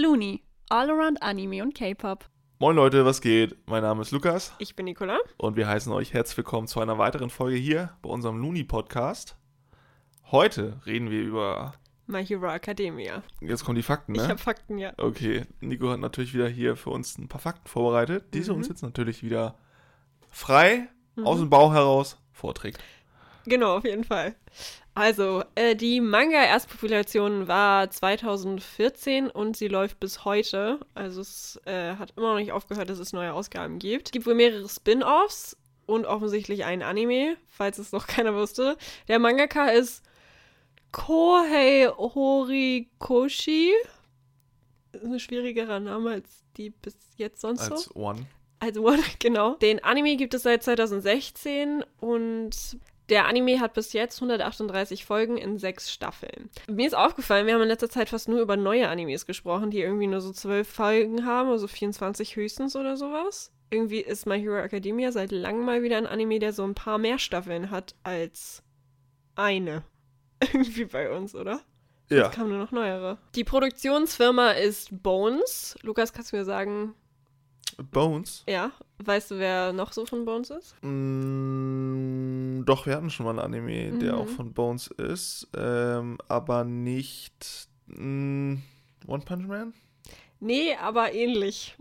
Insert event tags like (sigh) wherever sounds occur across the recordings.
Looney, All Around Anime und K-Pop. Moin Leute, was geht? Mein Name ist Lukas Ich bin Nicola. und wir heißen euch herzlich willkommen zu einer weiteren Folge hier bei unserem Looney Podcast. Heute reden wir über. My Hero Academia. Jetzt kommen die Fakten, Ich ne? habe Fakten, ja. Okay, Nico hat natürlich wieder hier für uns ein paar Fakten vorbereitet, die sie Mhm. uns jetzt natürlich wieder frei Mhm. aus dem Bauch heraus vorträgt. Genau, auf jeden Fall. Also, äh, die Manga-Erstpopulation war 2014 und sie läuft bis heute. Also es äh, hat immer noch nicht aufgehört, dass es neue Ausgaben gibt. Es gibt wohl mehrere Spin-offs und offensichtlich einen Anime, falls es noch (laughs) keiner wusste. Der Mangaka ist Kohei Horikoshi. Das ist ein schwierigerer Name als die bis jetzt sonst so. Als One. Also One, (laughs) genau. Den Anime gibt es seit 2016 und der Anime hat bis jetzt 138 Folgen in sechs Staffeln. Mir ist aufgefallen, wir haben in letzter Zeit fast nur über neue Animes gesprochen, die irgendwie nur so zwölf Folgen haben, also 24 höchstens oder sowas. Irgendwie ist My Hero Academia seit langem mal wieder ein Anime, der so ein paar mehr Staffeln hat als eine. (laughs) Irgendwie bei uns, oder? Ja. Es kamen nur noch neuere. Die Produktionsfirma ist Bones. Lukas, kannst du mir sagen, Bones. ja, weißt du, wer noch so von Bones ist? Mm, doch, wir hatten schon mal einen Anime, der Mhm. auch von Bones ist, ähm, aber nicht mm, One Punch Man? Nee, aber ähnlich.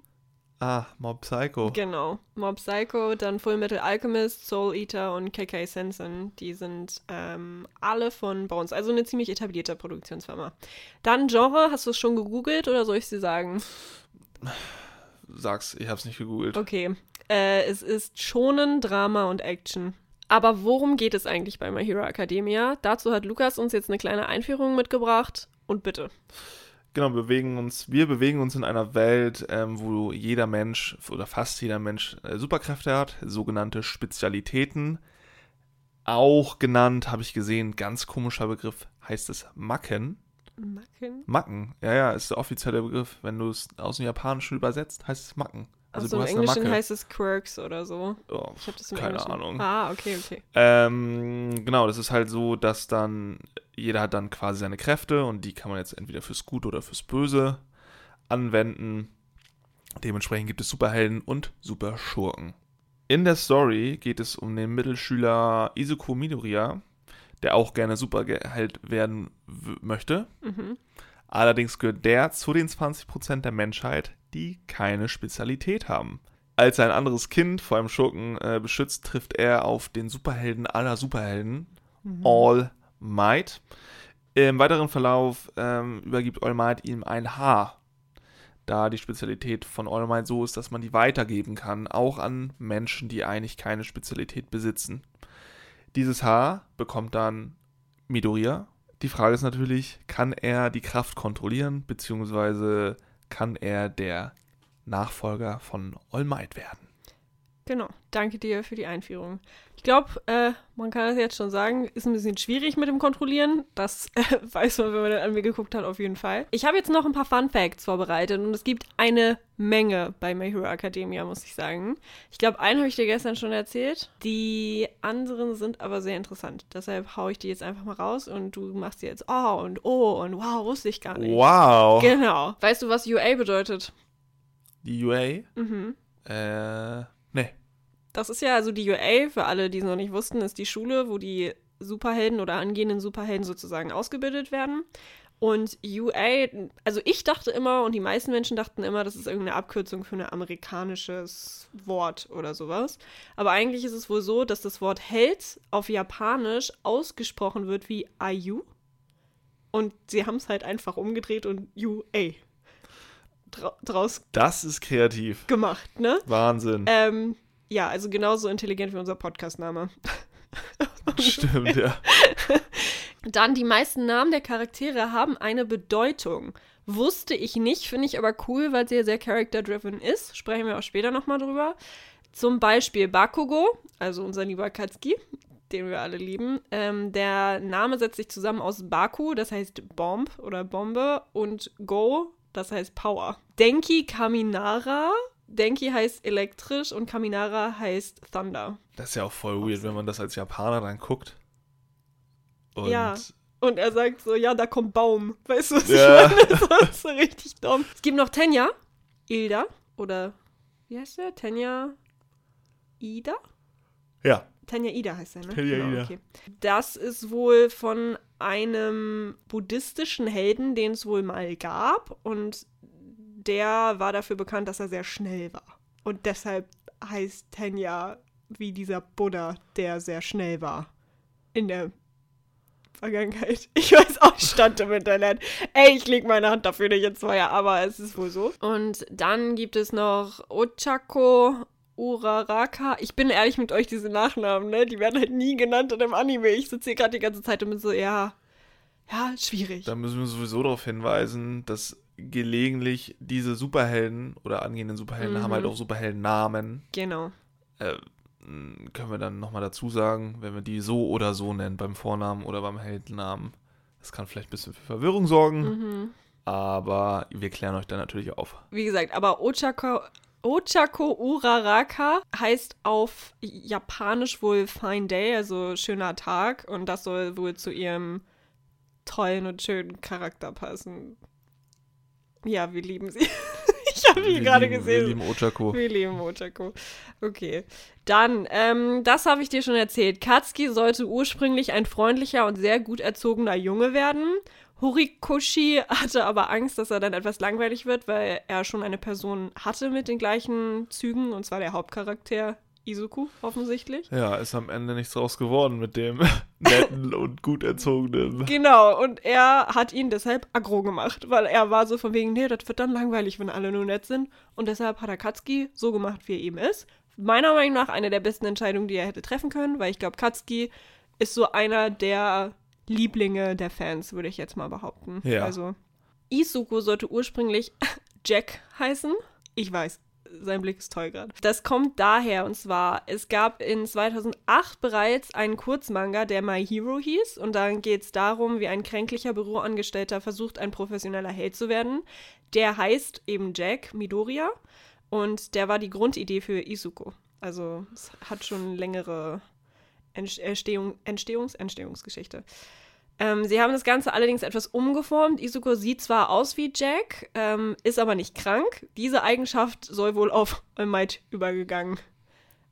Ah, Mob Psycho. Genau. Mob Psycho, dann Full Metal Alchemist, Soul Eater und KK Sensen. Die sind ähm, alle von Bones. Also eine ziemlich etablierte Produktionsfirma. Dann Genre, hast du es schon gegoogelt oder soll ich sie sagen? (laughs) Sag's, ich hab's nicht gegoogelt. Okay. Äh, es ist Schonen, Drama und Action. Aber worum geht es eigentlich bei My Hero Academia? Dazu hat Lukas uns jetzt eine kleine Einführung mitgebracht. Und bitte. Genau, wir bewegen uns, wir bewegen uns in einer Welt, ähm, wo jeder Mensch oder fast jeder Mensch äh, Superkräfte hat, sogenannte Spezialitäten. Auch genannt, habe ich gesehen, ganz komischer Begriff, heißt es Macken. Macken? Macken, ja, ja, ist der offizielle Begriff. Wenn du es aus dem Japanischen übersetzt, heißt es Macken. Also Also im Englischen heißt es Quirks oder so. oh, Ich habe das im keine Englischen. Ahnung. Ah, okay, okay. Ähm, genau, das ist halt so, dass dann jeder hat dann quasi seine Kräfte und die kann man jetzt entweder fürs Gute oder fürs Böse anwenden. Dementsprechend gibt es Superhelden und Superschurken. In der Story geht es um den Mittelschüler Izuku Midoriya, der auch gerne Superheld werden möchte. Mhm. Allerdings gehört der zu den 20% der Menschheit, die keine Spezialität haben. Als er ein anderes Kind vor einem Schurken äh, beschützt, trifft er auf den Superhelden aller Superhelden, All Might. Im weiteren Verlauf ähm, übergibt All Might ihm ein Haar, da die Spezialität von All Might so ist, dass man die weitergeben kann, auch an Menschen, die eigentlich keine Spezialität besitzen. Dieses Haar bekommt dann Midoriya. Die Frage ist natürlich, kann er die Kraft kontrollieren, beziehungsweise kann er der Nachfolger von All Might werden? Genau. Danke dir für die Einführung. Ich glaube, äh, man kann das jetzt schon sagen, ist ein bisschen schwierig mit dem Kontrollieren. Das äh, (laughs) weiß man, wenn man den Anime geguckt hat, auf jeden Fall. Ich habe jetzt noch ein paar Fun Facts vorbereitet und es gibt eine Menge bei My Hero Academia, muss ich sagen. Ich glaube, einen habe ich dir gestern schon erzählt. Die anderen sind aber sehr interessant. Deshalb haue ich die jetzt einfach mal raus und du machst dir jetzt oh und oh und wow, wusste ich gar nicht. Wow! Genau. Weißt du, was UA bedeutet? Die UA? Mhm. Äh. Das ist ja also die UA, für alle, die es noch nicht wussten, ist die Schule, wo die Superhelden oder angehenden Superhelden sozusagen ausgebildet werden. Und UA, also ich dachte immer und die meisten Menschen dachten immer, das ist irgendeine Abkürzung für ein amerikanisches Wort oder sowas. Aber eigentlich ist es wohl so, dass das Wort Held auf Japanisch ausgesprochen wird wie IU. Und sie haben es halt einfach umgedreht und UA dra draus Das ist kreativ. gemacht, ne? Wahnsinn. Ähm, ja, also genauso intelligent wie unser Podcast-Name. (laughs) Stimmt, ja. (laughs) Dann die meisten Namen der Charaktere haben eine Bedeutung. Wusste ich nicht, finde ich aber cool, weil sie ja sehr character-driven ist. Sprechen wir auch später nochmal drüber. Zum Beispiel Bakugo, also unser lieber Katsuki, den wir alle lieben. Ähm, der Name setzt sich zusammen aus Baku, das heißt Bomb oder Bombe, und Go, das heißt Power. Denki Kaminara. Denki heißt elektrisch und Kaminara heißt Thunder. Das ist ja auch voll weird, wenn man das als Japaner dann guckt. Und Ja. Und er sagt so, ja, da kommt Baum. Weißt du, was Ja. ich meine? (laughs) Das ist so richtig dumm. Es gibt noch Tenja, Ilda, oder wie heißt der? Tenja Ida? Ja. Tanja Ida heißt er, ne? Tanja Ida. Okay. Das ist wohl von einem buddhistischen Helden, den es wohl mal gab. Und der war dafür bekannt, dass er sehr schnell war. Und deshalb heißt Tanja wie dieser Buddha, der sehr schnell war. In der Vergangenheit. (laughs) Ich weiß auch, ich stand im Internet. Ey, ich leg meine Hand dafür nicht ins Feuer, aber es ist wohl so. Und dann gibt es noch Ochako Uraraka. Ich bin ehrlich mit euch, diese Nachnamen, ne? Die werden halt nie genannt in dem Anime. Ich sitze hier gerade die ganze Zeit und bin so, ja, ja, schwierig. Da müssen wir sowieso darauf hinweisen, dass gelegentlich diese Superhelden oder angehenden Superhelden Mhm. haben halt auch Superheldennamen. Genau. Äh, können wir dann nochmal dazu sagen, wenn wir die so oder so nennen, beim Vornamen oder beim Heldennamen. Das kann vielleicht ein bisschen für Verwirrung sorgen, Mhm. aber wir klären euch dann natürlich auf. Wie gesagt, aber Ochako, Ochako Uraraka heißt auf Japanisch wohl Fine Day, also schöner Tag. Und das soll wohl zu ihrem tollen und schönen Charakter passen. Ja, wir lieben sie. (laughs) ich habe ihn gerade lieben- gesehen. Wir lieben Ochako. Wir lieben Ochako. Okay. Dann, ähm, das habe ich dir schon erzählt. Katsuki sollte ursprünglich ein freundlicher und sehr gut erzogener Junge werden. Horikoshi hatte aber Angst, dass er dann etwas langweilig wird, weil er schon eine Person hatte mit den gleichen Zügen, und zwar der Hauptcharakter Izuku offensichtlich. Ja, ist am Ende nichts draus geworden mit dem (laughs) netten und gut erzogenen. Genau, und er hat ihn deshalb aggro gemacht, weil er war so von wegen, nee, das wird dann langweilig, wenn alle nur nett sind. Und deshalb hat er Katsuki so gemacht, wie er eben ist. Meiner Meinung nach eine der besten Entscheidungen, die er hätte treffen können, weil ich glaube, Katsuki ist so einer der Lieblinge der Fans, würde ich jetzt mal behaupten. Ja. Also, Isuku sollte ursprünglich (laughs) Jack heißen. Ich weiß, sein Blick ist toll gerade. Das kommt daher, und zwar, es gab in 2008 bereits einen Kurzmanga, der My Hero hieß. Und dann geht es darum, wie ein kränklicher Büroangestellter versucht, ein professioneller Held zu werden. Der heißt eben Jack Midoriya. Und der war die Grundidee für Isuko. Also, es hat schon längere Entst- Entstehung, Entstehungs, Entstehungsgeschichte. Ähm, sie haben das Ganze allerdings etwas umgeformt. Isuko sieht zwar aus wie Jack, ähm, ist aber nicht krank. Diese Eigenschaft soll wohl auf All Might übergegangen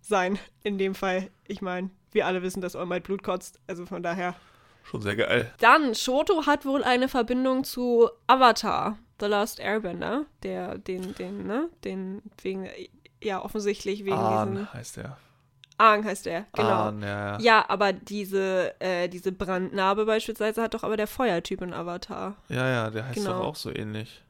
sein. In dem Fall, ich meine, wir alle wissen, dass All Might Blut kotzt. Also von daher. Schon sehr geil. Dann, Shoto hat wohl eine Verbindung zu Avatar, The Last Airbender. Der, den, den, ne? Den, wegen, ja, offensichtlich wegen diesem. Ahn heißt der. Aang heißt er, genau. Ahn, ja, ja. Ja, aber diese, äh, diese Brandnarbe beispielsweise hat doch aber der Feuertyp in Avatar. Ja, ja, der heißt Genau. doch auch so ähnlich.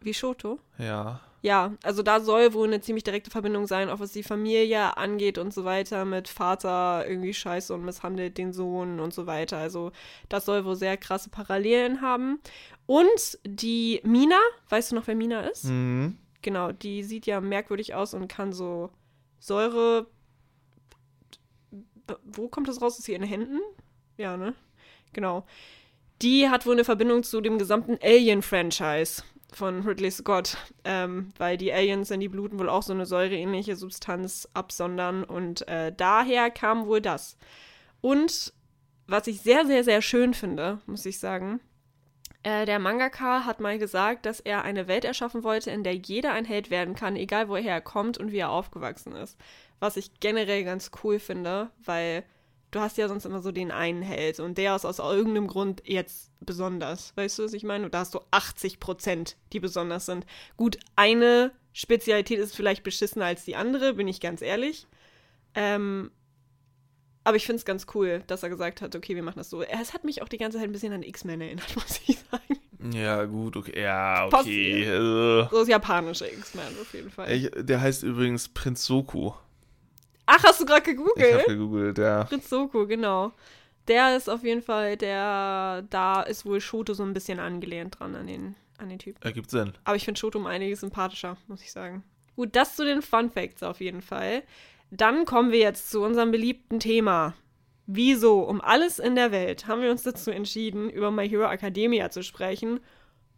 Wie Shoto? Ja. Ja, also da soll wohl eine ziemlich direkte Verbindung sein, auch was die Familie angeht und so weiter, mit Vater irgendwie scheiße und misshandelt den Sohn und so weiter. Also das soll wohl sehr krasse Parallelen haben. Und die Mina, weißt du noch, wer Mina ist? Mhm. Genau, die sieht ja merkwürdig aus und kann so Säure. Wo kommt das raus? Ist sie in den Händen? Ja, ne? Genau. Die hat wohl eine Verbindung zu dem gesamten Alien-Franchise von Ridley Scott, ähm, weil die Aliens, wenn die bluten, wohl auch so eine säureähnliche Substanz absondern und äh, daher kam wohl das. Und was ich sehr, sehr, sehr schön finde, muss ich sagen, der Mangaka hat mal gesagt, dass er eine Welt erschaffen wollte, in der jeder ein Held werden kann, egal woher er kommt und wie er aufgewachsen ist. Was ich generell ganz cool finde, weil du hast ja sonst immer so den einen Held und der ist aus irgendeinem Grund jetzt besonders. Weißt du, was ich meine? Und da hast du 80 Prozent, die besonders sind. Gut, eine Spezialität ist vielleicht beschissener als die andere, bin ich ganz ehrlich. Ähm, aber ich finde es ganz cool, dass er gesagt hat, okay, wir machen das so. Es hat mich auch die ganze Zeit ein bisschen an X-Men erinnert, (laughs) muss ich sagen. Ja, gut, okay. Ja, okay. Also, So das japanische X-Men auf jeden Fall. ich, der heißt übrigens Prinz Soku. Ach, hast du gerade Ich gegoogelt? habe gegoogelt, ja. Prinz Soko, genau. Der ist auf jeden Fall, der, da ist wohl Shoto so ein bisschen angelehnt dran an den, an den Typ. Ergibt Sinn. Aber ich finde Shoto um einiges sympathischer, muss ich sagen. Gut, das zu den Fun Facts auf jeden Fall. Dann kommen wir jetzt zu unserem beliebten Thema. Wieso, um alles in der Welt, haben wir uns dazu entschieden, über My Hero Academia zu sprechen.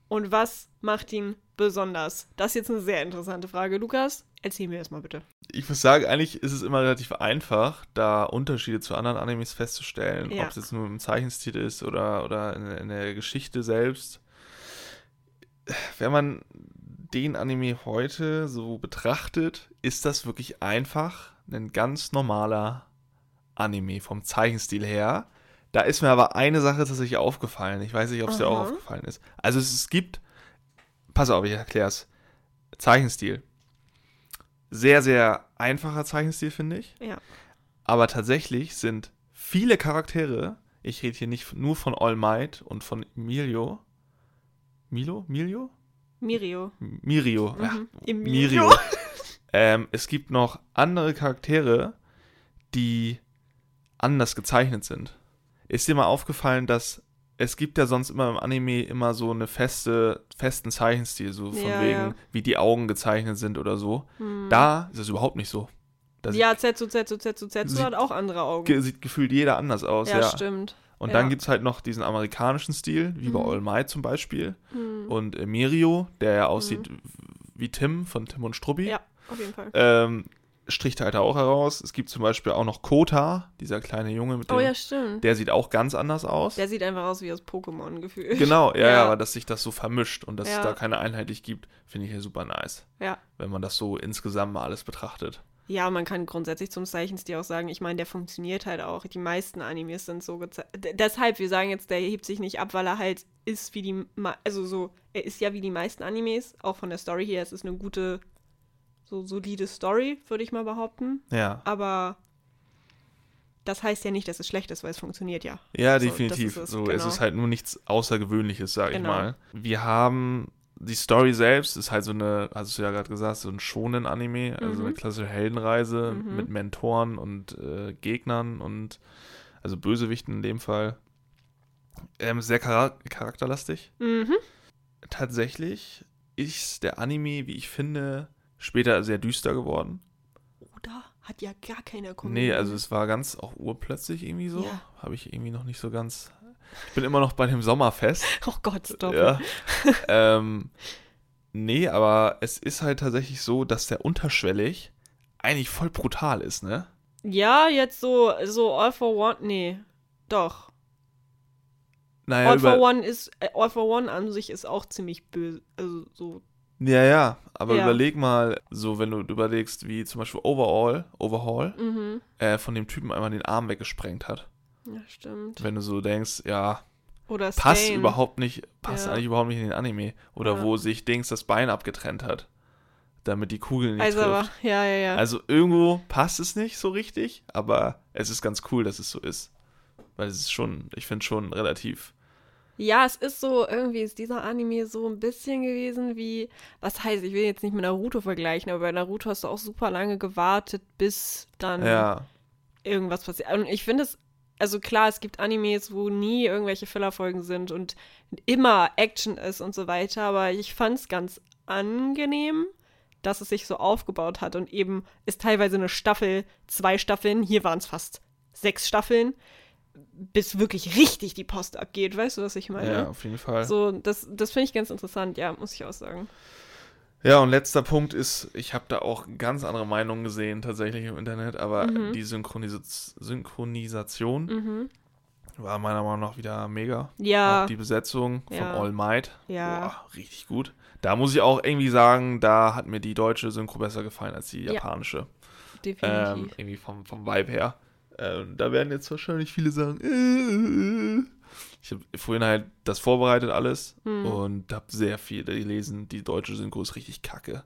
Und was macht ihn besonders? Das ist jetzt eine sehr interessante Frage. Lukas, erzähl mir das mal bitte. Ich muss sagen, eigentlich ist es immer relativ einfach, da Unterschiede zu anderen Animes festzustellen. Ja. Ob es jetzt nur im Zeichenstil ist oder, oder in, in der Geschichte selbst. Wenn man den Anime heute so betrachtet, ist das wirklich einfach ein ganz normaler Anime vom Zeichenstil her. Da ist mir aber eine Sache tatsächlich aufgefallen. Ich weiß nicht, ob es dir auch aufgefallen ist. Also es, es gibt, pass auf, ich erkläre es. Zeichenstil. Sehr, sehr einfacher Zeichenstil, finde ich. Ja. Aber tatsächlich sind viele Charaktere, ich rede hier nicht nur von All Might und von Emilio. Milo? Milio? Mirio. Mirio. Ja, Mhm. Mirio. (laughs) ähm, es gibt noch andere Charaktere, die anders gezeichnet sind. Ist dir mal aufgefallen, dass es gibt ja sonst immer im Anime immer so eine feste, festen Zeichenstil, so von Ja, wegen, ja. wie die Augen gezeichnet sind oder so. Hm. Da ist es überhaupt nicht so. Da ja, Zetsu, Zetsu, Zetsu, Zetsu Sieht- hat auch andere Augen. ge- sieht gefühlt jeder anders aus. ja, Ja, stimmt. Und dann gibt es halt noch diesen amerikanischen Stil, wie bei Mhm. All Might zum Beispiel. Hm. Und äh, Mirio, der ja aussieht wie Tim von Tim und Struppi. Ja, auf jeden Fall. Ähm, stricht halt auch heraus. Es gibt zum Beispiel auch noch Kota, dieser kleine Junge mit dem. Oh ja, stimmt. Der sieht auch ganz anders aus. Der sieht einfach aus wie aus Pokémon gefühlt. genau, ja, (laughs) ja, aber dass sich das so vermischt und dass Ja. es da keine einheitlich gibt, finde ich ja super nice. Ja. Wenn man das so insgesamt mal alles betrachtet. Ja, man kann grundsätzlich zum Zeichenstil auch sagen, ich meine, der funktioniert halt auch. Die meisten Animes sind so gezeichnet. Deshalb, wir sagen jetzt, der hebt sich nicht ab, weil er halt ist wie die, Ma also so, er ist ja wie die meisten Animes, auch von der Story her. Es ist eine gute, so solide Story, würde ich mal behaupten. Ja. Aber das heißt ja nicht, dass es schlecht ist, weil es funktioniert ja. Ja, So, definitiv. es, so, es genau. ist halt nur nichts Außergewöhnliches, sag Genau. ich mal. Wir haben die Story selbst ist halt so eine, hast du ja gerade gesagt, so ein schonen Anime, also Mhm. eine klassische Heldenreise Mhm. mit Mentoren und äh, Gegnern und also Bösewichten in dem Fall. Ähm, sehr chara charakterlastig. Mhm. Tatsächlich ist der Anime, wie ich finde, später sehr düster geworden. Oder? Hat ja gar keine Komödie. Nee, also es war ganz auch urplötzlich irgendwie so. Ja. Habe ich irgendwie noch nicht so ganz. Ich bin immer noch bei dem Sommerfest. (laughs) Oh Gott, stopp. Ja. ähm, nee, aber es ist halt tatsächlich so, dass der unterschwellig eigentlich voll brutal ist, ne? Ja, jetzt so, so All for One, nee, doch. Naja, All for One ist, äh, All for One an sich ist auch ziemlich böse, also so, ja, ja, aber Ja. überleg mal, so wenn du überlegst, wie zum Beispiel Overall, Overhaul, mhm. äh, von dem Typen einmal den Arm weggesprengt hat. Ja, stimmt. Wenn du so denkst, ja, Oder passt Stain. überhaupt nicht, passt Ja. eigentlich überhaupt nicht in den Anime. Oder Ja. wo sich Dings das Bein abgetrennt hat, damit die Kugel nicht Also, trifft. aber, ja, ja, ja. Also irgendwo passt es nicht so richtig, aber es ist ganz cool, dass es so ist. Weil es ist schon, ich finde schon relativ. Ja, es ist so, irgendwie ist dieser Anime so ein bisschen gewesen wie, was heißt, ich will jetzt nicht mit Naruto vergleichen, aber bei Naruto hast du auch super lange gewartet, bis dann Ja, irgendwas passiert. Und ich finde es, also klar, es gibt Animes, wo nie irgendwelche Fillerfolgen sind und immer Action ist und so weiter, aber ich fand es ganz angenehm, dass es sich so aufgebaut hat und eben ist teilweise eine Staffel, zwei Staffeln, hier waren es fast sechs Staffeln, bis wirklich richtig die Post abgeht. Weißt du, was ich meine? ja, auf jeden Fall. So, das, das finde ich ganz interessant, ja, muss ich auch sagen. Ja, und letzter Punkt ist, ich habe da auch ganz andere Meinungen gesehen, tatsächlich im Internet, aber Mhm. die Synchronis Synchronisation Mhm. war meiner Meinung nach wieder mega. Ja, Auch die Besetzung von Ja. All Might. Ja. Boah, richtig gut. Da muss ich auch irgendwie sagen, da hat mir die deutsche Synchro besser gefallen als die Ja. japanische. definitiv. Ähm, irgendwie vom, vom Vibe her. Ähm, da werden jetzt wahrscheinlich viele sagen, äh, äh. ich habe vorhin halt das vorbereitet alles Hm. und habe sehr viel gelesen. Die deutsche Synchro ist richtig kacke.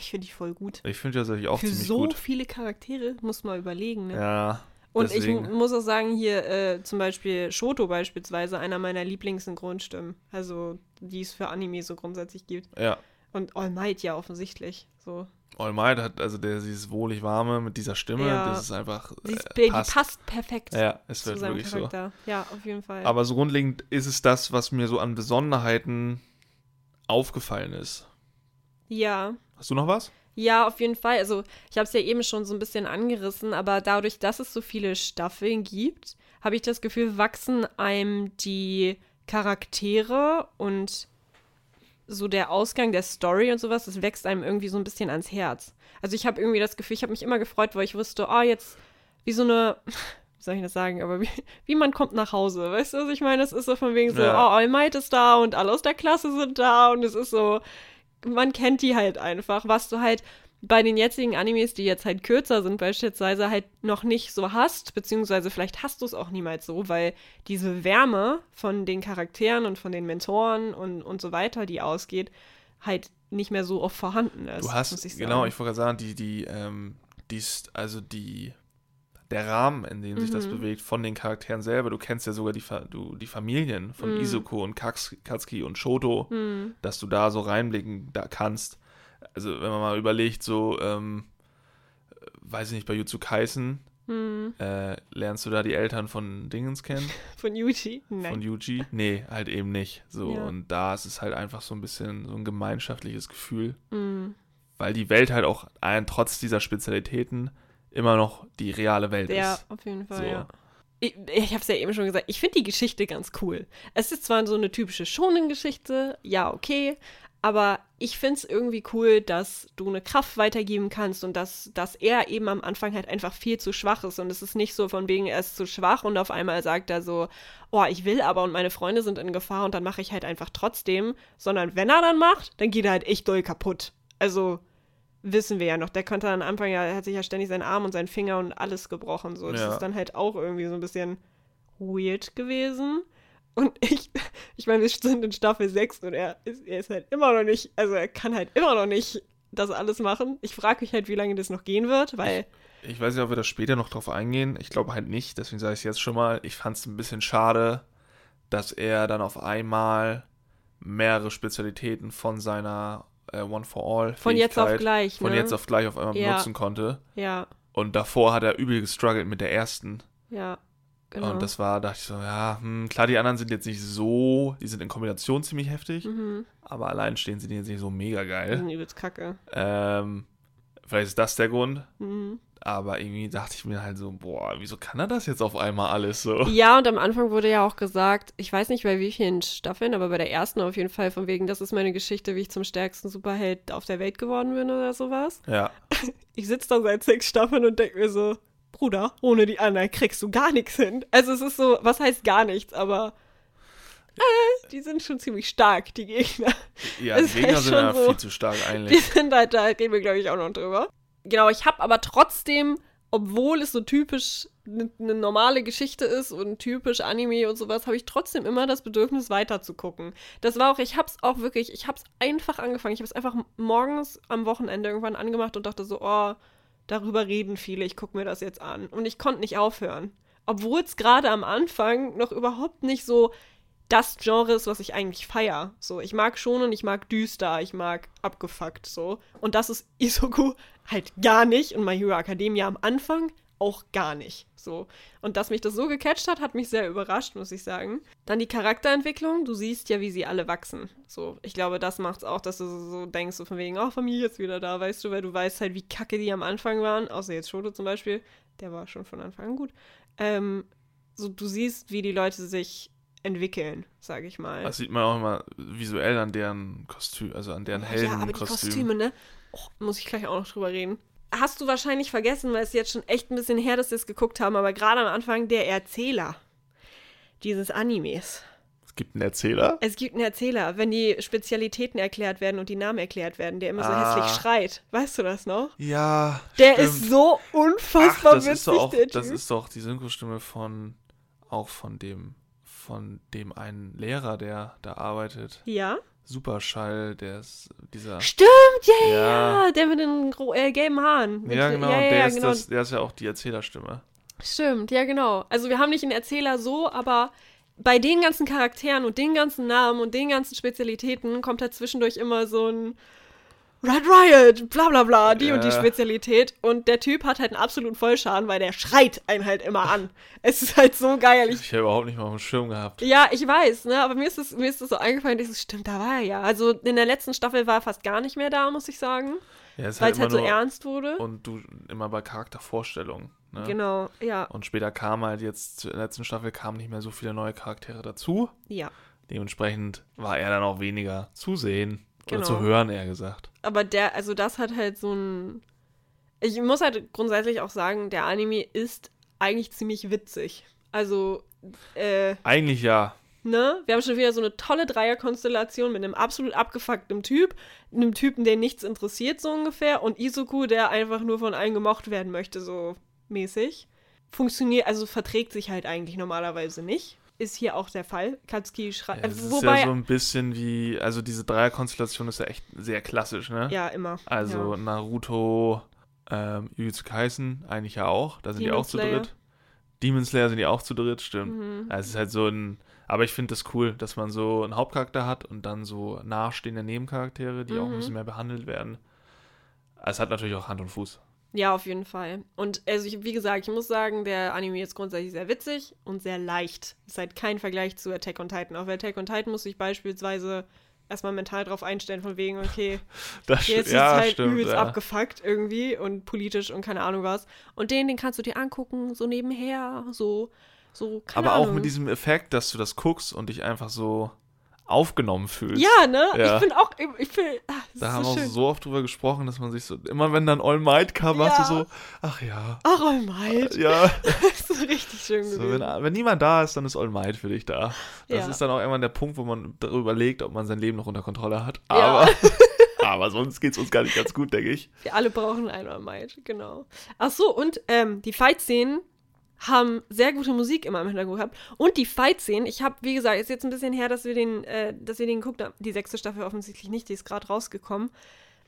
ich finde die voll gut. Ich finde tatsächlich auch Für ziemlich so gut. viele Charaktere muss man überlegen, ne? Ja, Und deswegen. ich mu- muss auch sagen, hier äh, zum Beispiel Shoto beispielsweise, einer meiner Lieblingssynchronstimmen. Also, die es für Anime so grundsätzlich gibt. ja. Und All Might ja offensichtlich. So. All Might hat also der, dieses wohlig warme mit dieser Stimme, Ja. das ist einfach Sie äh, die passt. passt perfekt Ja, es wird wirklich so. Ja, auf jeden Fall. Aber so grundlegend ist es das, was mir so an Besonderheiten aufgefallen ist. ja. Hast du noch was? Ja, auf jeden Fall. Also, ich habe es ja eben schon so ein bisschen angerissen, aber dadurch, dass es so viele Staffeln gibt, habe ich das Gefühl, wachsen einem die Charaktere und so der Ausgang der Story und sowas, das wächst einem irgendwie so ein bisschen ans Herz. Also ich habe irgendwie das Gefühl, ich habe mich immer gefreut, weil ich wusste, oh, jetzt wie so eine, wie (laughs) soll ich das sagen, aber wie, wie man kommt nach Hause. Weißt du, was ich meine? Es ist so von wegen so, Ja. oh, All Might ist da und alle aus der Klasse sind da und es ist so, man kennt die halt einfach, was du halt bei den jetzigen Animes, die jetzt halt kürzer sind, beispielsweise halt noch nicht so hast, beziehungsweise vielleicht hast du es auch niemals so, weil diese Wärme von den Charakteren und von den Mentoren und, und so weiter, die ausgeht, halt nicht mehr so oft vorhanden ist. Du hast, ich genau, ich wollte gerade sagen, die, die, ähm, die, ist- also die, der Rahmen, in dem sich das Mhm. bewegt, von den Charakteren selber, du kennst ja sogar die, Fa- du, die Familien von Mhm. Izuko und Kaks- Katsuki und Shoto, Hm, dass du da so reinblicken da kannst. Also, wenn man mal überlegt, so, ähm, äh, weiß ich nicht, bei Jutsu Kaisen, hm. äh, lernst du da die Eltern von Dingens kennen? (laughs) Von Yuji? Nein. Von Yuji? Nee, halt eben nicht. So, Ja. und da ist es halt einfach so ein bisschen so ein gemeinschaftliches Gefühl Hm. weil die Welt halt auch ein, trotz dieser Spezialitäten immer noch die reale Welt Ja, ist. auf jeden Fall, So. ja. Ich, ich habe es ja eben schon gesagt, ich finde die Geschichte ganz cool. Es ist zwar so eine typische Shonen-Geschichte, ja, okay, aber ich finde es irgendwie cool, dass du eine Kraft weitergeben kannst und dass, dass er eben am Anfang halt einfach viel zu schwach ist. Und es ist nicht so von wegen, er ist zu schwach und auf einmal sagt er so, oh, ich will aber und meine Freunde sind in Gefahr und dann mache ich halt einfach trotzdem. Sondern wenn er dann macht, dann geht er halt echt doll kaputt. Also wissen wir ja noch. Der konnte am Anfang ja, hat sich ja ständig seinen Arm und seinen Finger und alles gebrochen. So. Das Ja. ist dann halt auch irgendwie so ein bisschen weird gewesen. Und ich, ich meine, wir sind in Staffel 6 und er ist, er ist halt immer noch nicht, also er kann halt immer noch nicht das alles machen. Ich frage mich halt, wie lange das noch gehen wird, weil, Ich weiß nicht, ob wir da später noch drauf eingehen. Ich glaube halt nicht, deswegen sage ich es jetzt schon mal. Ich fand es ein bisschen schade, dass er dann auf einmal mehrere Spezialitäten von seiner äh, One for All von jetzt auf gleich, von ne? jetzt auf gleich auf einmal Ja. benutzen konnte. Ja, Und davor hat er übel gestruggelt mit der ersten. ja, genau. Und das war, dachte ich so, ja, hm, klar, die anderen sind jetzt nicht so, die sind in Kombination ziemlich heftig, mhm. aber allein stehen sie jetzt nicht so mega Die geil. sind übelst kacke. Ähm, vielleicht ist das der Grund. Mhm. Aber irgendwie dachte ich mir halt so, boah, wieso kann er das jetzt auf einmal alles so? Ja, und am Anfang wurde ja auch gesagt, ich weiß nicht bei wie vielen Staffeln, aber bei der ersten auf jeden Fall, von wegen, das ist meine Geschichte, wie ich zum stärksten Superheld auf der Welt geworden bin oder sowas. Ja, (laughs) Ich sitze da seit sechs Staffeln und denke mir so, Bruder, ohne die anderen kriegst du gar nichts hin. Also es ist so, was heißt gar nichts, aber äh, die sind schon ziemlich stark, die Gegner. ja die Gegner halt sind ja so- viel zu stark Die eigentlich. sind halt, da reden wir, glaube ich, auch noch drüber. Genau, ich habe aber trotzdem, obwohl es so typisch eine ne normale Geschichte ist und typisch Anime und sowas, habe ich trotzdem immer das Bedürfnis weiter zu gucken. Das war auch, ich habe es auch wirklich, ich habe es einfach angefangen. Ich habe es einfach morgens am Wochenende irgendwann angemacht und dachte so, oh, darüber reden viele, ich gucke mir das jetzt an. Und ich konnte nicht aufhören. Obwohl es gerade am Anfang noch überhaupt nicht so das Genre ist, was ich eigentlich feier. So, ich mag schon und ich mag düster, ich mag abgefuckt so. Und das ist (laughs) Isoku halt gar nicht und My Hero Academia am Anfang auch gar nicht. So. Und dass mich das so gecatcht hat, hat mich sehr überrascht, muss ich sagen. Dann die Charakterentwicklung. Du siehst ja, wie sie alle wachsen. So, ich glaube, das macht's auch, dass du so, denkst, so von wegen, oh, Familie ist wieder da, weißt du, weil du weißt halt, wie kacke die am Anfang waren. Außer jetzt Shoto zum Beispiel. Der war schon von Anfang an gut. Ähm, so, du siehst, wie die Leute sich entwickeln, sage ich mal. Das sieht man auch immer visuell an deren Kostüm, also an deren Ja, aber die Heldenkostüm. Kostüme, ne? Oh, muss ich gleich auch noch drüber reden. Hast du wahrscheinlich vergessen, weil es jetzt schon echt ein bisschen her, dass wir es geguckt haben, aber gerade am Anfang der Erzähler dieses Animes. es gibt einen Erzähler. Es gibt einen Erzähler, wenn die Spezialitäten erklärt werden und die Namen erklärt werden, der immer so Ah. hässlich schreit. Weißt du das noch? Ja, Der stimmt. ist so Ach, unfassbar das witzig, ist doch auch, der das Typ. ist doch die Synchrostimme von auch von dem von dem einen Lehrer, der da arbeitet. ja? Superschall, der ist dieser Stimmt, ja, ja, Ja. Der mit den äh, gelben Haaren. Mit, Ja, genau, ja, ja, der, ist genau. das, der ist ja auch die Erzählerstimme. Stimmt, ja, genau. Also wir haben nicht einen Erzähler so, aber bei den ganzen Charakteren und den ganzen Namen und den ganzen Spezialitäten kommt da zwischendurch immer so ein Red Riot, bla bla bla, die und die Ja. Spezialität. Und der Typ hat halt einen absoluten Vollschaden, weil der schreit einen halt immer an. Es ist halt so geil. Ich Ich habe überhaupt nicht mal auf dem Schirm gehabt. ja, ich weiß, ne, aber mir ist das, mir ist das so eingefallen, das stimmt, da war er ja. Also in der letzten Staffel war er fast gar nicht mehr da, muss ich sagen, Ja, weil es halt so immer nur- ernst wurde. Und du immer bei Charaktervorstellungen. Ne? Genau, ja, Und später kam halt jetzt, zur letzten Staffel kamen nicht mehr so viele neue Charaktere dazu. ja. Dementsprechend war er dann auch weniger zu sehen oder Genau. zu hören, eher gesagt. Aber der, also das hat halt so ein. Ich muss halt grundsätzlich auch sagen, der Anime ist eigentlich ziemlich witzig. Also, äh, Eigentlich ja. ne? Wir haben schon wieder so eine tolle Dreierkonstellation mit einem absolut abgefuckten Typ, einem Typen, den nichts interessiert, so ungefähr, und Isoku, der einfach nur von allen gemocht werden möchte, so mäßig. Funktioniert, also verträgt sich halt eigentlich normalerweise nicht. Ist hier auch der Fall. Katsuki schreibt. Ja, es ist wobei. ja so ein bisschen wie, also diese Dreierkonstellation ist ja echt sehr klassisch, ne? ja, immer. Also ja. Naruto, ähm, Jujutsu Kaisen eigentlich ja auch. Da sind die Demon auch zu Slayer. dritt. Demon Slayer sind die auch zu dritt, stimmt. Mhm. Ja, es ist halt so ein, aber ich finde das cool, dass man so einen Hauptcharakter hat und dann so nahestehende Nebencharaktere, die auch ein Mhm. bisschen mehr behandelt werden. Es hat natürlich auch Hand und Fuß. Ja, auf jeden Fall. Und also ich, wie gesagt, ich muss sagen, der Anime ist grundsätzlich sehr witzig und sehr leicht. Ist halt kein Vergleich zu Attack on Titan. Auf Attack on Titan muss ich beispielsweise erstmal mental drauf einstellen, von wegen, okay, (laughs) Das jetzt ist ja, es halt stimmt, übelst ja. abgefuckt irgendwie und politisch und keine Ahnung was. Und den, den kannst du dir angucken, so nebenher, so, so, keine Aber auch Ahnung. mit diesem Effekt, dass du das guckst und dich einfach so aufgenommen fühlst. Ja, ne? Ja. Ich bin auch, ich bin, ah, das Da haben so wir auch schön. so oft drüber gesprochen, dass man sich so, immer wenn dann All Might kam, warst Ja. du so, ach ja, Ach, All Might. ja. (laughs) Das ist richtig schön So, gewesen. wenn, wenn niemand da ist, dann ist All Might für dich da. Das Ja. ist dann auch irgendwann der Punkt, wo man darüber überlegt, ob man sein Leben noch unter Kontrolle hat. Aber, (laughs) (laughs) aber sonst geht es uns gar nicht ganz gut, denke ich. Wir alle brauchen einen All Might, genau. Ach so, und ähm, die Fight-Szenen haben sehr gute Musik immer im Hintergrund gehabt. Und die Fight-Szenen, ich habe, wie gesagt, ist jetzt ein bisschen her, dass wir den, äh, dass wir den geguckt haben. Die sechste Staffel offensichtlich nicht, die ist gerade rausgekommen.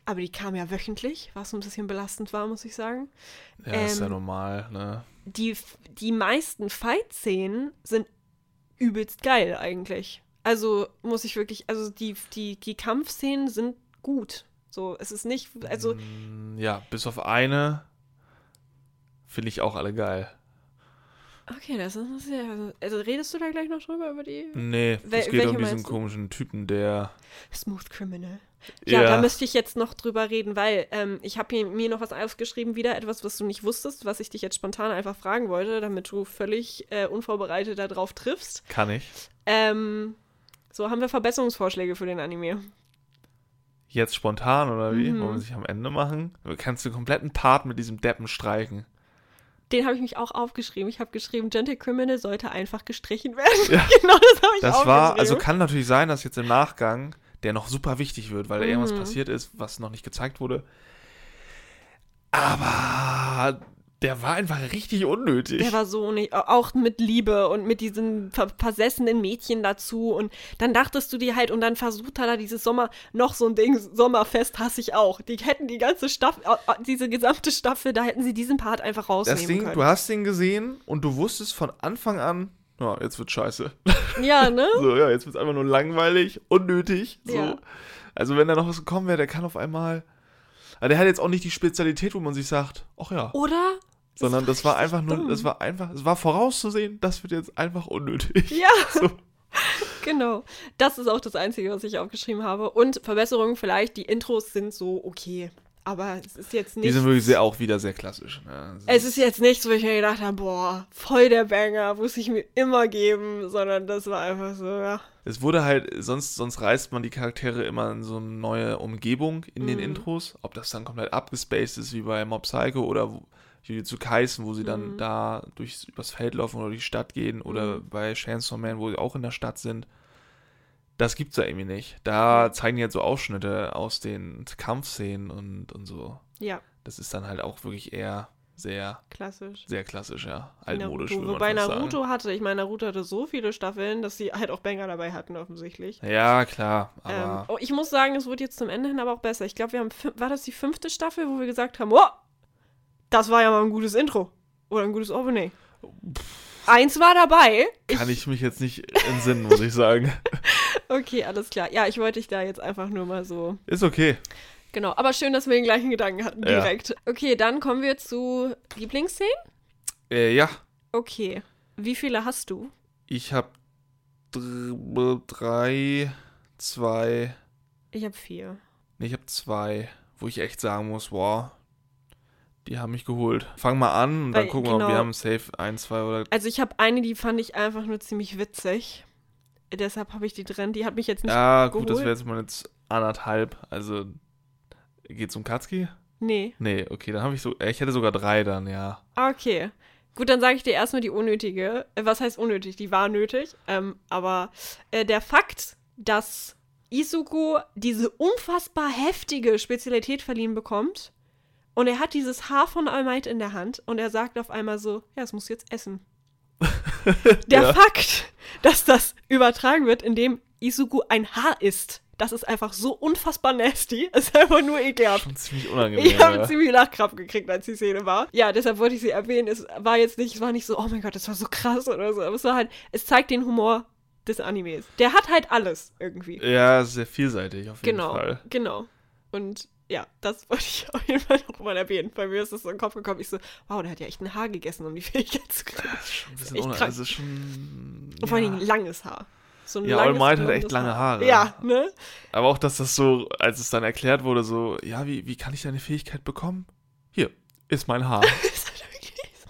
Aber die kam ja wöchentlich, was ein bisschen belastend war, muss ich sagen. Ja, ist ja Ähm, normal, ne? Die, die meisten Fight-Szenen sind übelst geil eigentlich. Also muss ich wirklich, also die, die, die Kampfszenen sind gut. So, es ist nicht, also Mm, Ja, bis auf eine finde ich auch alle geil. Okay, das ist sehr. Also, also redest du da gleich noch drüber über die Nee, Wel- es geht um diesen komischen Typen, der. Smooth Criminal? Ja, Ja. da müsste ich jetzt noch drüber reden, weil ähm, ich habe mir noch was aufgeschrieben, wieder etwas, was du nicht wusstest, was ich dich jetzt spontan einfach fragen wollte, damit du völlig äh, unvorbereitet darauf triffst. Kann ich. Ähm, so haben wir Verbesserungsvorschläge für den Anime. Jetzt spontan oder wie? Mhm. Wollen wir sich am Ende machen? Du kannst den kompletten Part mit diesem Deppen streichen. Den habe ich mich auch aufgeschrieben. Ich habe geschrieben, Gentle Criminal sollte einfach gestrichen werden. Ja. (laughs) genau das habe ich Das aufgeschrieben. war, also kann natürlich sein, dass jetzt im Nachgang der noch super wichtig wird, weil da irgendwas Mhm. passiert ist, was noch nicht gezeigt wurde. Aber der war einfach richtig unnötig. Der war so nicht, auch mit Liebe und mit diesen ver versessenen Mädchen dazu. Und dann dachtest du dir halt, und dann versucht er da dieses Sommer, noch so ein Ding, Sommerfest hasse ich auch. Die hätten die ganze Staffel, äh, diese gesamte Staffel, da hätten sie diesen Part einfach rausnehmen das Ding, können. du hast den gesehen und du wusstest von Anfang an, ja, jetzt wird scheiße. (laughs) ja, ne? So, ja, jetzt wird es einfach nur langweilig, unnötig. So. Ja. Also, wenn da noch was gekommen wäre, der kann auf einmal. Aber der hat jetzt auch nicht die Spezialität, wo man sich sagt, ach ja. Oder? Sondern das war richtig einfach nur, dumm. das war einfach, es war vorauszusehen, das wird jetzt einfach unnötig. Ja, (laughs) So. (laughs) genau. Das ist auch das Einzige, was ich aufgeschrieben habe. Und Verbesserungen vielleicht, die Intros sind so okay. Aber es ist jetzt nicht. Die sind wirklich sehr, auch wieder sehr klassisch. Ne? Es ist jetzt nichts, wo ich mir gedacht habe, boah, voll der Banger, muss ich mir immer geben, sondern das war einfach so, ja. Es wurde halt, sonst, sonst reißt man die Charaktere immer in so eine neue Umgebung in den Mhm. Intros. Ob das dann komplett abgespaced ist, wie bei Mob Psycho oder Jujutsu Kaisen, wo sie dann Mhm. da durchs, übers Feld laufen oder durch die Stadt gehen oder Mhm. bei Chainsaw Man, wo sie auch in der Stadt sind. Das gibt's da irgendwie nicht. Da zeigen die halt so Ausschnitte aus den Kampfszenen und, und so. Ja, Das ist dann halt auch wirklich eher sehr, klassisch. sehr klassisch, ja. Altmodisch, Naruto. Wobei Naruto hatte, ich meine, Naruto hatte so viele Staffeln, dass sie halt auch Banger dabei hatten, offensichtlich. sagen. Ja, klar, Ähm, aber oh, ich muss sagen, es wurde jetzt zum Ende hin aber auch besser. Ich glaube, wir haben, war das die fünfte Staffel, wo wir gesagt haben, oh, das war ja mal ein gutes Intro. Oder ein gutes Opening. Eins war dabei. kann ich mich jetzt nicht entsinnen, muss ich sagen. (laughs) Okay, alles klar. Ja, ich wollte dich da jetzt einfach nur mal so Ist okay. Genau, aber schön, dass wir den gleichen Gedanken hatten, Ja. direkt. Okay, dann kommen wir zu Lieblingsszenen. Äh, ja, Okay. Wie viele hast du? ich habe drei, zwei, Ich habe vier. nee, ich habe zwei, wo ich echt sagen muss, wow, die haben mich geholt. Fang mal an und dann Weil, gucken wir, ob genau. wir haben safe ein, zwei oder Also ich habe eine, die fand ich einfach nur ziemlich witzig. deshalb habe ich die drin. Die hat mich jetzt nicht. Ja, gut, das wäre jetzt mal jetzt anderthalb. Also, geht's um Katski? Nee. Nee, okay, dann habe ich so, ich hätte sogar drei dann, ja. Okay. Gut, dann sage ich dir erstmal die unnötige. Äh, Was heißt unnötig? Die war nötig. Ähm, aber äh, der Fakt, dass Isuko diese unfassbar heftige Spezialität verliehen bekommt und er hat dieses Haar von All Might in der Hand und er sagt auf einmal so, ja, es muss jetzt essen. (laughs) Der Ja. Fakt, dass das übertragen wird, indem Isuko ein Haar isst, das ist einfach so unfassbar nasty. Es (laughs) ist einfach nur ekelhaft. Schon ziemlich unangenehm. Ich habe ja. ziemlich Lachkraft gekriegt, als die Szene war. Ja, deshalb wollte ich sie erwähnen. Es war jetzt nicht, es war nicht so, oh mein Gott, das war so krass oder so. Aber es war halt, es zeigt den Humor des Animes. Der hat halt alles irgendwie. ja, sehr vielseitig auf jeden Genau, Fall. genau. Und ja, das (laughs) wollte ich auf jeden Fall noch mal erwähnen. Bei mir ist das so in den Kopf gekommen. Ich so, wow, der hat ja echt ein Haar gegessen, um die (laughs) Fähigkeit zu kriegen. Das ist echt krank. Also schon. Und vor ja. Dingen langes Haar. So ein Ja, All Might hat echt lange Haar. Haare. Ja, ne? Aber auch, dass das so, als es dann erklärt wurde, so, ja, wie, wie kann ich deine Fähigkeit bekommen? Hier, ist mein Haar. (laughs)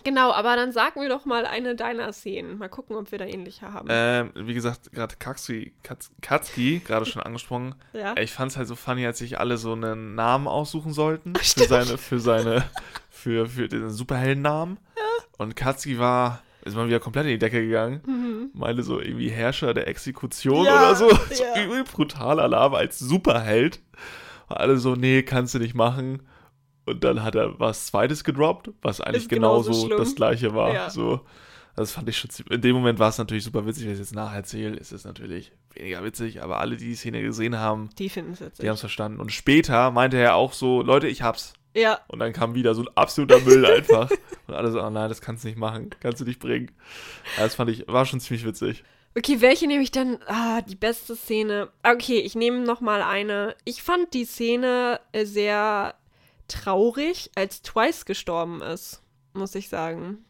Genau, aber dann sag mir doch mal eine deiner Szenen. Mal gucken, ob wir da ähnliche haben. ähm, wie gesagt, gerade Katsuki, Katz, Katsuki, gerade schon angesprochen. (laughs) ja. Ich fand es halt so funny, als sich alle so einen Namen aussuchen sollten. Ach, für seine, für seine, (laughs) für, für den Superheldennamen. Und Katsuki war, ist mal wieder komplett in die Decke gegangen. Mhm. Meinte so irgendwie Herrscher der Exekution Ja, oder so. (laughs) So ja. übel brutaler Name als Superheld. Und alle so, nee, kannst du nicht machen. Und dann hat er was Zweites gedroppt, was eigentlich Ist genauso genauso das Gleiche war. Ja. So, das fand ich schon ziemlich, In dem Moment war es natürlich super witzig. Wenn ich es jetzt nacherzähle, ist es natürlich weniger witzig. Aber alle, die die Szene gesehen haben, Die finden es jetzt. die haben es verstanden. Und später meinte er auch so, Leute, ich hab's. Ja, Und dann kam wieder so ein absoluter Müll einfach. (laughs) Und alle so, oh nein, das kannst du nicht machen. Kannst du nicht bringen. Ja, das fand ich, war schon ziemlich witzig. Okay, welche nehme ich dann? Ah, die beste Szene. Okay, ich nehme noch mal eine. Ich fand die Szene sehr traurig, als Twice gestorben ist, muss ich sagen.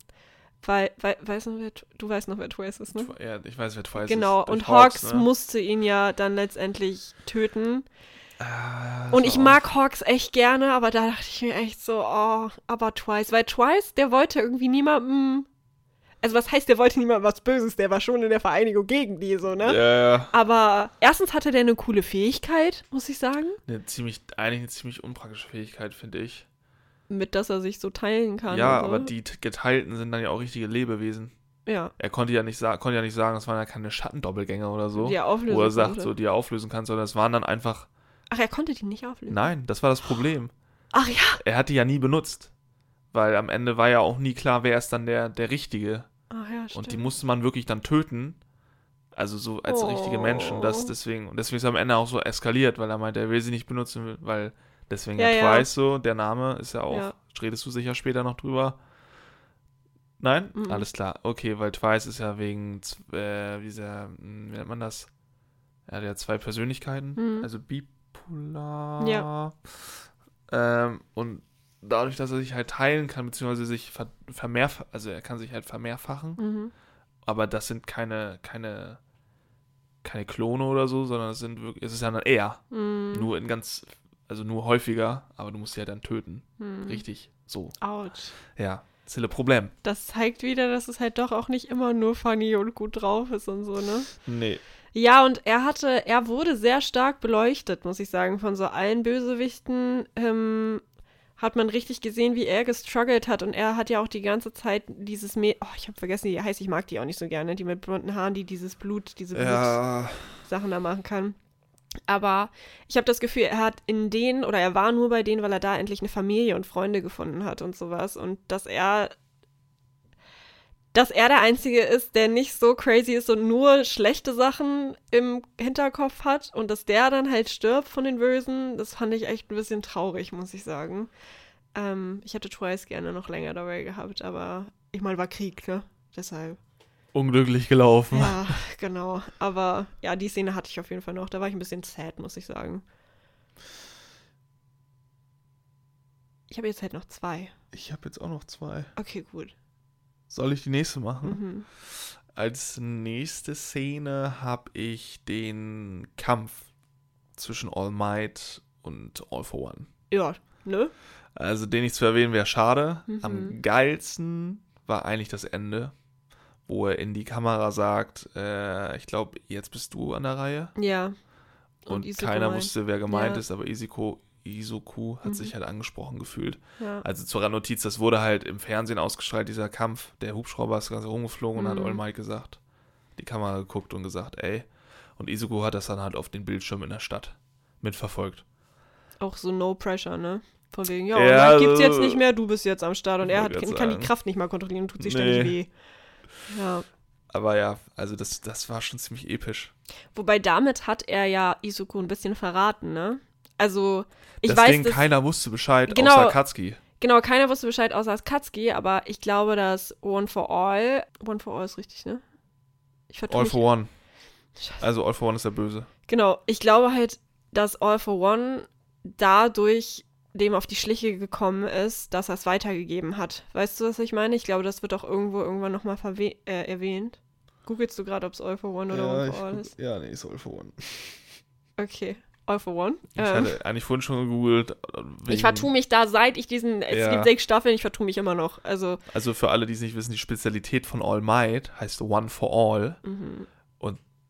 Weil, weil weißt du, wer, du weißt noch, wer Twice ist, ne? Ja, ich weiß, wer Twice Genau, ist. Durch und Hawks ne? musste ihn ja dann letztendlich töten. Ah, Und ich mag Hawks echt gerne, aber da dachte ich mir echt so, oh, aber Twice. Weil Twice, der wollte irgendwie niemandem. Also, was heißt, der wollte niemandem was Böses? Der war schon in der Vereinigung gegen die, so, ne? Ja, ja. Aber erstens hatte der eine coole Fähigkeit, muss ich sagen. Eine ziemlich, eigentlich eine ziemlich unpraktische Fähigkeit, finde ich. Mit, dass er sich so teilen kann. ja, so. aber die Geteilten sind dann ja auch richtige Lebewesen. Ja, Er konnte ja nicht, konnte ja nicht sagen, das waren ja keine Schattendoppelgänger oder so. die er auflösen wo er sagt, konnte. so, die er auflösen kann, sondern es waren dann einfach. Ach, er konnte die nicht auflösen. Nein, das war das Problem. Ach ja. Er hat die ja nie benutzt. Weil am Ende war ja auch nie klar, wer ist dann der, der Richtige. Ach ja, stimmt. Und die musste man wirklich dann töten. Also so als Oh. richtige Menschen. Das deswegen, und deswegen ist er am Ende auch so eskaliert, weil er meinte, er will sie nicht benutzen, weil deswegen Ja, ja. Twice so, der Name ist ja auch, Ja. redest du sicher später noch drüber. Nein? Mhm. Alles klar. Okay, weil Twice ist ja wegen, äh, dieser, hm, wie nennt man das? Er hat ja zwei Persönlichkeiten, Mhm. also bipolar. Ja. Ähm, und dadurch, dass er sich halt teilen kann, beziehungsweise sich ver vermehrf also er kann sich halt vermehrfachen, Mhm. aber das sind keine, keine, keine Klone oder so, sondern es sind wirklich, es ist ja dann eher, Mhm. nur in ganz, also nur häufiger, aber du musst sie halt dann töten. Mhm. Richtig, so. Autsch. Ja, das ist ein Problem. Das zeigt wieder, dass es halt doch auch nicht immer nur funny und gut drauf ist und so, ne? Nee. Ja, und er hatte, er wurde sehr stark beleuchtet, muss ich sagen, von so allen Bösewichten. Ähm, hat man richtig gesehen, wie er gestruggelt hat. Und er hat ja auch die ganze Zeit dieses Mädchen, oh, ich habe vergessen, wie die heißt, ich mag die auch nicht so gerne, die mit blonden Haaren, die dieses Blut, diese Ja, Blutsachen da machen kann. Aber ich habe das Gefühl, er hat in denen, oder er war nur bei denen, weil er da endlich eine Familie und Freunde gefunden hat und sowas. Und dass er dass er der Einzige ist, der nicht so crazy ist und nur schlechte Sachen im Hinterkopf hat und dass der dann halt stirbt von den Bösen, das fand ich echt ein bisschen traurig, muss ich sagen. Ähm, ich hätte Twice gerne noch länger dabei gehabt, aber ich meine, war Krieg, ne? Deshalb. unglücklich gelaufen. Ja, genau. Aber ja, die Szene hatte ich auf jeden Fall noch. Da war ich ein bisschen sad, muss ich sagen. Ich habe jetzt halt noch zwei. Ich habe jetzt auch noch zwei. Okay, gut. Soll ich die nächste machen? Mhm. Als nächste Szene habe ich den Kampf zwischen All Might und All for One. Ja, ne? Also den nicht zu erwähnen wäre schade. Mhm. Am geilsten war eigentlich das Ende, wo er in die Kamera sagt, äh, ich glaube, jetzt bist du an der Reihe. Ja. Und, Izuku keiner wusste, wer gemeint Ja. ist, aber Isiko, Isoku hat Mhm. sich halt angesprochen gefühlt. Ja. Also zur Randnotiz, das wurde halt im Fernsehen ausgestrahlt, dieser Kampf. Der Hubschrauber ist ganz rumgeflogen und hat Mhm. All Might gesagt, die Kamera geguckt und gesagt, ey. Und Izuku hat das dann halt auf den Bildschirm in der Stadt mitverfolgt. Auch so No Pressure, ne? Von wegen, ja, Ja, ja gibt's jetzt also- nicht mehr, du bist jetzt am Start. Und er hat, kann die sagen. Kraft nicht mal kontrollieren und tut sich ständig Nee. weh. Ja. Aber ja, also das, das war schon ziemlich episch. Wobei damit hat er ja Isuku ein bisschen verraten, ne? Also, ich das weiß, Ding, dass, keiner wusste Bescheid, Genau. außer Katsuki. genau, keiner wusste Bescheid außer Katsuki, aber ich glaube, dass One for All, One for All ist richtig, ne? Ich All for One. Scheiße. Also All for One ist der Böse. Genau, ich glaube halt, dass All for One dadurch dem auf die Schliche gekommen ist, dass er es weitergegeben hat. Weißt du, was ich meine? Ich glaube, das wird auch irgendwo irgendwann nochmal äh, erwähnt. Googlest du gerade, ob es All for One oder One for All ist? ja, nee, ist All for One. Okay, All for One. Ich Ähm, hatte eigentlich vorhin schon gegoogelt. ich wegen- vertue mich da, seit ich diesen, es Ja. gibt sechs Staffeln, ich vertue mich immer noch. Also, Also für alle, die es nicht wissen, die Spezialität von All Might heißt One for All. mhm.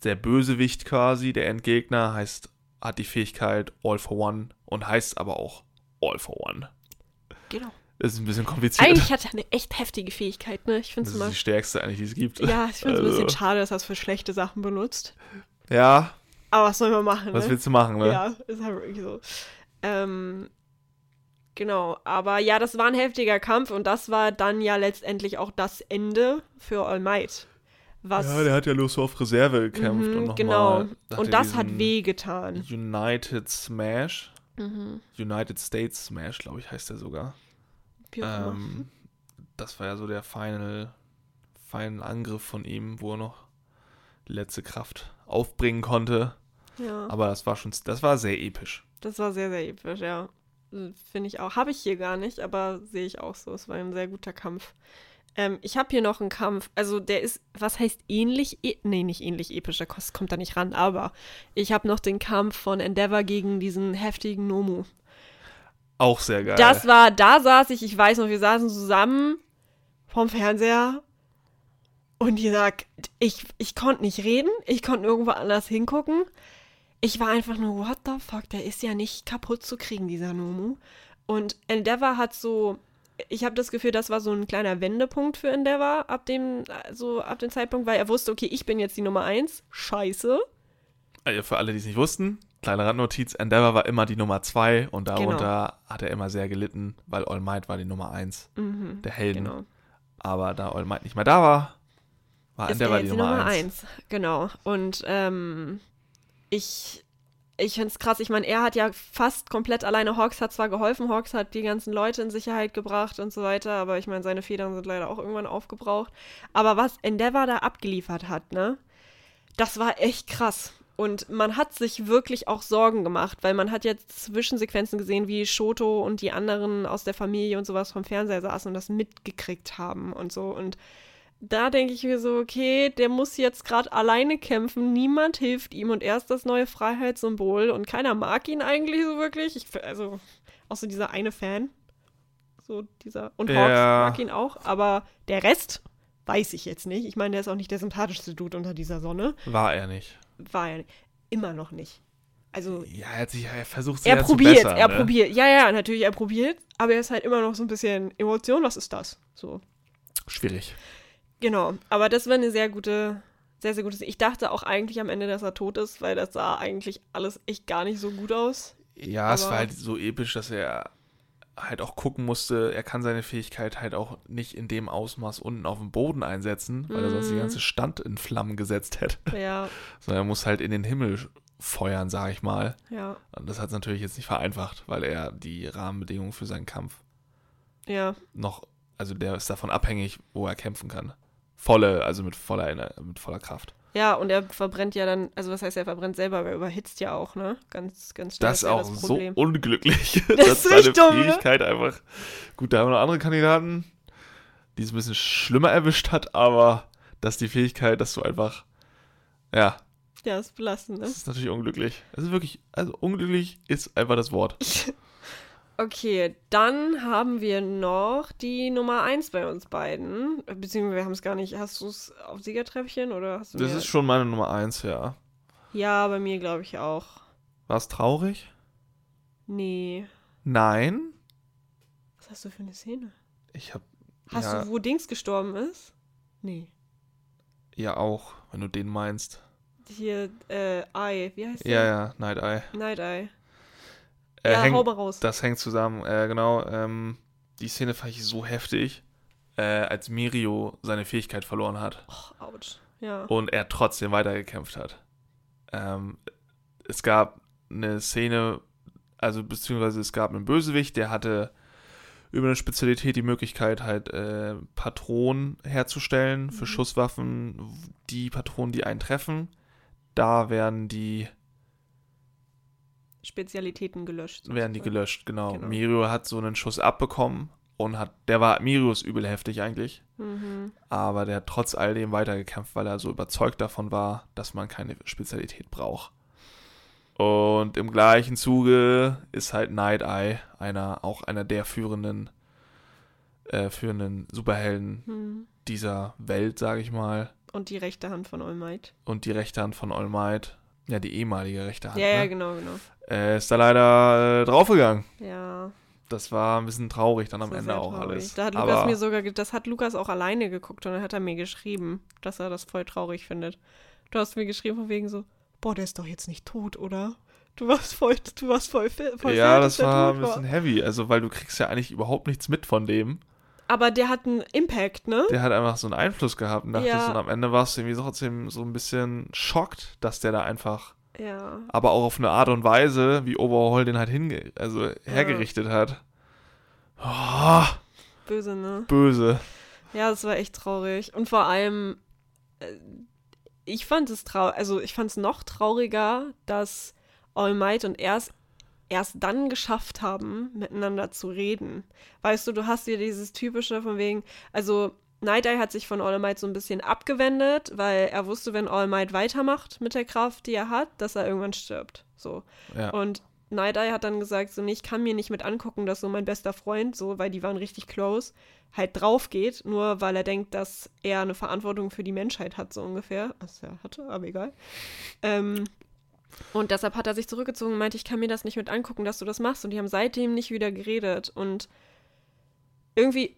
Der Bösewicht quasi, der Endgegner, heißt, hat die Fähigkeit All for One und heißt aber auch All for One. genau. Das ist ein bisschen kompliziert. Eigentlich hat er eine echt heftige Fähigkeit, ne? Ich finde das es ist immer. die stärkste eigentlich, die es gibt. Ja, ich finde es ein bisschen Also. schade, dass er es für schlechte Sachen benutzt. Ja, Aber was soll man machen, was ne? willst du machen, ne? Ja, ist halt wirklich so. Ähm, genau, aber ja, das war ein heftiger Kampf und das war dann ja letztendlich auch das Ende für All Might. Was, Ja, der hat ja nur so auf Reserve gekämpft Mhm, und nochmal. genau. Und das hat wehgetan. United Smash. Mhm. United States Smash, glaube ich, heißt der sogar. Ähm, das war ja so der final, final Angriff von ihm, wo er noch letzte Kraft aufbringen konnte. Ja, Aber das war schon, das war sehr episch. das war sehr, sehr episch, ja. Finde ich auch. Habe ich hier gar nicht, aber sehe ich auch so. Es war ein sehr guter Kampf. Ähm, ich habe hier noch einen Kampf. Also der ist, was heißt ähnlich? E nee, nicht ähnlich episch, der kommt da nicht ran. Aber ich habe noch den Kampf von Endeavor gegen diesen heftigen Nomu. Auch sehr geil. Das war, da saß ich, ich weiß noch, wir saßen zusammen vorm Fernseher und die sagt, ich, ich konnte nicht reden, ich konnte irgendwo anders hingucken. Ich war einfach nur, what the fuck, der ist ja nicht kaputt zu kriegen, dieser Nomu. Und Endeavor hat so, ich habe das Gefühl, das war so ein kleiner Wendepunkt für Endeavor ab dem, so ab dem Zeitpunkt, weil er wusste, okay, ich bin jetzt die Nummer eins, scheiße. also für alle, die es nicht wussten, kleine Randnotiz, Endeavor war immer die Nummer 2 und darunter hat er immer sehr gelitten, weil All Might war die Nummer 1 Mhm, der Helden. genau. Aber da All Might nicht mehr da war, war ist Endeavor die jetzt Nummer 1. eins. Genau. Und ähm, ich, ich finde es krass. Ich meine, er hat ja fast komplett alleine. Hawks hat zwar geholfen, Hawks hat die ganzen Leute in Sicherheit gebracht und so weiter, aber ich meine, seine Federn sind leider auch irgendwann aufgebraucht. Aber was Endeavor da abgeliefert hat, ne, das war echt krass. Und man hat sich wirklich auch Sorgen gemacht, weil man hat jetzt Zwischensequenzen gesehen, wie Shoto und die anderen aus der Familie und sowas vom Fernseher saßen und das mitgekriegt haben und so. Und da denke ich mir so, okay, der muss jetzt gerade alleine kämpfen, niemand hilft ihm und er ist das neue Freiheitssymbol und keiner mag ihn eigentlich so wirklich. Ich, also, außer dieser eine Fan. So dieser. Und Hawks Ja. mag ihn auch, aber der Rest weiß ich jetzt nicht. Ich meine, der ist auch nicht der sympathischste Dude unter dieser Sonne. War er nicht. War er immer noch nicht. Also, Ja, er hat sich er versucht er probiert, bessern, er ne? probiert. Ja, ja, natürlich, er probiert, aber er ist halt immer noch so ein bisschen Emotion, was ist das? So. Schwierig. Genau, aber das war eine sehr gute, sehr, sehr gute. Ich dachte auch eigentlich am Ende, dass er tot ist, weil das sah eigentlich alles echt gar nicht so gut aus. Ja, es Aber- war halt so episch, dass er halt auch gucken musste, er kann seine Fähigkeit halt auch nicht in dem Ausmaß unten auf dem Boden einsetzen, weil er sonst die Mhm. ganze Stand in Flammen gesetzt hätte. (laughs) Ja, (laughs) Sondern er muss halt in den Himmel feuern, sag ich mal. ja, Und das hat es natürlich jetzt nicht vereinfacht, weil er die Rahmenbedingungen für seinen Kampf ja. noch, also der ist davon abhängig, wo er kämpfen kann. Volle, also mit voller, mit voller Kraft. Ja, und er verbrennt ja dann, also was heißt, er verbrennt selber, aber er überhitzt ja auch, ne? Ganz, ganz schnell. Das ist auch so Problem. unglücklich, (laughs) Das dass ist seine dumm, ne? Fähigkeit einfach. Gut, da haben wir noch andere Kandidaten, die es ein bisschen schlimmer erwischt hat, aber dass die Fähigkeit, dass du einfach. Ja, Ja, ist belastend, ne? das ist natürlich unglücklich. Das ist wirklich, also unglücklich ist einfach das Wort. (laughs) Okay, dann haben wir noch die Nummer 1 bei uns beiden. Beziehungsweise wir haben es gar nicht. Hast du es auf Siegertreppchen oder hast du Das ist schon meine Nummer eins, ja. Ja, bei mir glaube ich auch. War es traurig? Nee. Nein. Was hast du für eine Szene? Ich hab. Hast ja, du, wo Dings gestorben ist? Nee. ja auch, wenn du den meinst. Hier, äh, Eye. Wie heißt Ja, der? ja, Night Eye. Night Eye. Äh, ja, hängt- hau mal raus. Das hängt zusammen, äh, genau. Ähm, die Szene fand ich so heftig, äh, als Mirio seine Fähigkeit verloren hat Och, ouch. Ja. und er trotzdem weitergekämpft hat. Ähm, es gab eine Szene, also beziehungsweise es gab einen Bösewicht, der hatte über eine Spezialität die Möglichkeit, halt äh, Patronen herzustellen für Mhm. Schusswaffen, die Patronen, die einen treffen. Da werden die Spezialitäten gelöscht. werden die sozusagen. gelöscht, genau. Genau. Mirio hat so einen Schuss abbekommen und hat, der war, Mirio ist übel heftig eigentlich, Mhm. aber der hat trotz all dem weitergekämpft, weil er so überzeugt davon war, dass man keine Spezialität braucht. Und im gleichen Zuge ist halt Night Eye einer, auch einer der führenden, äh, führenden Superhelden Mhm. dieser Welt, sage ich mal. Und die rechte Hand von All Might. Und die rechte Hand von All Might, ja, die ehemalige rechte Hand, Ja, ja, ne? genau, genau. äh, ist da leider äh, draufgegangen. Ja. Das war ein bisschen traurig dann am war Ende auch traurig. alles. Da hat Lukas Aber mir sogar, das hat Lukas auch alleine geguckt und dann hat er mir geschrieben, dass er das voll traurig findet. Du hast mir geschrieben von wegen so, boah, der ist doch jetzt nicht tot, oder? Du warst voll, du warst voll, voll ja, sad, das war ein bisschen heavy, also weil du kriegst ja eigentlich überhaupt nichts mit von dem. Aber der hat einen Impact, ne? Der hat einfach so einen Einfluss gehabt und dachte Ja. und am Ende warst du irgendwie so trotzdem so ein bisschen schockt, dass der da einfach, Ja. aber auch auf eine Art und Weise, wie Overhaul den halt hinge also hergerichtet hat. Oh, Böse, ne? böse. Ja, das war echt traurig. Und vor allem, äh, ich fand es traurig, also ich fand es noch trauriger, dass All Might und er es erst dann geschafft haben, miteinander zu reden. Weißt du, du hast hier dieses typische von wegen, also Night Eye hat sich von All Might so ein bisschen abgewendet, weil er wusste, wenn All Might weitermacht mit der Kraft, die er hat, dass er irgendwann stirbt. So. Ja. Und Night Eye hat dann gesagt, so, nee, ich kann mir nicht mit angucken, dass so mein bester Freund, so, weil die waren richtig close, halt drauf geht, nur weil er denkt, dass er eine Verantwortung für die Menschheit hat, so ungefähr. Was er hatte, aber egal. Ähm, und deshalb hat er sich zurückgezogen und meinte, ich kann mir das nicht mit angucken, dass du das machst. Und die haben seitdem nicht wieder geredet. Und irgendwie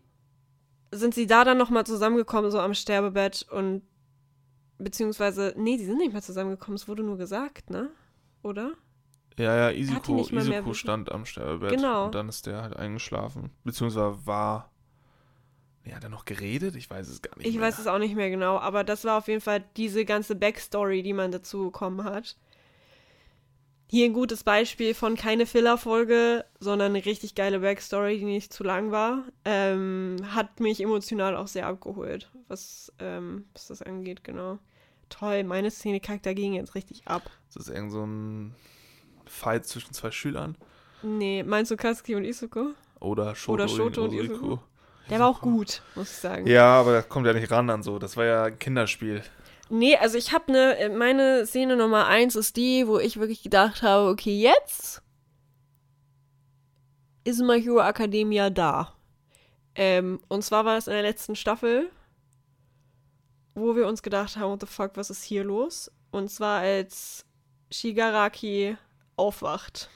sind sie da dann nochmal zusammengekommen, so am Sterbebett und beziehungsweise, nee, sie sind nicht mehr zusammengekommen, es wurde nur gesagt, ne? Oder? Ja, ja, Isiko, Isiko stand am Sterbebett Genau. und dann ist der halt eingeschlafen. Beziehungsweise war. Nee, hat er noch geredet? Ich weiß es gar nicht Ich mehr. weiß es auch nicht mehr genau, aber das war auf jeden Fall diese ganze Backstory, die man dazu bekommen hat. Hier ein gutes Beispiel von keine Filler-Folge, sondern eine richtig geile Backstory, die nicht zu lang war. Ähm, hat mich emotional auch sehr abgeholt, was, ähm, was das angeht, genau. Toll, meine Szene kackt dagegen jetzt richtig ab. Das ist irgend so ein Fight zwischen zwei Schülern. Nee, meinst du Kaski und Isuko? Oder Shoto, Oder Shoto und Uriko. Isuko. Der war auch gut, muss ich sagen. Ja, aber das kommt ja nicht ran an so. Das war ja ein Kinderspiel. Nee, also ich habe eine, meine Szene Nummer eins ist die, wo ich wirklich gedacht habe, okay, jetzt ist My Hero Academia da. Ähm, und zwar war das in der letzten Staffel, wo wir uns gedacht haben, what the fuck, was ist hier los? Und zwar als Shigaraki aufwacht.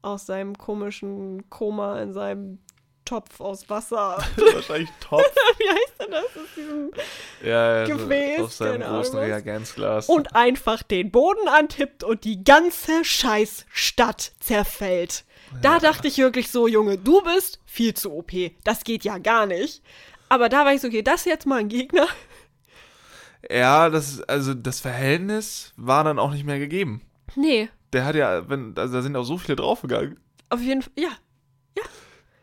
Aus seinem komischen Koma in seinem Topf aus Wasser. (laughs) Wahrscheinlich top. (laughs) Wie heißt denn (laughs) das? Aus diesem ja, ja, Gefäß, auf seinem Ahnung großen. Reagenzglas. und einfach den Boden antippt und die ganze scheiß Stadt zerfällt. Da dachte ich wirklich so, Junge, du bist viel zu OP. Das geht ja gar nicht. Aber da war ich so, okay, das ist jetzt mal ein Gegner. ja, das, also das Verhältnis war dann auch nicht mehr gegeben. Nee, Der hat ja, wenn, also da sind auch so viele draufgegangen. auf jeden Fall, ja.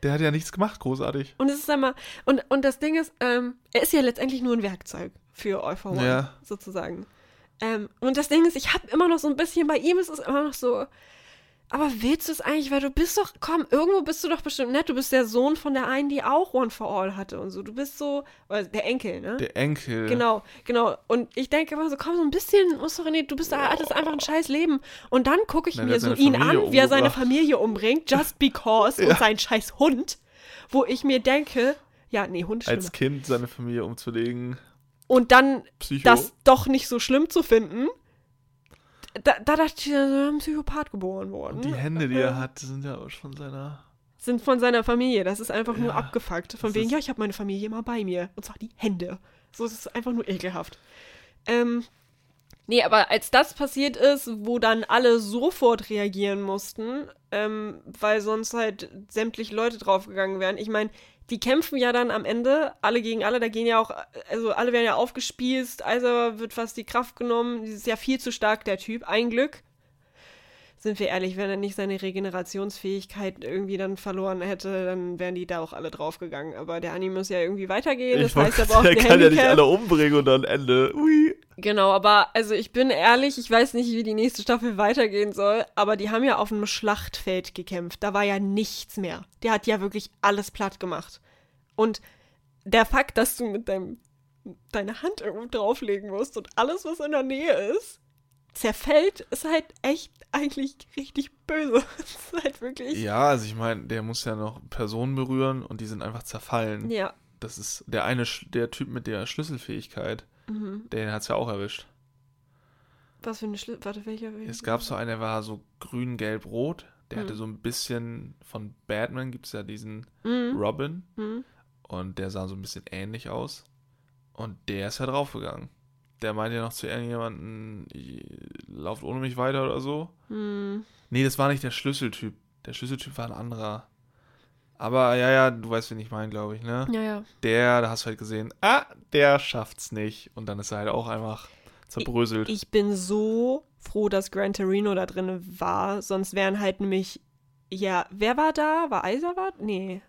Der hat ja nichts gemacht, großartig. Und es ist einmal, und, und das Ding ist, ähm, er ist ja letztendlich nur ein Werkzeug für One, Ja. sozusagen. Ähm, und das Ding ist, ich habe immer noch so ein bisschen, bei ihm ist es immer noch so, aber willst du es eigentlich, weil du bist doch, komm, irgendwo bist du doch bestimmt nett. Du bist der Sohn von der einen, die auch One for All hatte und so. Du bist so, oder der Enkel, ne? Der Enkel. Genau, genau. Und ich denke immer so, komm, so ein bisschen, musst du René, du bist da, hattest einfach ein scheiß Leben. Und dann gucke ich Nein, mir so ihn an, Familie wie er seine umgebracht. Familie umbringt, just because, (laughs) und sein scheiß Hund, wo ich mir denke, ja, nee, Hund ist schlimmer. Als Kind seine Familie umzulegen. Und dann Psycho. das doch nicht so schlimm zu finden, da, da dachte ich, da ist ein Psychopath geboren worden. Und die Hände, die er hat, sind ja auch schon seiner. sind von seiner Familie. Das ist einfach nur Ja, abgefuckt. Von wegen, ja, ich habe meine Familie immer bei mir. Und zwar die Hände. So es ist einfach nur ekelhaft. Ähm, nee, aber als das passiert ist, wo dann alle sofort reagieren mussten, ähm, weil sonst halt sämtliche Leute draufgegangen wären. Ich meine, die kämpfen ja dann am Ende, alle gegen alle, da gehen ja auch, also alle werden ja aufgespießt, also wird fast die Kraft genommen, ist ja viel zu stark, der Typ, ein Glück. Sind wir ehrlich, wenn er nicht seine Regenerationsfähigkeit irgendwie dann verloren hätte, dann wären die da auch alle draufgegangen. Aber der Anime muss ja irgendwie weitergehen, das heißt, er braucht der kann ja nicht Handicap. alle umbringen und dann Ende. Ui. Genau, aber also ich bin ehrlich, ich weiß nicht, wie die nächste Staffel weitergehen soll, aber die haben ja auf einem Schlachtfeld gekämpft. Da war ja nichts mehr. Der hat ja wirklich alles platt gemacht. Und der Fakt, dass du mit deinem deine Hand irgendwo drauflegen musst und alles, was in der Nähe ist, zerfällt, ist halt echt eigentlich richtig böse. (laughs) Es ist halt wirklich. Ja, also ich meine, der muss ja noch Personen berühren und die sind einfach zerfallen. Ja. Das ist der eine, der Typ mit der Schlüsselfähigkeit. Mhm. Den hat's ja auch erwischt. Was für eine Schlüssel. Warte, welcher? welcher? Es gab so einen, der war so grün, gelb, rot. Der Mhm. hatte so ein bisschen von Batman gibt's ja diesen Mhm. Robin Mhm. und der sah so ein bisschen ähnlich aus. Und der ist ja draufgegangen. Der meinte ja noch zu irgendjemandem, "Ihr lauft ohne mich weiter oder so. Mhm. Nee, das war nicht der Schlüsseltyp. Der Schlüsseltyp war ein anderer. Aber ja, ja, du weißt, wen ich meine, glaube ich, ne? Ja, ja. Der, da hast du halt gesehen, ah, der schafft's nicht. Und dann ist er halt auch einfach zerbröselt. Ich bin so froh, dass Gran Torino da drin war. Sonst wären halt nämlich. Ja, wer war da? War Eiserwart? Nee.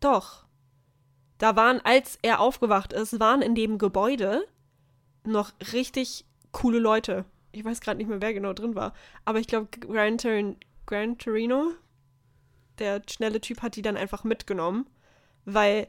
Doch. Da waren, als er aufgewacht ist, waren in dem Gebäude noch richtig coole Leute. Ich weiß gerade nicht mehr, wer genau drin war. Aber ich glaube, Gran, Gran Torino, der schnelle Typ, hat die dann einfach mitgenommen. Weil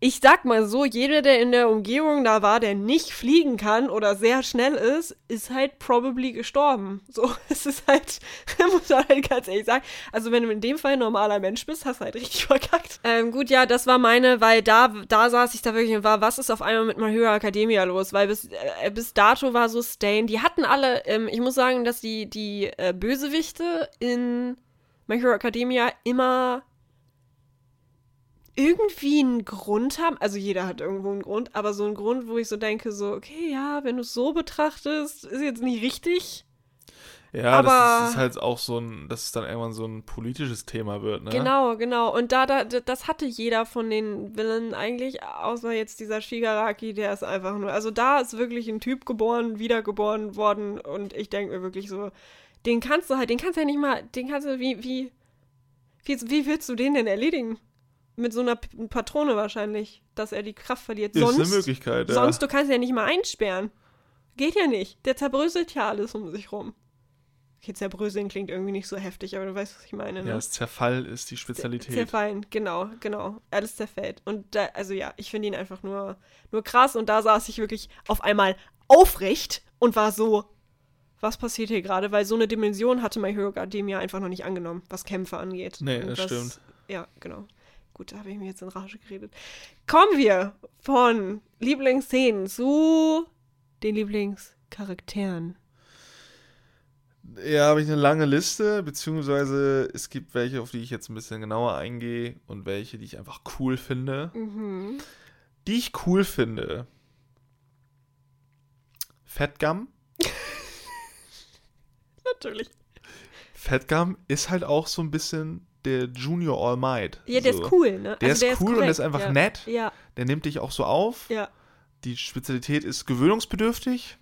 ich sag mal so, jeder, der in der Umgebung da war, der nicht fliegen kann oder sehr schnell ist, ist halt probably gestorben. So, (laughs) es ist halt, (laughs) muss man halt ganz ehrlich sagen. Also, wenn du in dem Fall ein normaler Mensch bist, hast du halt richtig (laughs) verkackt. Ähm, gut, ja, das war meine, weil da, da saß ich da wirklich und war, was ist auf einmal mit Hero Academia los? Weil bis, äh, bis dato war so Stain, die hatten alle, ähm, ich muss sagen, dass die, die äh, Bösewichte in My Hero Academia immer irgendwie einen Grund haben. Also jeder hat irgendwo einen Grund, aber so einen Grund, wo ich so denke, so, okay, ja, wenn du es so betrachtest, ist jetzt nicht richtig. ja, aber- das ist, ist halt auch so ein, dass es dann irgendwann so ein politisches Thema wird, ne? Genau, genau. Und da, da, das hatte jeder von den Villainen eigentlich, außer jetzt dieser Shigaraki, der ist einfach nur. Also da ist wirklich ein Typ geboren, wiedergeboren worden und ich denke mir wirklich so, den kannst du halt, den kannst du ja nicht mal, den kannst du, wie, wie, wie, wie willst du den denn erledigen? Mit so einer P- Patrone wahrscheinlich, dass er die Kraft verliert. Ist Sonst, eine Möglichkeit, ja. sonst, du kannst ihn ja nicht mal einsperren. Geht ja nicht. Der zerbröselt ja alles um sich rum. Okay, zerbröseln klingt irgendwie nicht so heftig, aber du weißt, was ich meine, ne? ja, das Zerfall ist die Spezialität. Zerfallen, genau, genau. Alles zerfällt. Und da, also ja, ich finde ihn einfach nur, nur krass. Und da saß ich wirklich auf einmal aufrecht und war so, was passiert hier gerade? Weil so eine Dimension hatte My Hero Academia einfach noch nicht angenommen, was Kämpfe angeht. Nee, Und das stimmt. Ja, genau. Gut, da habe ich mir jetzt in Rage geredet. Kommen wir von Lieblingsszenen zu den Lieblingscharakteren. Ja, habe ich eine lange Liste, beziehungsweise es gibt welche, auf die ich jetzt ein bisschen genauer eingehe und welche, die ich einfach cool finde. Mhm. Die ich cool finde. Fatgum. (laughs) Natürlich. Fatgum ist halt auch so ein bisschen der Junior All Might. Ja, der so. ist cool, ne? Der Also ist cool und korrekt, ist einfach ja. nett. Ja, Der nimmt dich auch so auf. ja. Die Spezialität ist gewöhnungsbedürftig,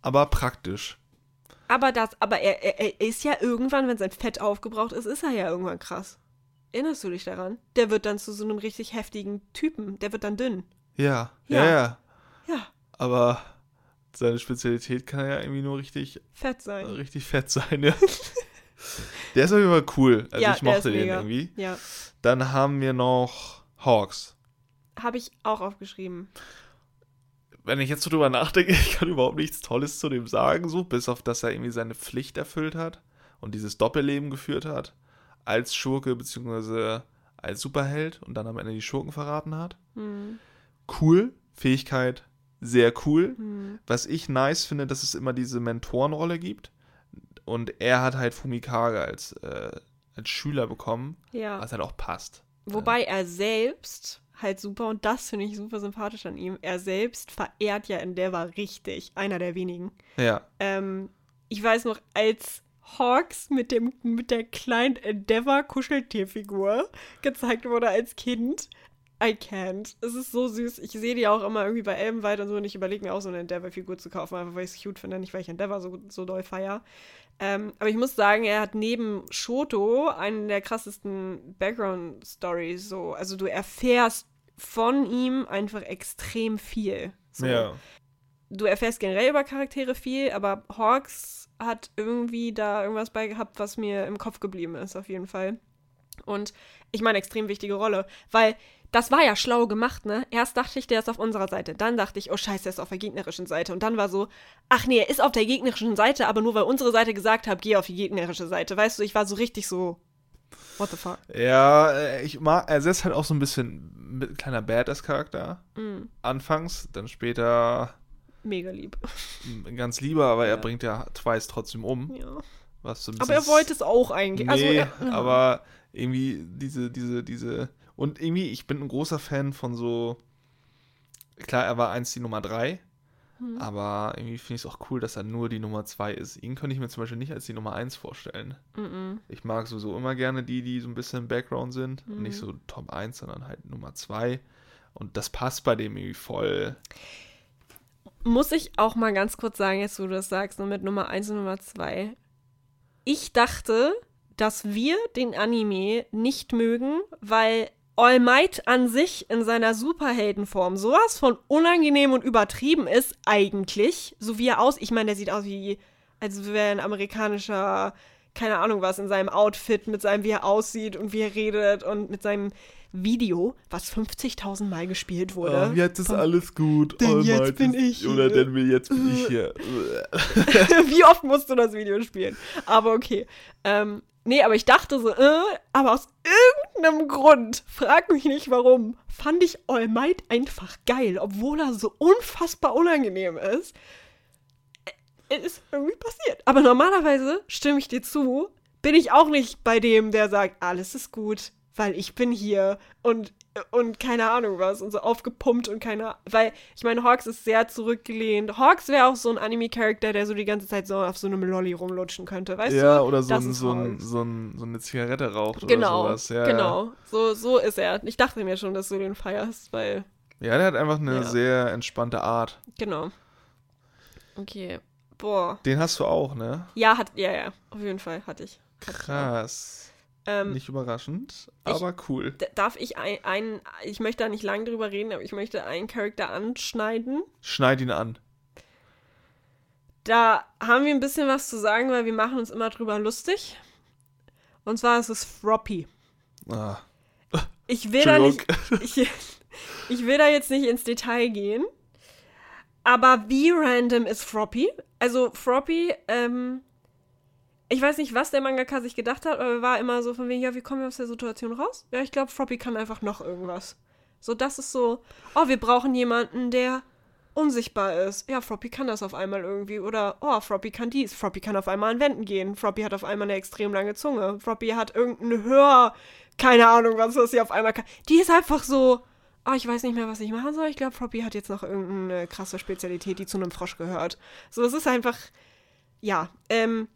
aber praktisch. Aber das, aber er, er, er ist ja irgendwann, wenn sein Fett aufgebraucht ist, ist er ja irgendwann krass. Erinnerst du dich daran? Der wird dann zu so einem richtig heftigen Typen. Der wird dann dünn. Ja, Ja. ja, ja. Ja, Aber seine Spezialität kann ja irgendwie nur richtig, fett sein. richtig fett sein, ja. (laughs) Der ist auf jeden Fall cool. Also ja, ich mochte den irgendwie. Ja. Dann haben wir noch Hawks. Habe ich auch aufgeschrieben. Wenn ich jetzt so drüber nachdenke, (laughs) ich kann überhaupt nichts Tolles zu dem sagen, so, bis auf, dass er irgendwie seine Pflicht erfüllt hat und dieses Doppelleben geführt hat. Als Schurke, beziehungsweise als Superheld und dann am Ende die Schurken verraten hat. Hm. Cool. Fähigkeit, sehr cool. Hm. Was ich nice finde, dass es immer diese Mentorenrolle gibt. Und er hat halt Fumikage als, äh, als Schüler bekommen, Ja. was halt auch passt. Wobei er selbst halt super, und das finde ich super sympathisch an ihm, er selbst verehrt ja Endeavor richtig. Einer der wenigen. Ja. Ähm, ich weiß noch, als Hawks mit, dem, mit der kleinen Endeavor-Kuscheltierfigur gezeigt wurde als Kind. I can't. Es ist so süß. Ich sehe die auch immer irgendwie bei Elbenwald und so und ich überlege mir auch so eine Endeavor-Figur zu kaufen, einfach weil ich es cute finde, nicht weil ich Endeavor so, so doll feier. Ähm, aber ich muss sagen, er hat neben Shoto einen der krassesten Background-Stories. So. Also du erfährst von ihm einfach extrem viel. So Ja. du erfährst generell über Charaktere viel, aber Hawks hat irgendwie da irgendwas bei gehabt, was mir im Kopf geblieben ist, auf jeden Fall. Und ich meine, extrem wichtige Rolle, weil das war ja schlau gemacht, ne? Erst dachte ich, der ist auf unserer Seite. Dann dachte ich, oh scheiße, der ist auf der gegnerischen Seite. Und dann war so, ach nee, er ist auf der gegnerischen Seite, aber nur weil unsere Seite gesagt hat, geh auf die gegnerische Seite. Weißt du, ich war so richtig so, what the fuck? Ja, äh, ich mag, er ist halt auch so ein bisschen mit kleiner Badass-Charakter. Mm, Anfangs, dann später mega lieb. ganz lieber, aber er Ja. bringt ja Twice trotzdem um. Ja. Was so ein Aber er wollte es auch eigentlich. Nee, also, (laughs) er, aber irgendwie diese, diese, diese. Und irgendwie, ich bin ein großer Fan von so. Klar, er war einst die Nummer 3, Hm. aber irgendwie finde ich es auch cool, dass er nur die Nummer 2 ist. Ihn könnte ich mir zum Beispiel nicht als die Nummer 1 vorstellen. Mm-mm. Ich mag sowieso immer gerne die, die so ein bisschen im Background sind. Und nicht Mhm. so Top 1, sondern halt Nummer 2. Und das passt bei dem irgendwie voll. Muss ich auch mal ganz kurz sagen, jetzt wo du das sagst, nur mit Nummer 1 und Nummer 2. Ich dachte, dass wir den Anime nicht mögen, weil All Might an sich in seiner Superheldenform sowas von unangenehm und übertrieben ist, eigentlich. So wie er aus. Ich meine, der sieht aus wie, als wäre ein amerikanischer, keine Ahnung was, in seinem Outfit, mit seinem, wie er aussieht und wie er redet und mit seinem Video, was 50.000 Mal gespielt wurde. Oh, jetzt ist Von- alles gut. Denn All jetzt bin ist- ich Oder hier. denn jetzt bin ich hier. (laughs) Wie oft musst du das Video spielen? Aber okay. Ähm, nee, aber ich dachte so, äh, aber aus irgendeinem Grund, frag mich nicht warum, fand ich All Might einfach geil, obwohl er so unfassbar unangenehm ist. Äh, Es ist irgendwie passiert. Aber normalerweise, stimme ich dir zu, bin ich auch nicht bei dem, der sagt, alles ist gut, weil ich bin hier und und keine Ahnung was und so aufgepumpt und keine weil ich meine Hawks ist sehr zurückgelehnt. Hawks wäre auch so ein Anime Charakter, der so die ganze Zeit so auf so einem Lolli rumlutschen könnte, weißt ja, du? oder so, ein, so, ein, so, ein, so eine Zigarette raucht Genau, oder sowas. Ja, genau. So so ist er. Ich dachte mir schon, dass du den feierst, weil Ja, der hat einfach eine Ja. sehr entspannte Art. genau. Okay. Boah. Den hast du auch, ne? Ja, hat ja ja, auf jeden Fall hatte ich. Hatte ich. Krass. Ähm, Nicht überraschend, aber cool. Darf ich ein, ein, ich möchte da nicht lange drüber reden, aber ich möchte einen Charakter anschneiden. Schneid ihn an. Da haben wir ein bisschen was zu sagen, weil wir machen uns immer drüber lustig. Und zwar ist es Froppy. Ah, Ich will da nicht, (laughs) ich, ich will da jetzt nicht ins Detail gehen. Aber wie random ist Froppy? Also Froppy, ähm, ich weiß nicht, was der Mangaka sich gedacht hat, aber er war immer so von wegen, ja, wie kommen wir aus der Situation raus? Ja, ich glaube, Froppy kann einfach noch irgendwas. So, das ist so, oh, wir brauchen jemanden, der unsichtbar ist. Ja, Froppy kann das auf einmal irgendwie. Oder, oh, Froppy kann dies. Froppy kann auf einmal an Wänden gehen. Froppy hat auf einmal eine extrem lange Zunge. Froppy hat irgendein Hör... Keine Ahnung, was das sie auf einmal kann. Die ist einfach so... Oh, ich weiß nicht mehr, was ich machen soll. Ich glaube, Froppy hat jetzt noch irgendeine krasse Spezialität, die zu einem Frosch gehört. So, es ist einfach... Ja, ähm...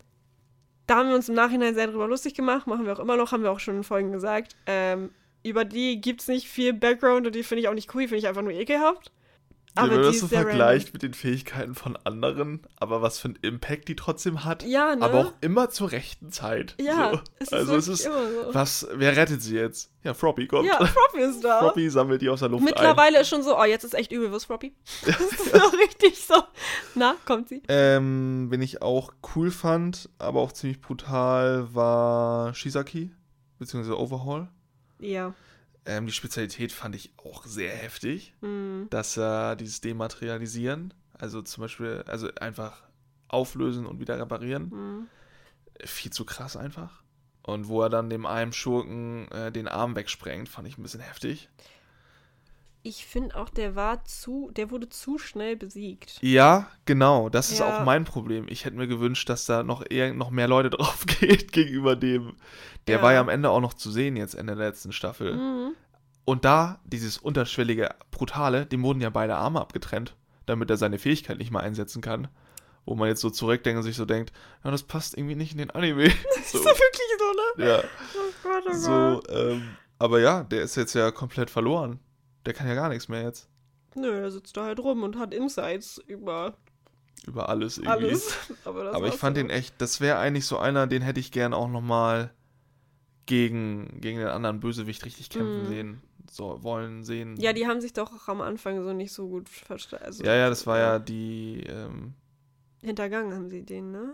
Da haben wir uns im Nachhinein sehr drüber lustig gemacht. Machen wir auch immer noch, haben wir auch schon in Folgen gesagt. Ähm, über die gibt es nicht viel Background und die finde ich auch nicht cool. Finde ich einfach nur ekelhaft. Aber wenn man das so vergleicht mit den Fähigkeiten von anderen, aber was für einen Impact die trotzdem hat, Ja, ne? aber auch immer zur rechten Zeit. Ja, so. es ist also es ist, immer so. was, wer rettet sie jetzt? Ja, Froppy kommt. Ja, Froppy ist da. (laughs) Froppy sammelt die aus der Luft ein. Mittlerweile ist schon so, oh, jetzt ist echt übel, ist Froppy? (laughs) (laughs) Das ist so richtig so. Na, kommt sie? Ähm, wen ich auch cool fand, aber auch ziemlich brutal, war Shisaki, beziehungsweise Overhaul. Ja. Ähm, die Spezialität fand ich auch sehr heftig, Hm. dass er dieses Dematerialisieren, also zum Beispiel, also einfach auflösen und wieder reparieren, Hm. viel zu krass einfach. Und wo er dann dem einen Schurken äh, den Arm wegsprengt, fand ich ein bisschen heftig. Ich finde auch, der war zu, der wurde zu schnell besiegt. Ja, genau, das ist Ja. auch mein Problem. Ich hätte mir gewünscht, dass da noch eher noch mehr Leute (laughs) drauf geht gegenüber dem. Der Ja. war ja am Ende auch noch zu sehen jetzt Ende der letzten Staffel. Mhm. Und da, dieses unterschwellige Brutale, dem wurden ja beide Arme abgetrennt, damit er seine Fähigkeit nicht mal einsetzen kann. Wo man jetzt so zurückdenkt und sich so denkt, ja, das passt irgendwie nicht in den Anime. (laughs) so, Ist doch wirklich so, ne? ja, Oh Gott, oh so, Gott. ähm, aber ja, der ist jetzt ja komplett verloren. Der kann ja gar nichts mehr jetzt. Nö, er sitzt da halt rum und hat Insights über Über alles irgendwie. alles. (laughs) Aber, Aber ich fand dann den echt, das wäre eigentlich so einer, den hätte ich gern auch nochmal gegen, gegen den anderen Bösewicht richtig kämpfen Mhm. sehen, so wollen sehen. Ja, die haben sich doch auch am Anfang so nicht so gut verstanden. Also, ja, ja, das war ja die, ähm, Hintergangen haben sie den, ne?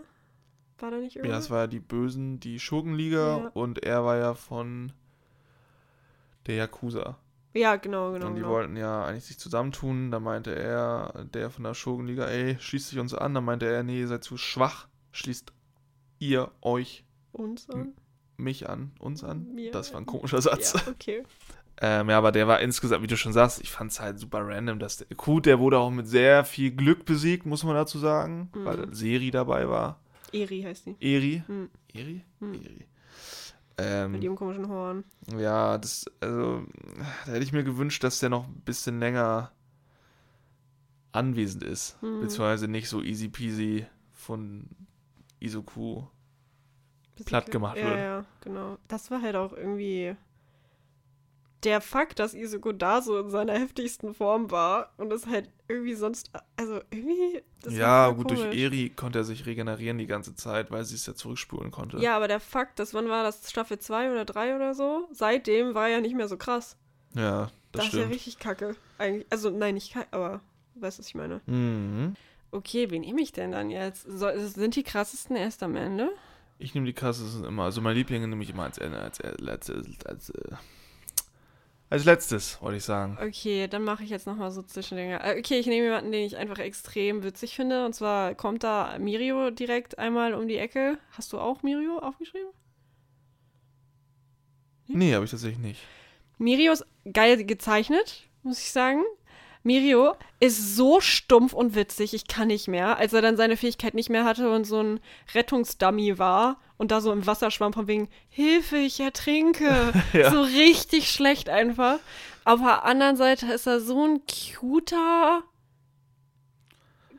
War da nicht ja, irgendwas? das war ja die Bösen, die Schurkenliga Ja. und er war ja von der Yakuza. Ja, genau, genau. und die genau. wollten ja eigentlich sich zusammentun. Da meinte er, der von der Schurkenliga, ey, schließt sich uns an. Da meinte er, nee, ihr seid zu schwach. Schließt ihr euch Uns an? mich an, uns an. Mir das war ein komischer Satz. Ja, (laughs) okay. Ähm, ja, aber der war insgesamt, wie du schon sagst, ich fand es halt super random. Dass der, gut, der wurde auch mit sehr viel Glück besiegt, muss man dazu sagen, Mhm. weil Seri dabei war. Eri heißt die. Eri. Hm. Eri? Mhm. Eri. Mit Ähm, ihrem komischen Horn. ja, das, also, da hätte ich mir gewünscht, dass der noch ein bisschen länger anwesend ist. Mhm. Beziehungsweise nicht so easy peasy von Isoku. Platt gemacht ja, wird. Ja, genau. Das war halt auch irgendwie der Fakt, dass Izuku da so in seiner heftigsten Form war und es halt irgendwie sonst, also irgendwie. das ja, gut, durch komisch. Eri konnte er sich regenerieren die ganze Zeit, weil sie es ja zurückspulen konnte. Ja, aber der Fakt, dass wann war das Staffel 2 oder 3 oder so? Seitdem war er ja nicht mehr so krass. Ja, das, Das, ist ja stimmt. richtig kacke. Eigentlich, also nein, nicht kacke, aber weißt du, was ich meine? Mhm. Okay, wen nehme ich denn dann jetzt? So, sind die krassesten erst am Ende? Ich nehme die krassesten immer. Also meine Lieblinge nehme ich immer als, als, als, letztes, als, äh, als letztes, wollte ich sagen. Okay, dann mache ich jetzt nochmal so Zwischendinge. Äh, Okay, ich nehme jemanden, den ich einfach extrem witzig finde. Und zwar kommt da Mirio direkt einmal um die Ecke. Hast du auch Mirio aufgeschrieben? Nee, habe ich tatsächlich nicht. Mirio ist geil gezeichnet, muss ich sagen. Mirio ist so stumpf und witzig, ich kann nicht mehr. Als er dann seine Fähigkeit nicht mehr hatte und so ein Rettungsdummy war und da so im Wasser schwamm von wegen Hilfe, ich ertrinke. (laughs) Ja. So richtig schlecht einfach. Auf der anderen Seite ist er so ein cuter.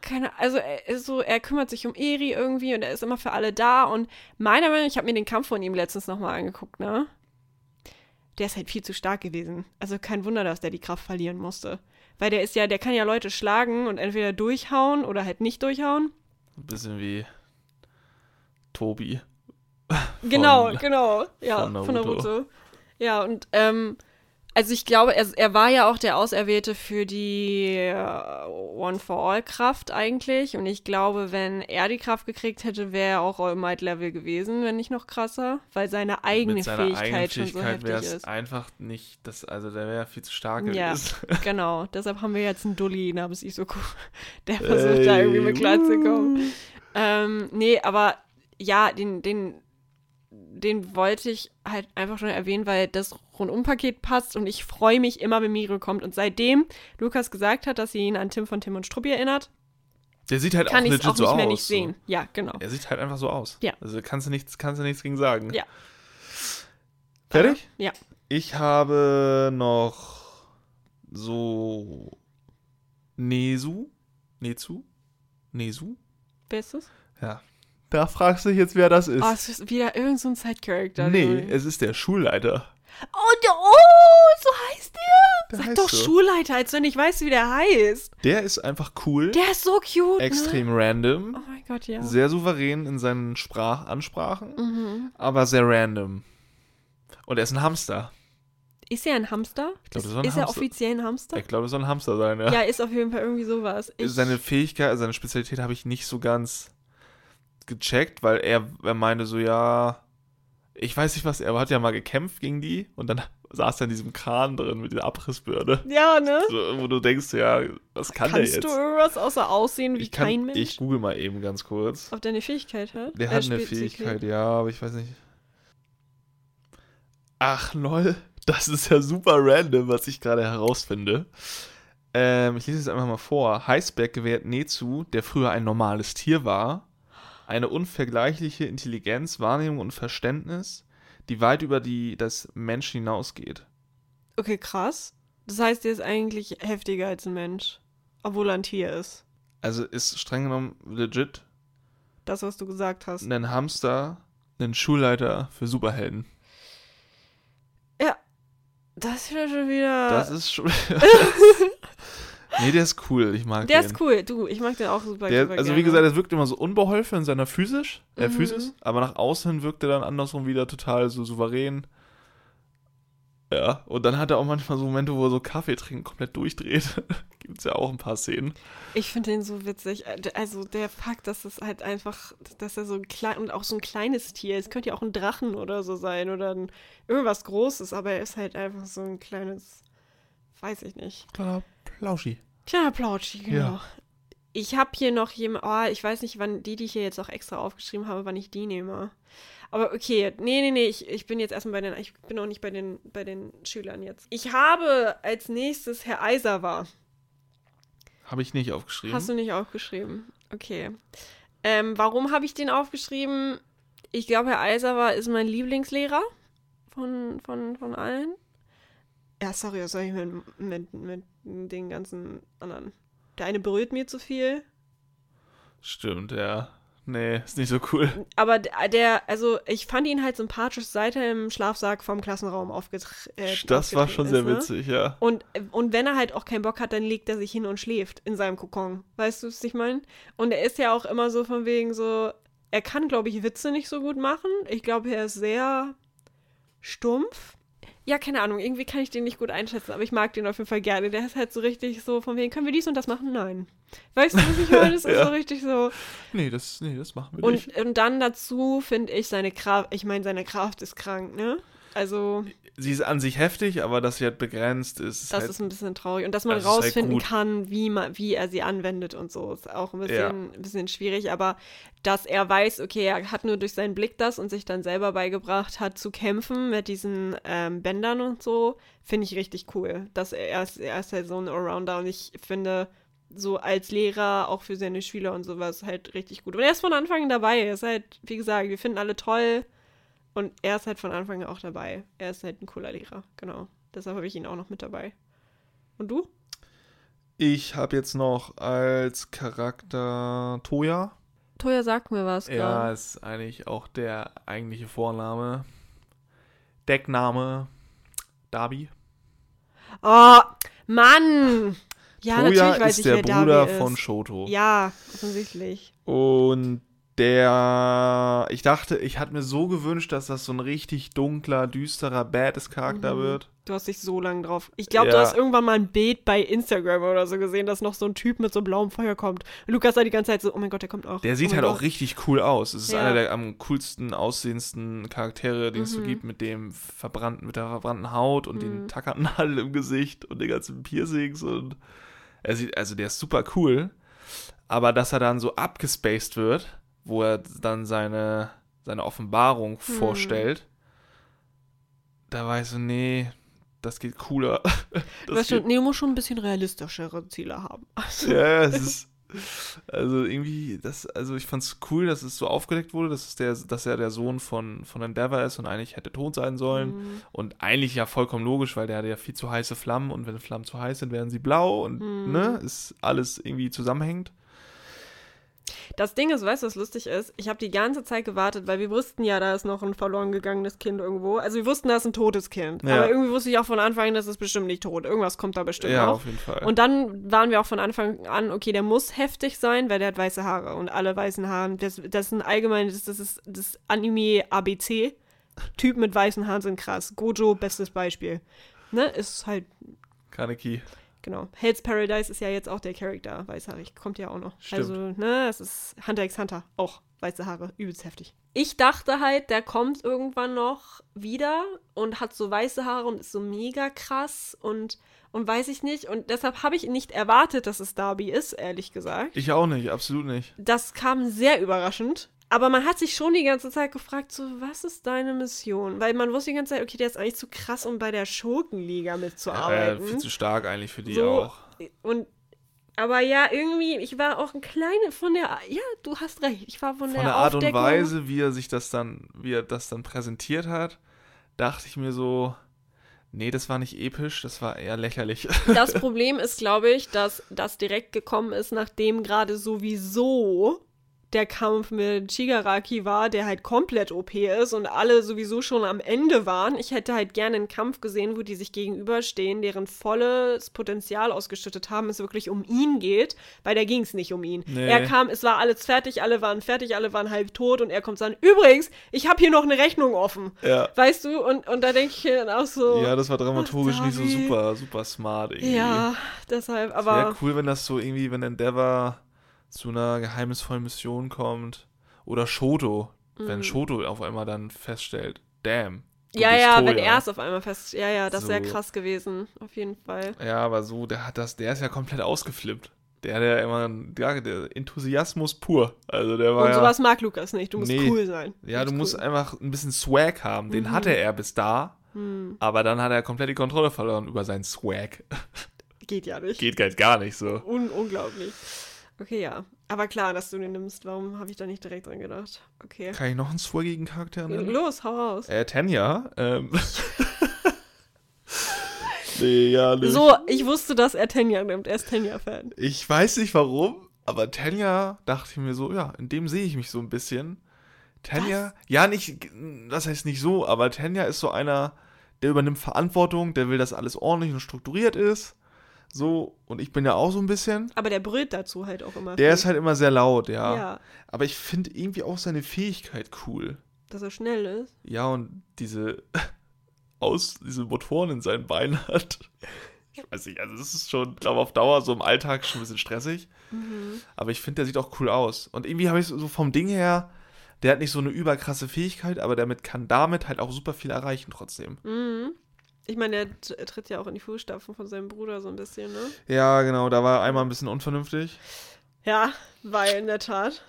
Keine, also er ist so, er kümmert sich um Eri irgendwie und er ist immer für alle da. Und meiner Meinung nach, ich habe mir den Kampf von ihm letztens nochmal angeguckt, ne? Der ist halt viel zu stark gewesen. Also kein Wunder, dass der die Kraft verlieren musste. Weil der ist ja, der kann ja Leute schlagen und entweder durchhauen oder halt nicht durchhauen. Ein bisschen wie Tobi. Genau, Von- genau. Ja, von von Naruto. Naruto. Ja, und ähm, also ich glaube, er, er war ja auch der Auserwählte für die äh, One-for-All-Kraft eigentlich. Und ich glaube, wenn er die Kraft gekriegt hätte, wäre er auch All-Might-Level gewesen, wenn nicht noch krasser. Weil seine eigene Mit seiner Fähigkeit, schon so Fähigkeit wäre heftig es ist. einfach nicht, das, also der wäre viel zu stark Ja. gewesen. (laughs) Genau, deshalb haben wir jetzt einen Dulli namens Isoku, (laughs) der versucht da irgendwie mit klarzukommen. Ähm, nee, aber ja, den, den, den wollte ich halt einfach schon erwähnen, weil das Rundumpaket passt und ich freue mich immer, wenn Miro kommt. Und seitdem Lukas gesagt hat, dass sie ihn an Tim von Tim und Struppi erinnert, Der sieht halt kann auch legit auch so nicht aus. mehr nicht so. sehen. Ja, genau. Er sieht halt einfach so aus. Ja. Also kannst du nichts, kannst du nichts gegen sagen. Ja. Fertig? Ja. Ich habe noch so Nesu. Nezu? Nesu? Wer ist das? Ja. Da fragst du dich jetzt, wer das ist. Oh, es ist wieder irgend so Side-Character. nee, es ist der Schulleiter. Oh, der, oh, so heißt der. Der Sag heißt doch so. Schulleiter, als wenn ich weiß, wie der heißt. Der ist einfach cool, Der ist so cute. Ne? extrem random, Oh mein Gott, ja. sehr souverän in seinen Sprachansprachen, Mhm. aber sehr random. Und er ist ein Hamster. Ist er ein Hamster? Ich glaub, das ist ein ist er Hamster. offiziell ein Hamster? Ich glaube, es soll ein Hamster sein, ja. Ja, ist auf jeden Fall irgendwie sowas. Ich, seine Fähigkeit, seine Spezialität habe ich nicht so ganz gecheckt, weil er, er meinte so, ja, ich weiß nicht was, er hat ja mal gekämpft gegen die und dann (laughs) saß er in diesem Kran drin mit dieser Abrissbirne. ja, ne? So, wo du denkst, ja, was kann der Kannst jetzt? du irgendwas außer aussehen wie ich kann, kein Mensch? ich google mal eben ganz kurz. Auf deine Fähigkeit hat? Der Äh, hat eine Fähigkeit, ja, aber ich weiß nicht. Ach, lol. Das ist ja super random, was ich gerade herausfinde. Ähm, ich lese es einfach mal vor. Heißberg gewährt Nezu, der früher ein normales Tier war, eine unvergleichliche Intelligenz, Wahrnehmung und Verständnis, die weit über die des Menschen hinausgeht. Okay, krass. Das heißt, der ist eigentlich heftiger als ein Mensch. Obwohl er ein Tier ist. Also ist streng genommen legit Das, was du gesagt hast. ein Hamster, ein Schulleiter für Superhelden. Das ist ja schon wieder. Das ist schon. (laughs) (laughs) (laughs) nee, der ist cool. Ich mag der den. ist cool. Du, ich mag den auch super, Der, super also gerne. wie gesagt, er wirkt immer so unbeholfen in seiner Physisch, äh, Mhm. Physis, aber nach außen hin wirkt er dann andersrum wieder total so souverän. Ja, und dann hat er auch manchmal so Momente, wo er so Kaffee trinken komplett durchdreht. (laughs) Gibt's ja auch ein paar Szenen. Ich finde den so witzig. Also der Fakt, dass es halt einfach, dass er so ein klein und auch so ein kleines Tier ist. Könnte ja auch ein Drachen oder so sein oder ein, irgendwas Großes, aber er ist halt einfach so ein kleines, weiß ich nicht. Kleiner Plauschi. Kleiner Plautschi, genau. Ja. Ich habe hier noch jemand, oh, ich weiß nicht, wann die, die ich hier jetzt auch extra aufgeschrieben habe, wann ich die nehme. Aber okay, nee, nee, nee, ich, ich bin jetzt erstmal bei den, ich bin auch nicht bei den, bei den Schülern jetzt. Ich habe als nächstes Herr Eiserwa. Habe ich nicht aufgeschrieben. Hast du nicht aufgeschrieben? Okay. Ähm, warum habe ich den aufgeschrieben? Ich glaube, Herr Eiserwa ist mein Lieblingslehrer von, von, von allen. Ja, sorry, was soll ich mit, mit, mit den ganzen anderen? Der eine berührt mir zu viel. Stimmt, ja. Nee, ist nicht so cool. Aber der, der, also ich fand ihn halt sympathisch, seit er im Schlafsack vom Klassenraum aufgetreten äh, das war schon sehr ist, ne? witzig, ja. Und, und wenn er halt auch keinen Bock hat, dann legt er sich hin und schläft in seinem Kokon. Weißt du, was ich meine? Und er ist ja auch immer so von wegen so, er kann, glaube ich, Witze nicht so gut machen. Ich glaube, er ist sehr stumpf. Ja, keine Ahnung, irgendwie kann ich den nicht gut einschätzen, aber ich mag den auf jeden Fall gerne. Der ist halt so richtig so von wegen, können wir dies und das machen? Nein. Weißt du, was ich meine? Das (laughs) ist Ja. so richtig so. Nee, das, nee, das machen wir nicht. Und, und dann dazu finde ich seine Kraft, ich meine, seine Kraft ist krank, ne? Also, Sie ist an sich heftig, aber dass sie halt begrenzt ist, das halt ist ein bisschen traurig. Und dass man Das ist halt rausfinden gut. kann, wie, man, wie er sie anwendet und so, ist auch ein bisschen, ein bisschen schwierig. Aber dass er weiß, okay, er hat nur durch seinen Blick das und sich dann selber beigebracht hat zu kämpfen mit diesen ähm, Bändern und so, finde ich richtig cool. Dass er, er, ist, er ist halt so ein Allrounder und ich finde, so als Lehrer, auch für seine Schüler und sowas, halt richtig gut. Und er ist von Anfang an dabei. Er ist halt, wie gesagt, wir finden alle toll. Und er ist halt von Anfang an auch dabei. Er ist halt ein cooler Lehrer, genau. Deshalb habe ich ihn auch noch mit dabei. Und du? Ich habe jetzt noch als Charakter Toya. Toya sagt mir was. Ja, ist eigentlich auch der eigentliche Vorname. Deckname Darby. Oh, Mann! Ja, Toya natürlich weiß ist ich, der wer Bruder Darby von ist. Shoto. Ja, offensichtlich. Und der, ich dachte, ich hatte mir so gewünscht, dass das so ein richtig dunkler, düsterer, badass Charakter Mhm. wird. Du hast dich so lange drauf. Ich glaube, du Ja. hast irgendwann mal ein Bild bei Instagram oder so gesehen, dass noch so ein Typ mit so blauem Feuer kommt. Und Lukas sah die ganze Zeit so, oh mein Gott, der kommt auch. Der sieht oh halt Gott. auch richtig cool aus. Es ist Ja. einer der am coolsten aussehendsten Charaktere, den es so Mhm. gibt, mit dem verbrannten, mit der verbrannten Haut und den Mhm. Tackernadeln (laughs) im Gesicht und den ganzen Piercings und er sieht, also der ist super cool. Aber dass er dann so abgespaced wird, wo er dann seine, seine Offenbarung Hm. vorstellt, da war ich so, nee, das geht cooler. (laughs) Du Das weißt schon, nee, du musst schon ein bisschen realistischere Ziele haben. (laughs) ja, es ist. Also irgendwie, das, also ich fand's cool, dass es so aufgedeckt wurde, dass, es der, dass er der Sohn von, von Endeavor ist und eigentlich hätte tot sein sollen. Mhm. Und eigentlich ja vollkommen logisch, weil der hat ja viel zu heiße Flammen und wenn Flammen zu heiß sind, werden sie blau und Mhm. ne, ist alles irgendwie zusammenhängt. Das Ding ist, weißt du, was lustig ist? Ich habe die ganze Zeit gewartet, weil wir wussten ja, da ist noch ein verloren gegangenes Kind irgendwo. Also wir wussten, da ist ein totes Kind. Ja. Aber irgendwie wusste ich auch von Anfang an, das ist bestimmt nicht tot. Irgendwas kommt da bestimmt Ja, noch. auf jeden Fall. Und dann waren wir auch von Anfang an, okay, der muss heftig sein, weil der hat weiße Haare. Und alle weißen Haaren, das, das ist ein allgemeines, das ist das Anime ABC. Typen mit weißen Haaren sind krass. Gojo, bestes Beispiel. Ne, ist halt, Kaneki. Genau. Hell's Paradise ist ja jetzt auch der Charakter, weißhaarig. Kommt ja auch noch. Stimmt. Also, ne, es ist Hunter x Hunter. Auch weiße Haare. Übelst heftig. Ich dachte halt, der kommt irgendwann noch wieder und hat so weiße Haare und ist so mega krass und, und weiß ich nicht. Und deshalb habe ich nicht erwartet, dass es Darby ist, ehrlich gesagt. Ich auch nicht, absolut nicht. Das kam sehr überraschend. Aber man hat sich schon die ganze Zeit gefragt, so, was ist deine Mission? Weil man wusste die ganze Zeit, okay, der ist eigentlich zu krass, um bei der Schurkenliga Äh, mitzuarbeiten. viel zu stark eigentlich für die So, auch. Und aber ja, irgendwie, ich war auch ein kleiner von der, ja, du hast recht, ich war von, Von der, der Art und Aufdeckung- Weise, wie er sich das dann, wie er das dann präsentiert hat, dachte ich mir so, nee, das war nicht episch, das war eher lächerlich. Das (laughs) Problem ist, glaube ich, dass das direkt gekommen ist, nachdem gerade sowieso der Kampf mit Shigaraki war, der halt komplett OP ist und alle sowieso schon am Ende waren. Ich hätte halt gerne einen Kampf gesehen, wo die sich gegenüberstehen, deren volles Potenzial ausgeschüttet haben, es wirklich um ihn geht, weil da ging es nicht um ihn. Nee. Er kam, es war alles fertig, alle waren fertig, alle waren halb tot und er kommt dann, übrigens, ich habe hier noch eine Rechnung offen. ja. Weißt du? Und, und da denke ich dann auch so. Ja, das war dramaturgisch Ach, nicht so super, super smart irgendwie. Ja, deshalb, Wäre aber. cool, wenn das so irgendwie, wenn Endeavor zu einer geheimnisvollen Mission kommt. Oder Shoto, wenn Shoto auf einmal dann feststellt, damn. du Mhm. Ja, ja, Toya. wenn er es auf einmal fest. Ja, ja, das wäre So. krass gewesen. Auf jeden Fall. Ja, aber so, der hat das, der ist ja komplett ausgeflippt. Der hat ja immer, ja, der Enthusiasmus pur. Also der war Und ja, sowas mag Lukas nicht. Du musst Nee. cool sein. ja, du musst cool. einfach ein bisschen Swag haben. Den Mhm. hatte er bis da, Hm, aber dann hat er komplett die Kontrolle verloren über seinen Swag. geht ja nicht. Geht halt gar nicht so. Un unglaublich. Okay, ja. Aber klar, dass du den nimmst. Warum habe ich da nicht direkt dran gedacht? Okay. Kann ich noch einen swaggigen Charakter nennen? Los, hau raus. Äh, Tanja. Ähm. (laughs) nee, ja, nicht. So, ich wusste, dass er Tenya nimmt. Er ist Tenya-Fan. Ich weiß nicht warum, aber Tanja dachte ich mir so, ja, in dem sehe ich mich so ein bisschen. Tanja, ja, nicht, das heißt nicht so, aber Tanja ist so einer, der übernimmt Verantwortung, der will, dass alles ordentlich und strukturiert ist. So, und ich bin ja auch so ein bisschen. Aber der brüllt dazu halt auch immer. Der viel. ist halt immer sehr laut, ja. Ja, Aber ich finde irgendwie auch seine Fähigkeit cool. dass er schnell ist. Ja, und diese (laughs) aus, diese Motoren in seinen Beinen hat. Ich weiß nicht, also das ist schon, glaube auf Dauer so im Alltag schon ein bisschen stressig. Mhm. Aber ich finde, der sieht auch cool aus. Und irgendwie habe ich so vom Ding her, der hat nicht so eine überkrasse Fähigkeit, aber damit kann damit halt auch super viel erreichen trotzdem. Mhm. Ich meine, er tritt ja auch in die Fußstapfen von seinem Bruder so ein bisschen, ne? Ja, genau, da war er einmal ein bisschen unvernünftig. Ja, weil in der Tat.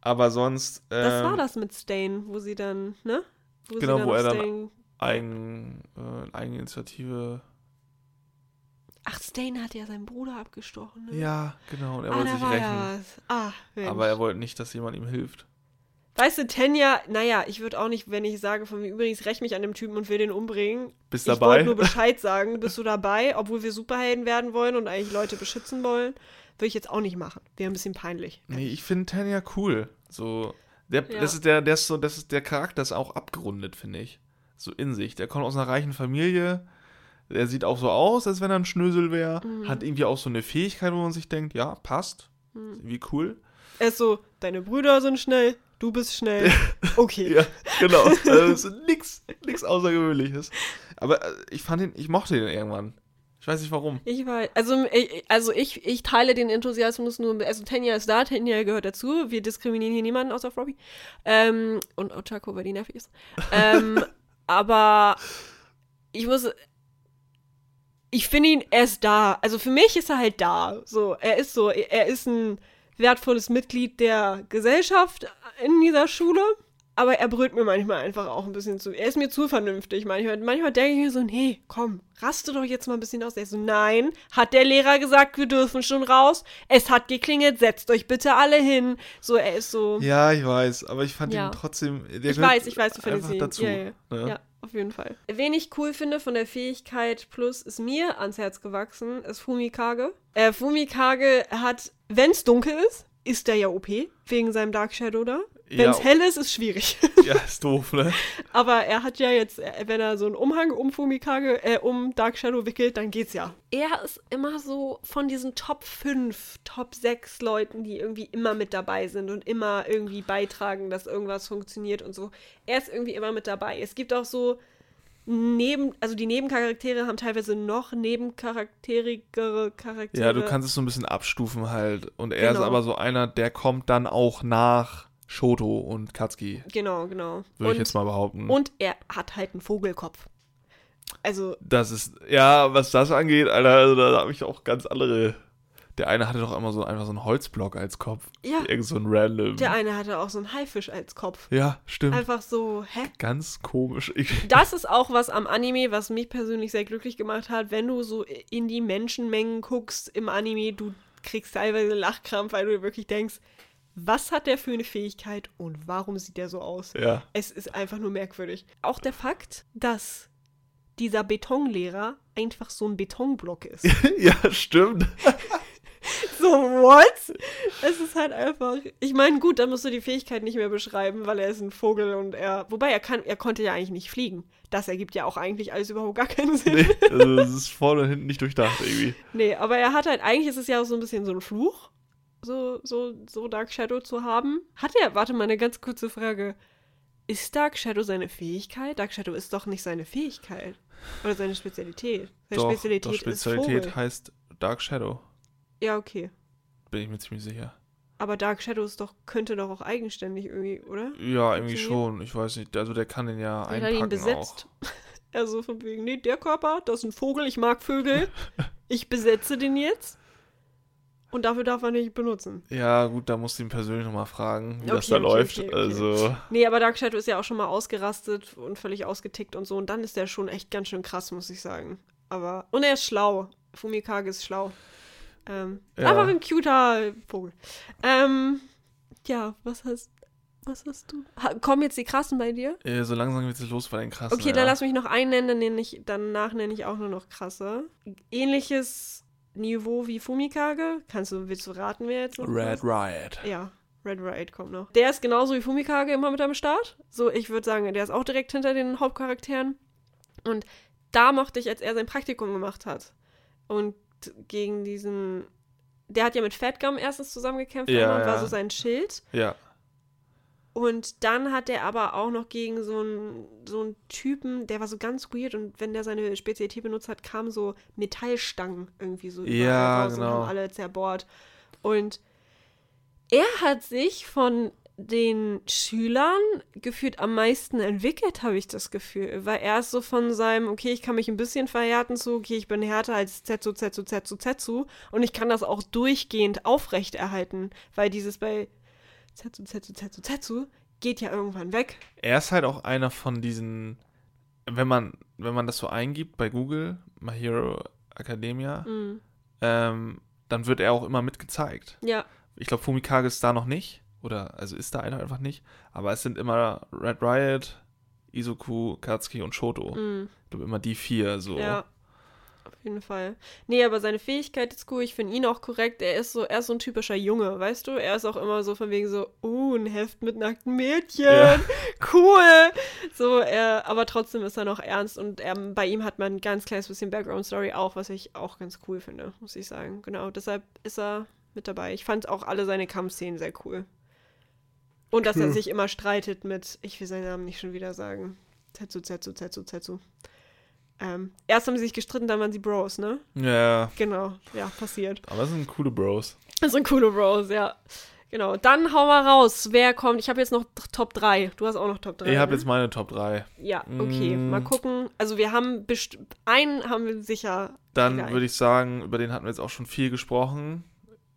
Aber sonst. Ähm, Das war das mit Stain, wo sie dann, ne? Wo Genau, sie wo er auf dann- Stain- Eigen, äh, Eigeninitiative. Ach, Stain hat ja seinen Bruder abgestochen, ne? Ja, genau. Und er ah, wollte sich rächen. ja. Ah, aber er wollte nicht, dass jemand ihm hilft. Weißt du, Tenya, naja, ich würde auch nicht, wenn ich sage, von mir übrigens, räch mich an dem Typen und will den umbringen. Bist Ich dabei? wollte nur Bescheid (laughs) sagen. Bist du dabei? Obwohl wir Superhelden werden wollen und eigentlich Leute beschützen wollen. Würde ich jetzt auch nicht machen. Wäre ein bisschen peinlich. Nee, ich finde Tanya cool. So, der, Ja. das ist der, der ist so, das ist der Charakter ist auch abgerundet, finde ich. So in sich. Der kommt aus einer reichen Familie. Der sieht auch so aus, als wenn er ein Schnösel wäre. Mhm. Hat irgendwie auch so eine Fähigkeit, wo man sich denkt, ja, passt. Mhm. Wie cool. Er ist so, deine Brüder sind schnell, du bist schnell. Okay. Ja, genau. (laughs) also, nix, nix Außergewöhnliches. Aber äh, ich fand ihn, ich mochte den irgendwann. Ich weiß nicht warum. Ich weiß, also, ich- also ich, ich teile den Enthusiasmus nur, also Tenya ist da, Tenya gehört dazu, wir diskriminieren hier niemanden außer Robbie. Ähm, und Ochako, weil die nervig ist. Ähm, (laughs) aber ich muss, ich finde ihn, er ist da. Also für mich ist er halt da. So, er ist so, er ist ein wertvolles Mitglied der Gesellschaft in dieser Schule. Aber er brüllt mir manchmal einfach auch ein bisschen zu. Er ist mir zu vernünftig manchmal. Manchmal denke ich mir so, nee, komm, raste doch jetzt mal ein bisschen aus. Er ist so, nein, hat der Lehrer gesagt, wir dürfen schon raus. Es hat geklingelt, setzt euch bitte alle hin. So, er ist so. Ja, ich weiß, aber ich fand Ja. ihn trotzdem. Ich weiß, ich weiß, du findest ihn. dazu. Ja, ja, ne? ja, auf jeden Fall. Wen ich cool finde von der Fähigkeit Plus ist mir ans Herz gewachsen, ist Fumikage. Äh, Fumikage hat, wenn es dunkel ist, ist der ja OP, wegen seinem Dark Shadow da. Wenn Ja, es hell ist, ist schwierig. (laughs) ja, ist doof, ne? (laughs) Aber er hat ja jetzt, wenn er so einen Umhang um Fumikage, äh, um Dark Shadow wickelt, dann geht's ja. Er ist immer so von diesen Top 5, Top 6 Leuten, die irgendwie immer mit dabei sind und immer irgendwie beitragen, dass irgendwas funktioniert und so. Er ist irgendwie immer mit dabei. Es gibt auch so neben, also die Nebencharaktere haben teilweise noch nebencharakterigere Charaktere. Ja, du kannst es so ein bisschen abstufen halt. Und er ist Genau. aber so einer, der kommt dann auch nach Shoto und Katsuki, Genau, genau. würde ich jetzt mal behaupten. und er hat halt einen Vogelkopf. Also, Das ist, ja, was das angeht, Alter, also da habe ich auch ganz andere. Der eine hatte doch immer so einfach so einen Holzblock als Kopf. ja, Irgend so ein random. der eine hatte auch so einen Haifisch als Kopf. ja, stimmt. Einfach so, hä? Ganz komisch. Ich, Das ist auch was am Anime, was mich persönlich sehr glücklich gemacht hat. Wenn du so in die Menschenmengen guckst im Anime, du kriegst teilweise Lachkrampf, weil du wirklich denkst, was hat der für eine Fähigkeit und warum sieht der so aus? ja. Es ist einfach nur merkwürdig. Auch der Fakt, dass dieser Betonlehrer einfach so ein Betonblock ist. (laughs) ja, stimmt. (laughs) so, what? Es ist halt einfach. Ich meine, gut, dann musst du die Fähigkeit nicht mehr beschreiben, weil er ist ein Vogel und er. Wobei er kann, er konnte ja eigentlich nicht fliegen. Das ergibt ja auch eigentlich alles überhaupt gar keinen Sinn. Nee, (laughs) also das ist vorne und hinten nicht durchdacht irgendwie. Nee, aber er hat halt, eigentlich ist es ja auch so ein bisschen so ein Fluch, so, so, so Dark Shadow zu haben. Hat er, warte mal, eine ganz kurze Frage. Ist Dark Shadow seine Fähigkeit? Dark Shadow ist doch nicht seine Fähigkeit. Oder seine Spezialität. Seine Doch, Spezialität, doch, Spezialität ist Vogel. heißt Dark Shadow. Ja, okay. Bin ich mir ziemlich sicher. Aber Dark Shadow ist doch, könnte doch auch eigenständig irgendwie, oder? Ja, irgendwie schon. Ich weiß nicht. Also der kann den ja Wer hat ihn einpacken besetzt? (laughs) Also von wegen, nee, der Körper, das ist ein Vogel, ich mag Vögel. (laughs) Ich besetze den jetzt. Und dafür darf er nicht benutzen. auch. Ja, gut, da musst du ihn persönlich nochmal fragen, wie das Okay, da okay, läuft. okay. Also, Nee, aber Dark Shadow ist ja auch schon mal ausgerastet und völlig ausgetickt und so. Und dann ist der schon echt ganz schön krass, muss ich sagen. Aber. Und er ist schlau. Fumikage ist schlau. Ähm, Ja. Einfach ein cuter Vogel. Ähm, ja, was hast, was hast du? Ha, kommen jetzt die krassen bei dir? äh, so langsam wird es los bei den krassen. Okay, ja. dann lass mich noch einen nennen, dann nenne ich, danach nenne ich auch nur noch krasse. Ähnliches Niveau wie Fumikage. Kannst du, willst du raten, wer jetzt noch Red kommt? Riot. Ja, Red Riot kommt noch. Der ist genauso wie Fumikage immer mit am Start. So, ich würde sagen, der ist auch direkt hinter den Hauptcharakteren. Und da mochte ich, als er sein Praktikum gemacht hat. Und gegen diesen. Der hat ja mit Fatgum erstens zusammengekämpft Ja, und war ja. so sein Schild. Ja. Und dann hat er aber auch noch gegen so einen, so einen Typen, der war so ganz weird und wenn der seine Spezialität benutzt hat, kamen so Metallstangen irgendwie so Ja, raus und genau. haben alle zerbohrt. Und er hat sich von den Schülern gefühlt am meisten entwickelt, habe ich das Gefühl. Weil er ist so von seinem, okay, ich kann mich ein bisschen verhärten zu, okay, ich bin härter als Zetsu, Zetsu, Zetsu, Zetsu und ich kann das auch durchgehend aufrechterhalten, weil dieses bei Zetsu, Zetsu, Zetsu, Zetsu geht ja irgendwann weg. Er ist halt auch einer von diesen, wenn man, wenn man das so eingibt bei Google, My Hero Academia, Mhm. ähm, dann wird er auch immer mitgezeigt. Ja, Ich glaube, Fumikage ist da noch nicht. Oder, also ist da einer einfach nicht. Aber es sind immer Red Riot, Isoku, Katsuki und Shoto. mhm. Ich glaube, immer die vier so. ja. Auf jeden Fall. Nee, aber seine Fähigkeit ist cool. Ich finde ihn auch korrekt. Er ist so, er ist so ein typischer Junge, weißt du? Er ist auch immer so von wegen so, uh, ein Heft mit nackten Mädchen. Ja. (laughs) Cool. So, er, aber trotzdem ist er noch ernst und er, bei ihm hat man ein ganz kleines bisschen Background-Story auch, was ich auch ganz cool finde, muss ich sagen. Genau, deshalb ist er mit dabei. Ich fand auch alle seine Kampfszenen sehr cool. Und dass er Cool. sich immer streitet mit, ich will seinen Namen nicht schon wieder sagen. Zetsu, Zetsu, Zetsu, Zetsu. Ähm, erst haben sie sich gestritten, dann waren sie Bros, ne? Ja, Genau, ja, passiert. aber das sind coole Bros. Das sind coole Bros, ja. Genau, dann hau mal raus. Wer kommt? Ich habe jetzt noch Top 3. Du hast auch noch Top 3. Ich habe ne? jetzt meine Top 3. Ja, okay. Mm. Mal gucken. Also wir haben best einen haben wir sicher. Dann würde ich sagen, über den hatten wir jetzt auch schon viel gesprochen.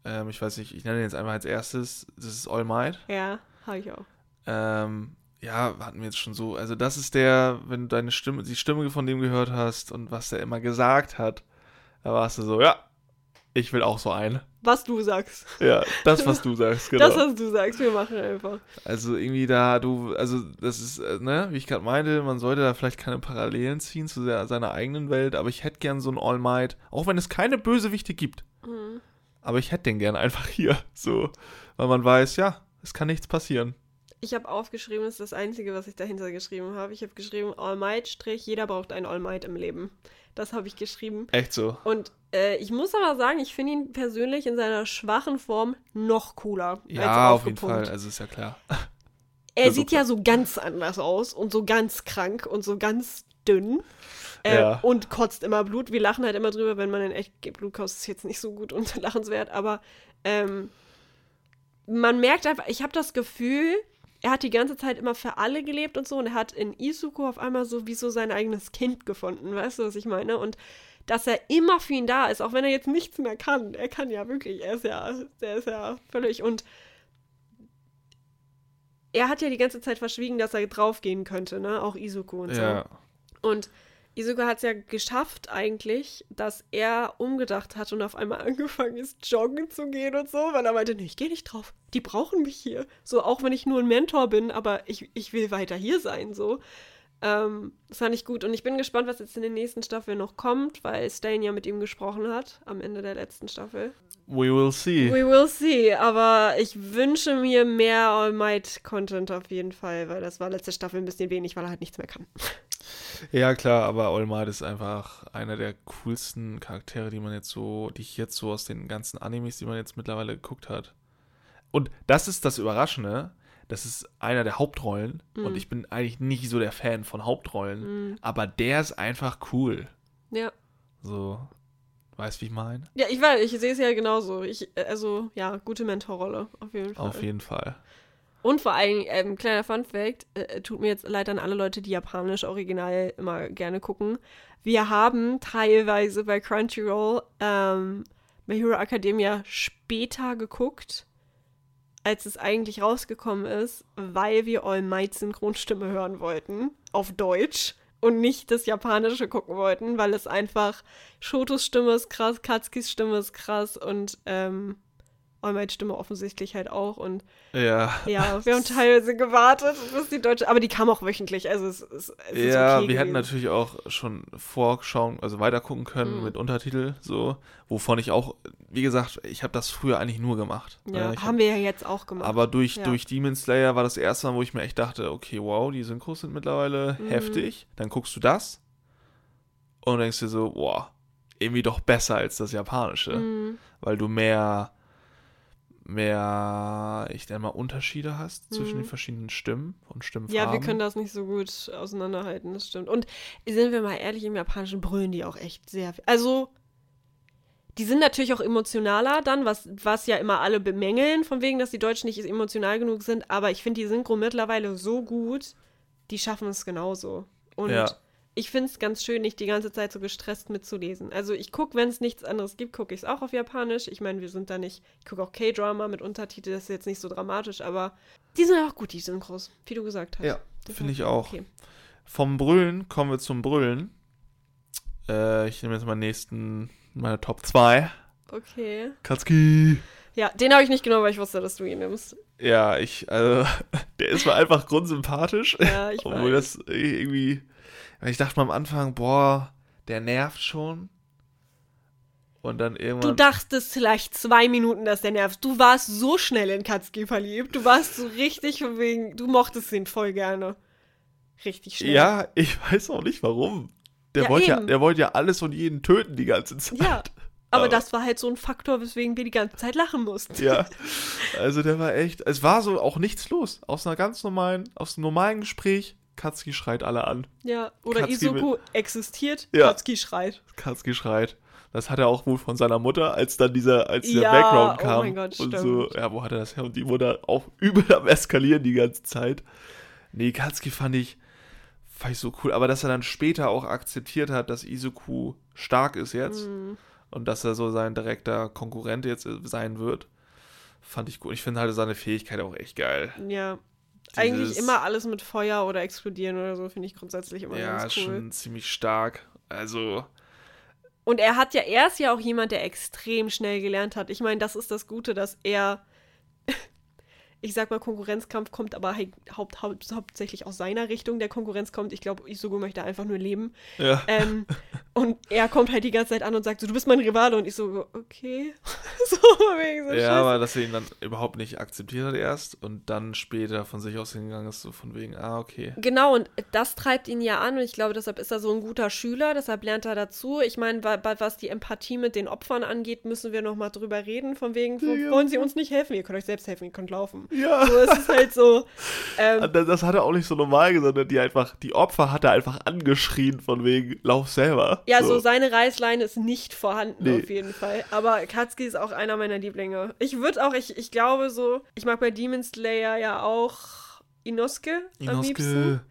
Ähm, ich weiß nicht, ich nenne den jetzt einfach als erstes. Das ist All Might. Ja, habe ich auch. Ähm, ja, hatten wir jetzt schon so. Also, das ist der, wenn du deine Stimme, die Stimme von dem gehört hast und was der immer gesagt hat, da warst du so, ja, ich will auch so einen. Was du sagst. Ja, das, was du (laughs) sagst, genau. Das, was du sagst. Wir machen einfach. also irgendwie da, du, also das ist, äh, ne, wie ich gerade meinte, man sollte da vielleicht keine Parallelen ziehen zu der, seiner eigenen Welt, aber ich hätte gern so ein All Might, auch wenn es keine Bösewichte gibt. Mhm. aber ich hätte den gern einfach (laughs) hier. So, weil man weiß, ja, es kann nichts passieren. Ich habe aufgeschrieben, das ist das Einzige, was ich dahinter geschrieben habe. Ich habe geschrieben, All Might, Strich, jeder braucht ein All Might im Leben. Das habe ich geschrieben. Echt so. Und äh, ich muss aber sagen, ich finde ihn persönlich in seiner schwachen Form noch cooler. Ja, als auf jeden. Fall. Also ist ja klar. Er sieht ja so ganz anders aus und so ganz krank und so ganz dünn. Äh, Ja. Und kotzt immer Blut. Wir lachen halt immer drüber, wenn man in echt Blut kostet, ist jetzt nicht so gut und (laughs) lachenswert, aber ähm, man merkt einfach, ich habe das Gefühl, er hat die ganze Zeit immer für alle gelebt und so und er hat in Isuko auf einmal so wie so sein eigenes Kind gefunden, weißt du, was ich meine? Und dass er immer für ihn da ist, auch wenn er jetzt nichts mehr kann. Er kann ja wirklich, er ist ja, der ist ja völlig und er hat ja die ganze Zeit verschwiegen, dass er draufgehen könnte, ne? Auch Isuko und so. Ja. Und Isuko hat es ja geschafft eigentlich, dass er umgedacht hat und auf einmal (laughs) angefangen ist, joggen zu gehen und so, weil er meinte, nee, ich gehe nicht drauf. Die brauchen mich hier. So, auch wenn ich nur ein Mentor bin, aber ich, ich will weiter hier sein, so. Ähm, das fand ich gut. Und ich bin gespannt, was jetzt in den nächsten Staffeln noch kommt, weil Stain ja mit ihm gesprochen hat am Ende der letzten Staffel. We will see. We will see, aber ich wünsche mir mehr All Might Content auf jeden Fall, weil das war letzte Staffel ein bisschen wenig, weil er halt nichts mehr kann. Ja, klar, aber All Might ist einfach einer der coolsten Charaktere, die man jetzt so, die ich jetzt so aus den ganzen Animes, die man jetzt mittlerweile geguckt hat. Und das ist das Überraschende. Das ist einer der Hauptrollen. Und ich bin eigentlich nicht so der Fan von Hauptrollen. Aber der ist einfach cool. Ja. So, weißt wie ich meine? Ja, ich weiß, ich sehe es ja genauso. Ich, äh, also, ja, gute Mentorrolle, auf jeden Fall. Auf jeden Fall. Und vor allem, ähm, kleiner Funfact, äh, tut mir jetzt leid an alle Leute, die japanisch original immer gerne gucken. Wir haben teilweise bei Crunchyroll ähm, My Hero Academia später geguckt, als es eigentlich rausgekommen ist, weil wir All Might Synchronstimme hören wollten, auf Deutsch. Und nicht das Japanische gucken wollten, weil es einfach Shotos Stimme ist krass, Katskis Stimme ist krass und ähm, All Might Stimme offensichtlich halt auch. Und Ja. ja, wir haben teilweise gewartet, bis die deutsche, aber die kam auch wöchentlich, also es, es, es ist Ja, okay wir hätten gewesen. natürlich auch schon vorschauen, also weiter gucken können Mhm. mit Untertitel, so, wovon ich auch, wie gesagt, ich habe das früher eigentlich nur gemacht. Ja, ich haben wir ja jetzt auch gemacht. Aber durch, Ja. durch Demon Slayer war das erste Mal, wo ich mir echt dachte, okay, wow, die Synchros sind mittlerweile Mhm. heftig. Dann guckst du das und denkst dir so, boah, irgendwie doch besser als das Japanische. Mhm. Weil du mehr, mehr, ich nenne mal, Unterschiede hast zwischen Mhm. den verschiedenen Stimmen und Stimmfarben. Ja, wir können das nicht so gut auseinanderhalten, das stimmt. Und sind wir mal ehrlich, im Japanischen brüllen die auch echt sehr viel. Also, die sind natürlich auch emotionaler dann, was, was ja immer alle bemängeln, von wegen, dass die Deutschen nicht emotional genug sind. Aber ich finde die Synchro mittlerweile so gut, die schaffen es genauso. Und Ja. Ich finde es ganz schön, nicht die ganze Zeit so gestresst mitzulesen. Also ich gucke, wenn es nichts anderes gibt, gucke ich es auch auf Japanisch. Ich meine, wir sind da nicht, ich gucke auch K-Drama mit Untertitel, das ist jetzt nicht so dramatisch, aber die sind auch gut, die Synchros, wie du gesagt hast. Ja, finde ich auch. Okay. Vom Brüllen kommen wir zum Brüllen. Äh, ich nehme jetzt mal nächsten, meine Top 2. okay. Katsuki. Ja, den habe ich nicht genommen, weil ich wusste, dass du ihn nimmst. Ja, ich, also, (laughs) der ist mir einfach grundsympathisch. Ja, ich Obwohl weiß. das irgendwie, ich dachte mal am Anfang, boah, der nervt schon. Und dann Du irgendwann, dachtest vielleicht zwei Minuten, dass der nervt. Du warst so schnell in Katsuki verliebt. Du warst so richtig von wegen, du mochtest ihn voll gerne. Richtig schnell. ja, ich weiß auch nicht warum. Der Ja, wollte ja, der wollte ja alles und jeden töten die ganze Zeit. Ja, aber Aber- das war halt so ein Faktor, weswegen wir die ganze Zeit lachen mussten. Ja, (laughs) also der war echt, es war so auch nichts los. Aus einer ganz normalen, aus einem normalen Gespräch, Katsuki schreit alle an. Ja, oder Katsuki Isoku existiert, Ja. Katsuki schreit. Katsuki schreit. Das hat er auch wohl von seiner Mutter, als dann dieser, als dieser Ja, Background oh kam. mein Gott, und stimmt. so, ja, wo hat er das her? Und die Mutter auch (laughs) übel am Eskalieren die ganze Zeit. Nee, Katsuki fand ich, fand ich so cool. Aber dass er dann später auch akzeptiert hat, dass Izuku stark ist jetzt Mhm. und dass er so sein direkter Konkurrent jetzt sein wird, fand ich gut. Ich finde halt seine Fähigkeit auch echt geil. Ja. Eigentlich immer alles mit Feuer oder explodieren oder so, finde ich grundsätzlich immer Ja, ganz cool. schon ziemlich stark. Also, Und er hat ja, er ist ja auch jemand, der extrem schnell gelernt hat. Ich meine, das ist das Gute, dass er, ich sag mal, Konkurrenzkampf kommt, aber halt haupt, haupt, hauptsächlich aus seiner Richtung der Konkurrenz kommt. Ich glaube, Isugu möchte einfach nur leben. ja. Ähm, Und er kommt halt die ganze Zeit an und sagt so, du bist mein Rivale. Und ich so, okay. (laughs) so, wegen so Ja, Scheiße. aber dass er ihn dann überhaupt nicht akzeptiert hat erst und dann später von sich aus hingegangen ist, so von wegen, ah, okay. Genau, und das treibt ihn ja an und ich glaube, deshalb ist er so ein guter Schüler, deshalb lernt er dazu. Ich meine, was die Empathie mit den Opfern angeht, müssen wir nochmal drüber reden, von wegen, Ja. wollen sie uns nicht helfen? Ihr könnt euch selbst helfen, ihr könnt laufen. Ja. So, es ist halt so, ähm, Das hat er auch nicht so normal gesagt, die einfach, die Opfer hat er einfach angeschrien von wegen, lauf selber. ja, so. seine Reißleine ist nicht vorhanden Nee. auf jeden Fall. Aber Katsuki ist auch einer meiner Lieblinge. Ich würde auch, ich, ich glaube so, ich mag bei Demon Slayer ja auch Inosuke, am liebsten.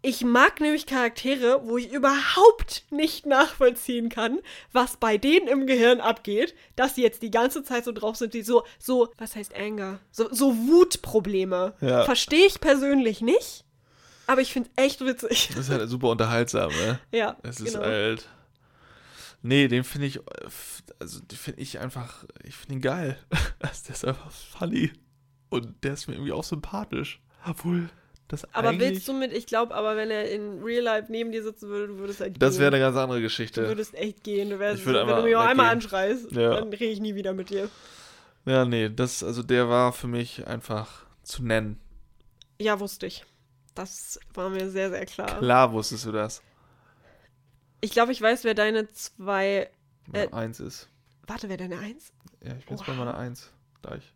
Ich mag nämlich Charaktere, wo ich überhaupt nicht nachvollziehen kann, was bei denen im Gehirn abgeht, dass sie jetzt die ganze Zeit so drauf sind, die so, so, was heißt Anger? So, so Wutprobleme. Ja. Verstehe ich persönlich nicht, aber ich finde echt witzig. Das ist halt super unterhaltsam, ne? Ja, Es ist genau. halt. Nee, den finde ich, also den finde ich einfach, ich finde ihn geil. (laughs) Der ist einfach funny. Und der ist mir irgendwie auch sympathisch. Obwohl, das aber willst du mit, ich glaube, aber wenn er in Real Life neben dir sitzen würde, du würdest halt Das wäre eine ganz andere Du Geschichte. würdest echt gehen. Du wärst, Ich würde wenn du mich auch einmal anschreist, Ja. dann rede ich nie wieder mit dir. Ja, nee, das, also der war für mich einfach zu nennen. Ja, wusste ich. Das war mir sehr, sehr klar. Klar wusstest du das. Ich glaube, ich weiß, wer deine zwei. Äh, Eins ist. Warte, wer deine Eins? Ja, ich bin jetzt bei meiner Eins gleich.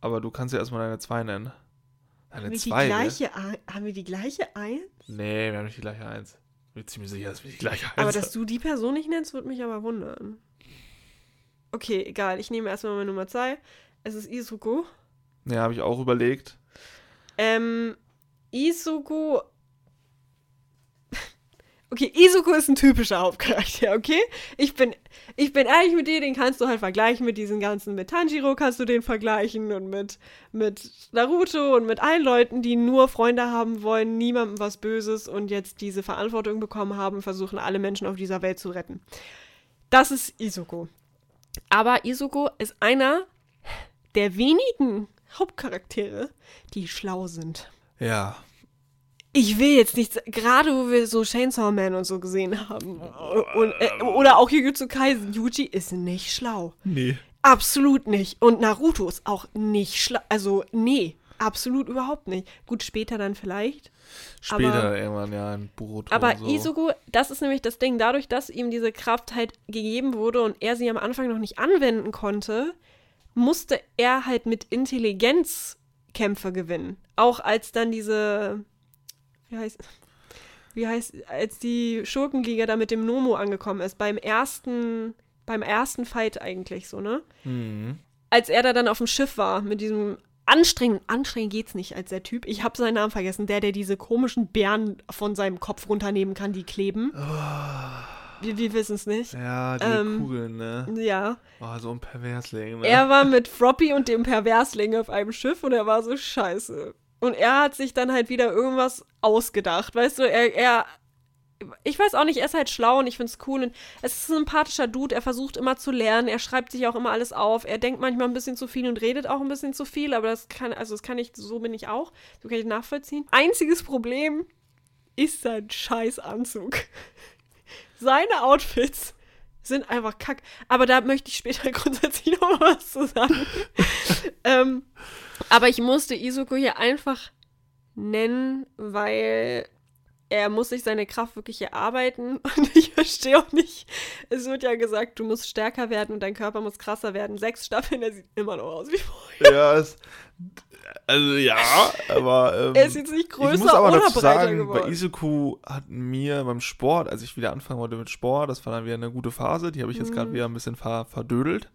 Aber du kannst ja erstmal deine zwei nennen. Haben Deine wir, die zwei, ne? gleiche, Ei- haben wir die gleiche Eins? Nee, wir haben nicht die gleiche Eins. Ich bin ziemlich sicher, dass wir die gleiche Eins Aber haben. dass du die Person nicht nennst, würde mich aber wundern. Okay, egal. Ich nehme erstmal meine Nummer zwei. Es ist Isuko. Ja, habe ich auch überlegt. Ähm, Isuko. Okay, Isuko ist ein typischer Hauptcharakter, okay? Ich bin, ich bin ehrlich mit dir, den kannst du halt vergleichen mit diesen ganzen, mit Tanjiro kannst du den vergleichen und mit, mit Naruto und mit allen Leuten, die nur Freunde haben wollen, niemandem was Böses und jetzt diese Verantwortung bekommen haben, versuchen alle Menschen auf dieser Welt zu retten. Das ist Isuko. Aber Isuko ist einer der wenigen Hauptcharaktere, die schlau sind. Ja. Ich will jetzt nicht, gerade wo wir so Chainsaw Man und so gesehen haben, und, äh, oder auch Jujutsu Kaisen, Yuji ist nicht schlau. Nee. Absolut nicht. Und Naruto ist auch nicht schlau. Also, nee, absolut überhaupt nicht. Gut, später dann vielleicht. Später Aber- irgendwann ja in Boruto Aber so. Isuko, das ist nämlich das Ding, dadurch, dass ihm diese Kraft halt gegeben wurde und er sie am Anfang noch nicht anwenden konnte, musste er halt mit Intelligenz Kämpfe gewinnen. Auch als dann diese, wie heißt, wie heißt, als die Schurkenliga da mit dem Nomo angekommen ist, beim ersten, beim ersten Fight eigentlich so, ne? Mhm. als er da dann auf dem Schiff war, mit diesem anstrengend, anstrengend geht's nicht als der Typ. Ich habe seinen Namen vergessen, der, der diese komischen Bären von seinem Kopf runternehmen kann, die kleben. Wir, wir wissen es nicht. Ja, die Ähm, Kugeln, ne? Ja. Oh, so ein Perversling, ne? Er war mit Froppy und dem Perversling auf einem Schiff und er war so scheiße. Und er hat sich dann halt wieder irgendwas ausgedacht. Weißt du, er, er ich weiß auch nicht, er ist halt schlau und ich find's cool. Und es ist ein sympathischer Dude, er versucht immer zu lernen, er schreibt sich auch immer alles auf, er denkt manchmal ein bisschen zu viel und redet auch ein bisschen zu viel, aber das kann, also das kann ich, so bin ich auch, so kann ich nachvollziehen. Einziges Problem ist sein Scheißanzug. (laughs) Seine Outfits sind einfach kack. Aber da möchte ich später (laughs) grundsätzlich noch was zu sagen. (laughs) ähm, aber ich musste Isuko hier einfach nennen, weil er muss sich seine Kraft wirklich erarbeiten. (laughs) Und ich verstehe auch nicht. Es wird ja gesagt, du musst stärker werden und dein Körper muss krasser werden. Sechs Staffeln, er sieht immer noch aus wie vorher. Ja, es, also ja, aber ähm, Er ist jetzt nicht größer ich muss aber oder dazu sagen, geworden. bei Isuku hat mir beim Sport, als ich wieder anfangen wollte mit Sport, das war dann wieder eine gute Phase, die habe ich jetzt gerade Mhm. wieder ein bisschen ver verdödelt,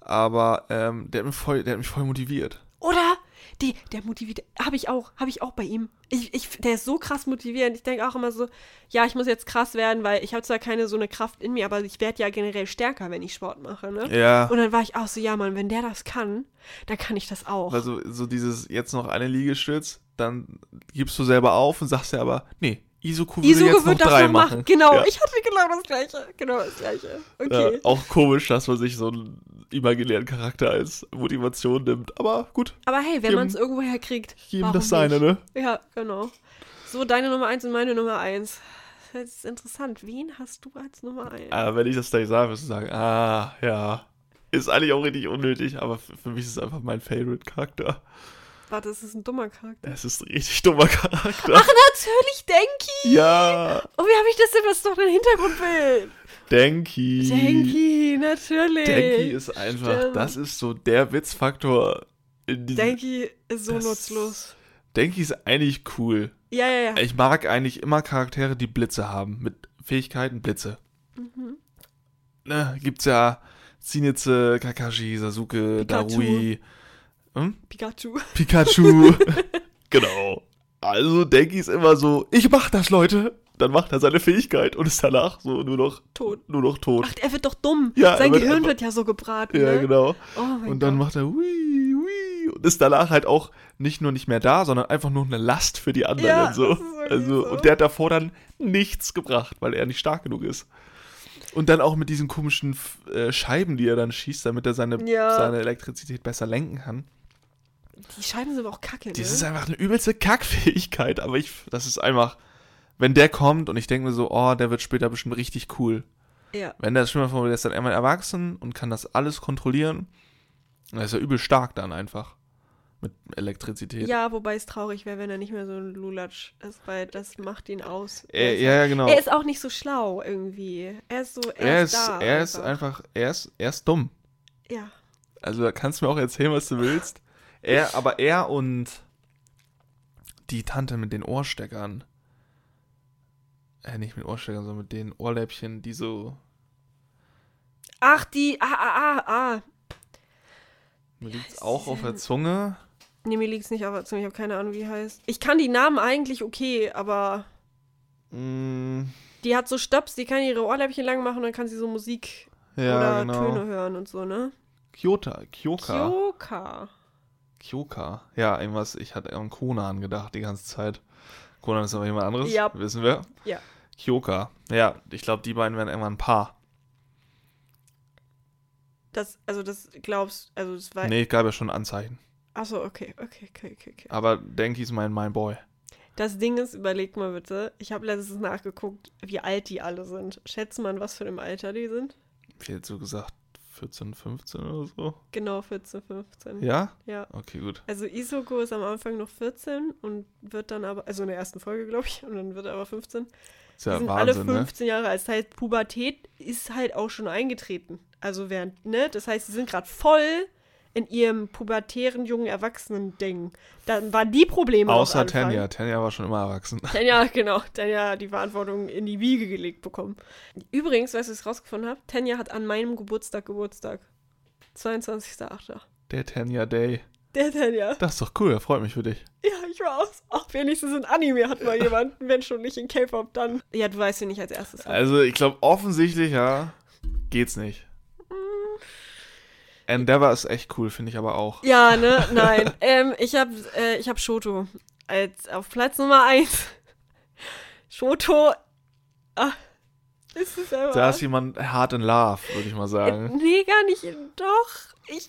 aber ähm, der, hat voll, der hat mich voll motiviert. Oder? Die, der motiviert, habe ich auch, habe ich auch bei ihm. Ich, ich, der ist so krass motivierend. Ich denke auch immer so, ja, ich muss jetzt krass werden, weil ich habe zwar keine so eine Kraft in mir, aber ich werde ja generell stärker, wenn ich Sport mache, ne? Ja, Und dann war ich auch so, ja, Mann, wenn der das kann, dann kann ich das auch. also so dieses jetzt noch eine Liegestütz, dann gibst du selber auf und sagst ja aber, nee, Isuku würde Isuko jetzt noch wird das drei noch machen. machen. Genau, ja. ich hatte genau das gleiche. Genau das gleiche. Okay. Ja, auch komisch, dass man sich so einen imaginären Charakter als Motivation nimmt, aber gut, Aber hey, wenn man es irgendwoher kriegt. jedem das seine, ne? Ja, genau. So, deine Nummer eins und meine Nummer eins. das ist interessant. Wen hast du als Nummer 1? Aber wenn ich das gleich sage, wirst du sagen, ah, ja. Ist eigentlich auch richtig unnötig, aber für für mich ist es einfach mein Favorite-Charakter. Warte, das ist ein dummer Charakter. Es ist ein richtig dummer Charakter. Natürlich Denki! ja, Oh, wie habe ich das denn? Was ist doch dein Hintergrundbild? Denki. Denki, natürlich. Denki ist einfach, Stimmt. das ist so der Witzfaktor in diesem. Denki ist so Das- nutzlos. Denki ist eigentlich cool. Ja, ja, ja. Ich mag eigentlich immer Charaktere, die Blitze haben. Mit Fähigkeiten Blitze. Mhm. Ne, gibt's ja Zenitsu, Kakashi, Sasuke, Pikachu. Darui, hm? Pikachu. Pikachu. (laughs) genau. Also Denki ist immer so, ich mach das, Leute. Dann macht er seine Fähigkeit und ist danach so nur noch, Tot. nur noch tot. Ach, er wird doch dumm. Ja, Sein wird Gehirn einfach- wird ja so gebraten. ja, ne? genau. Oh Und dann Gott. macht er hui, hui und ist danach halt auch nicht nur nicht mehr da, sondern einfach nur eine Last für die anderen Ja, und so. Also, so. und der hat davor dann nichts gebracht, weil er nicht stark genug ist. Und dann auch mit diesen komischen äh, Scheiben, die er dann schießt, damit er seine, Ja. seine Elektrizität besser lenken kann. Die Scheiben sind aber auch kacke, ne? Das ist einfach eine übelste Kackfähigkeit, aber ich, das ist einfach, wenn der kommt und ich denke mir so, oh, der wird später bestimmt richtig cool. ja. Wenn der Schwimmer der ist dann einmal erwachsen und kann das alles kontrollieren, dann ist er übel stark dann einfach. Mit Elektrizität. ja, wobei es traurig wäre, wenn er nicht mehr so ein Lulatsch ist, weil das macht ihn aus. Er Äh, ja, ja, genau. Er ist auch nicht so schlau irgendwie. Er ist so, er, er ist, ist, da. er ist einfach, er ist, er ist dumm. Ja. Also da kannst du mir auch erzählen, was du willst. Er, aber er und die Tante mit den Ohrsteckern. Äh, nicht mit Ohrsteckern, sondern mit den Ohrläppchen, die so. Ach, die, ah, ah, ah, ah. Mir liegt's heißt auch auf der? Zunge. Nee, mir liegt es nicht auf der Zunge, ich habe keine Ahnung, wie die heißt. Ich kann die Namen eigentlich okay, aber Mm, die hat so Stöps, die kann ihre Ohrläppchen lang machen und dann kann sie so Musik ja, oder genau. Töne hören und so, ne? Kyota, Kyoka. Kyoka. Kyoka. Ja, irgendwas, ich hatte an Konan gedacht die ganze Zeit. Konan ist aber jemand anderes, Ja. wissen wir. Ja. Kyoka. Ja, ich glaube, die beiden werden irgendwann ein Paar. Das, also das glaubst, also das war. Nee, es gab ja schon Anzeichen. Achso, okay, okay, okay, okay, okay. Aber Denki ist mein, mein Boy. Das Ding ist, überleg mal bitte, ich habe letztens nachgeguckt, wie alt die alle sind. Schätze mal, in was für einem Alter die sind? Wie hättest du gesagt, 14, 15 oder so? Genau, 14, 15. Ja? Ja. Okay, gut. Also Isoko ist am Anfang noch 14 und wird dann aber, also in der ersten Folge, glaube ich, und dann wird er aber 15. Ist ja die sind Wahnsinn, alle ne? 15 Jahre alt. Das heißt, Pubertät ist halt auch schon eingetreten. Also während, ne? Das heißt, sie sind gerade voll in ihrem pubertären jungen Erwachsenen-Ding. Dann waren die Probleme Außer. Tanja. Tanja war schon immer erwachsen. (laughs) Tanja, genau. Tanja hat die Verantwortung in die Wiege gelegt bekommen. Übrigens, weißt du, was ich rausgefunden habe? Tanja hat an meinem Geburtstag Geburtstag. 22.08. Der Tanja Day. Der Tanja. Das ist doch cool, freut mich für dich. Ja, ich weiß. Auch wenigstens in Anime hat mal jemand, (laughs) wenn schon nicht in K-Pop, dann. Ja, du weißt, wen ich als erstes habe. Also, ich glaube, offensichtlich, ja, geht's nicht. Endeavor ist echt cool, finde ich aber auch. Ja, ne? (laughs) Nein. ähm, ich habe äh, ich hab Shoto als auf Platz Nummer 1. Shoto. Ah, ist es einfach. Da ist jemand hard in love, würde ich mal Äh, sagen. Nee, gar nicht. Doch. Ich.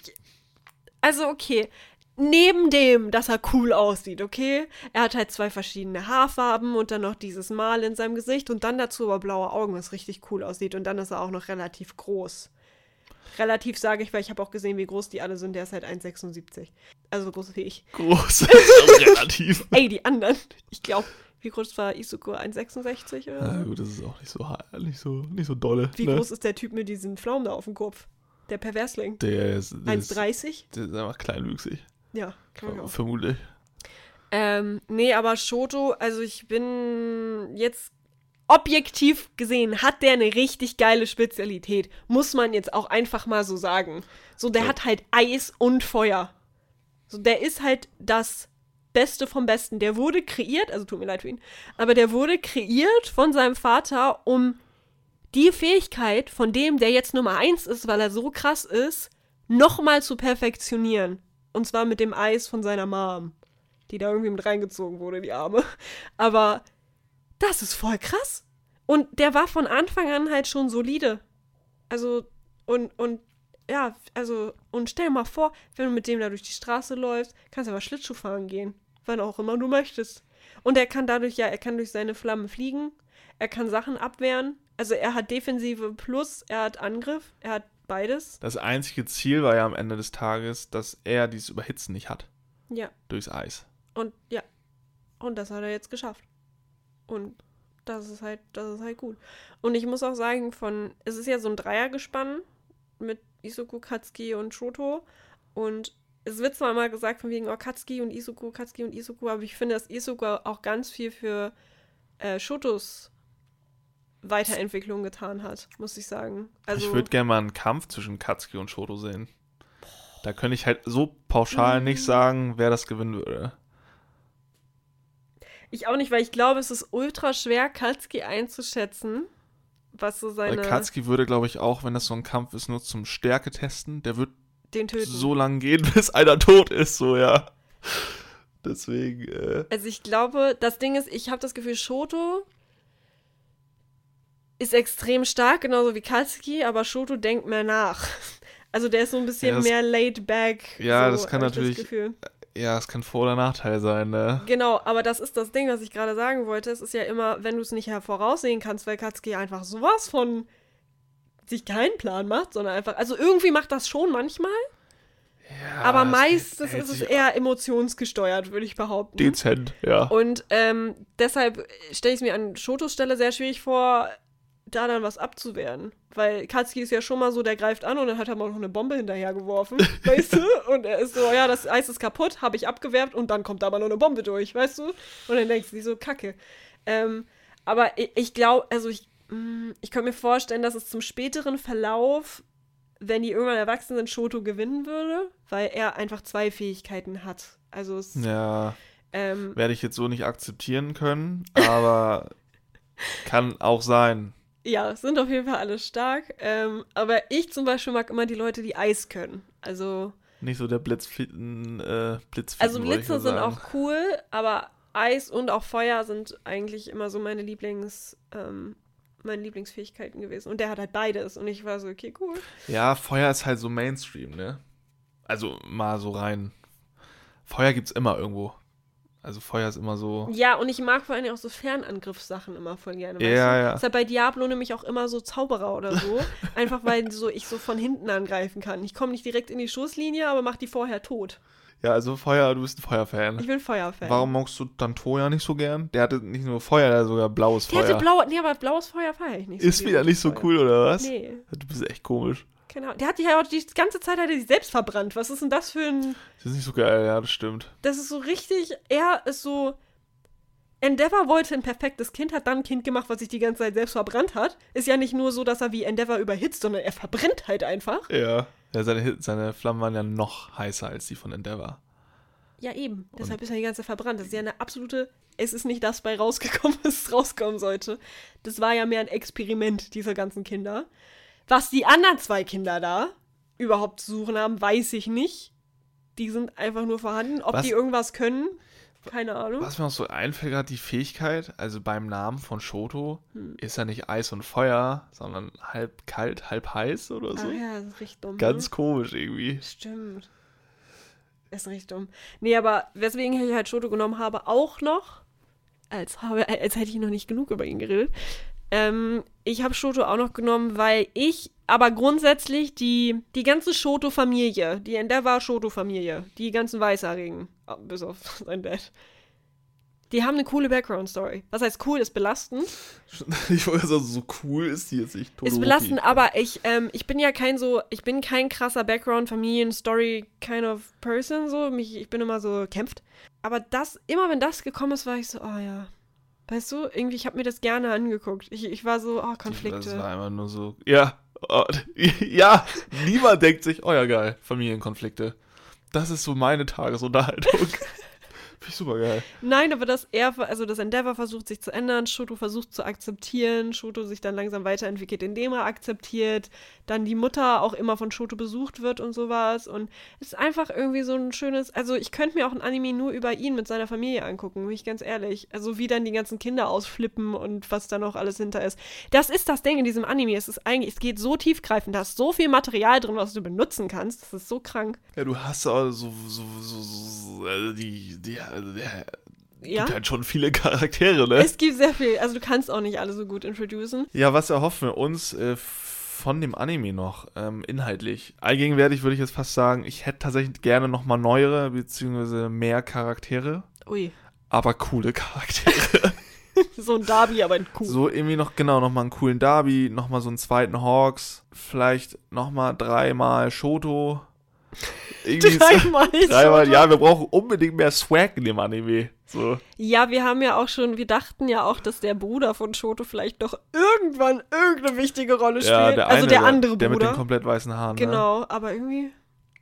Also, okay. Neben dem, dass er cool aussieht, okay? Er hat halt zwei verschiedene Haarfarben und dann noch dieses Mal in seinem Gesicht und dann dazu aber blaue Augen, was richtig cool aussieht. Und dann ist er auch noch relativ groß. Relativ sage ich, weil ich habe auch gesehen, wie groß die alle sind. Der ist halt 1,76. Also so groß wie ich. Groß (laughs) relativ. Ey, die anderen. Ich glaube, wie groß war Isuko? 1,66 oder Na so? gut, das ist auch nicht so, nicht so, nicht so dolle. Wie ne? groß ist der Typ mit diesen Pflaumen da auf dem Kopf? Der Perversling. Der ist, der ist, 1,30? der ist einfach kleinwüchsig. Ja, kann ich auch. Vermutlich. Ähm, nee, aber Shoto, also ich bin jetzt objektiv gesehen, hat der eine richtig geile Spezialität. Muss man jetzt auch einfach mal so sagen. So, der Ja. hat halt Eis und Feuer. So, der ist halt das Beste vom Besten. Der wurde kreiert, also tut mir leid für ihn, aber der wurde kreiert von seinem Vater, um die Fähigkeit von dem, der jetzt Nummer eins ist, weil er so krass ist, nochmal zu perfektionieren. Und zwar mit dem Eis von seiner Mom, die da irgendwie mit reingezogen wurde, die Arme. (laughs) Aber das ist voll krass. Und der war von Anfang an halt schon solide. Also, und, und, ja, also, und stell dir mal vor, wenn du mit dem da durch die Straße läufst, kannst du aber Schlittschuh fahren gehen. Wann auch immer du möchtest. Und er kann dadurch, ja, er kann durch seine Flammen fliegen. er kann Sachen abwehren. Also er hat Defensive plus, er hat Angriff, er hat beides. Das einzige Ziel war ja am Ende des Tages, dass er dieses Überhitzen nicht hat. Ja. Durchs Eis. Und ja. Und das hat er jetzt geschafft. Und das ist halt, das ist halt gut. Und ich muss auch sagen, von, es ist ja so ein Dreiergespann mit Isoku, Katsuki und Shoto. Und es wird zwar mal gesagt von wegen oh, Katsuki und Isoku, Katsuki und Isoku, aber ich finde, dass Isoku auch ganz viel für äh, Shotos Weiterentwicklung getan hat, muss ich sagen. Also, ich würde gerne mal einen Kampf zwischen Katsuki und Shoto sehen. Da könnte ich halt so pauschal nicht Mhm. sagen, wer das gewinnen würde. ich auch nicht, weil ich glaube, es ist ultra schwer, Katsuki einzuschätzen, was so Weil seine, Katsuki würde, glaube ich, auch, wenn das so ein Kampf ist, nur zum Stärke testen. Der wird so lange gehen, (laughs) bis einer tot ist, so ja. Deswegen, äh, Also ich glaube, das Ding ist, ich habe das Gefühl, Shoto ist extrem stark, genauso wie Katsuki, aber Shoto denkt mehr nach. (laughs) Also der ist so ein bisschen Ja, das- mehr laid back. Ja, so, das kann natürlich- Gefühl. ja, es kann Vor- oder Nachteil sein, ne? Genau, aber das ist das Ding, was ich gerade sagen wollte. Es ist ja immer, wenn du es nicht hervoraussehen kannst, weil Katsuki einfach sowas von sich keinen Plan macht, sondern einfach, also irgendwie macht das schon manchmal, Ja, aber meistens ist es eher emotionsgesteuert, würde ich behaupten. Dezent, ja. Und ähm, deshalb stelle ich es mir an Shotos Stelle sehr schwierig vor, da dann was abzuwehren. Weil Katsuki ist ja schon mal so, der greift an und dann hat er mal noch eine Bombe hinterhergeworfen, (laughs) weißt du? Und er ist so, ja, das Eis ist kaputt, habe ich abgewehrt und dann kommt da aber noch eine Bombe durch, weißt du? Und dann denkst du so, kacke. Ähm, aber ich, ich glaube, also ich, mh, ich könnte mir vorstellen, dass es zum späteren Verlauf, wenn die irgendwann erwachsen sind, Shoto gewinnen würde, weil er einfach zwei Fähigkeiten hat. Also es, Ja, ähm, werde ich jetzt so nicht akzeptieren können, aber (laughs) kann auch sein. Ja, sind auf jeden Fall alle stark. Ähm, aber ich zum Beispiel mag immer die Leute, die Eis können. Also, Nicht so der Blitzfitten, äh, Blitzfitten, also Blitze sind auch cool, aber Eis und auch Feuer sind eigentlich immer so meine Lieblings, ähm, meine Lieblingsfähigkeiten gewesen. Und der hat halt beides. Und ich war so, okay, cool. Ja, Feuer ist halt so Mainstream, ne? Also mal so rein. Feuer gibt's immer irgendwo. Also Feuer ist immer so. Ja, und ich mag vor allem auch so Fernangriffssachen immer voll gerne. Ja, weißt du? ja. Deshalb bei Diablo nämlich auch immer so Zauberer oder so. (laughs) einfach weil so ich so von hinten angreifen kann. Ich komme nicht direkt in die Schusslinie, aber mach die vorher tot. Ja, also Feuer, du bist ein Ich Feuerfan. bin Feuerfan. Warum magst du dann Toya nicht so gern? Der hatte nicht nur Feuer, der hat sogar blaues Der Feuer. hatte blaue, nee, aber blaues Feuer feiere ich nicht so. ist wieder nicht so Feuer. cool, oder was? Nee, Du bist echt komisch. Ahnung. Der hat die ja auch die ganze Zeit hat er sich selbst verbrannt. Was ist denn das für ein. Das ist nicht so geil, ja, das stimmt. Das ist so richtig. Er ist so. Endeavor wollte ein perfektes Kind, hat dann ein Kind gemacht, was sich die ganze Zeit selbst verbrannt hat. Ist ja nicht nur so, dass er wie Endeavor überhitzt, sondern er verbrennt halt einfach. Ja. Ja, seine, seine Flammen waren ja noch heißer als die von Endeavor. Ja, eben. Deshalb ist er die ganze Zeit verbrannt. Das ist ja eine absolute. Es ist nicht das bei rausgekommen, (laughs) was rauskommen sollte. Das war ja mehr ein Experiment dieser ganzen Kinder. Was die anderen zwei Kinder da überhaupt zu suchen haben, weiß ich nicht. Die sind einfach nur vorhanden. Ob Was- die irgendwas können, keine Ahnung. Was mir auch so einfällt, gerade die Fähigkeit, also beim Namen von Shoto, Hm. ist ja nicht Eis und Feuer, sondern halb kalt, halb heiß oder so. Ah ja, das ist richtig dumm. Ganz ne? komisch irgendwie. Stimmt. Ist richtig dumm. Nee, aber weswegen ich halt Shoto genommen habe, auch noch, als, habe, als hätte ich noch nicht genug über ihn geredet. Ähm, ich habe Shoto auch noch genommen, weil ich, aber grundsätzlich die, die ganze Shoto-Familie, die Endeavor-Shoto-Familie, die ganzen Weißhaarigen, ah, bis auf (laughs) sein Dad, die haben eine coole Background-Story. Was heißt cool, ist belastend. (laughs) Ich wollte sagen, so cool ist die jetzt nicht. Ist belastend, aber ich, ähm, ich bin ja kein so, ich bin kein krasser Background-Familien-Story kind of person, so. Mich, ich bin immer so kämpft. Aber das, immer wenn das gekommen ist, war ich so, oh ja. Weißt du, irgendwie, ich habe mir das gerne angeguckt. Ich, ich war so, oh, Das Konflikte. war einfach nur so. Ja, oh, (laughs) ja, niemand denkt sich, oh ja, geil, Familienkonflikte. Das ist so meine Tagesunterhaltung. (laughs) Finde ich super geil. Nein, aber dass er, also dass Endeavor versucht, sich zu ändern, Shoto versucht zu akzeptieren, Shoto sich dann langsam weiterentwickelt, indem er akzeptiert, dann die Mutter auch immer von Shoto besucht wird und sowas. Und es ist einfach irgendwie so ein schönes, also ich könnte mir auch ein Anime nur über ihn mit seiner Familie angucken, bin ich ganz ehrlich. Also wie dann die ganzen Kinder ausflippen und was da noch alles hinter ist. Das ist das Ding in diesem Anime. Es ist eigentlich, es geht so tiefgreifend, da ist so viel Material drin, was du benutzen kannst. Das ist so krank. Ja, du hast auch so, so, so, so also die, die, also der, ja. Gibt halt schon viele Charaktere, ne? Es gibt sehr viel. Also du kannst auch nicht alle so gut introducen. Ja, was erhoffen wir uns äh, von dem Anime noch ähm, inhaltlich? Allgegenwärtig würde ich jetzt fast sagen, ich hätte tatsächlich gerne nochmal neuere, beziehungsweise mehr Charaktere, Ui. aber coole Charaktere. (laughs) (laughs) So ein Darby, aber ein Kuh. so irgendwie noch, genau, nochmal einen coolen Darby, nochmal so einen zweiten Hawks, vielleicht nochmal dreimal Shoto. Dreimal. (laughs) Dreimal, ja, wir brauchen unbedingt mehr Swag in dem Anime. So. Ja, wir haben ja auch schon, wir dachten ja auch, dass der Bruder von Shoto vielleicht noch irgendwann irgendeine wichtige Rolle spielt. Ja, der also eine, der andere der mit Bruder. den komplett weißen Haaren. Ne? genau, aber irgendwie,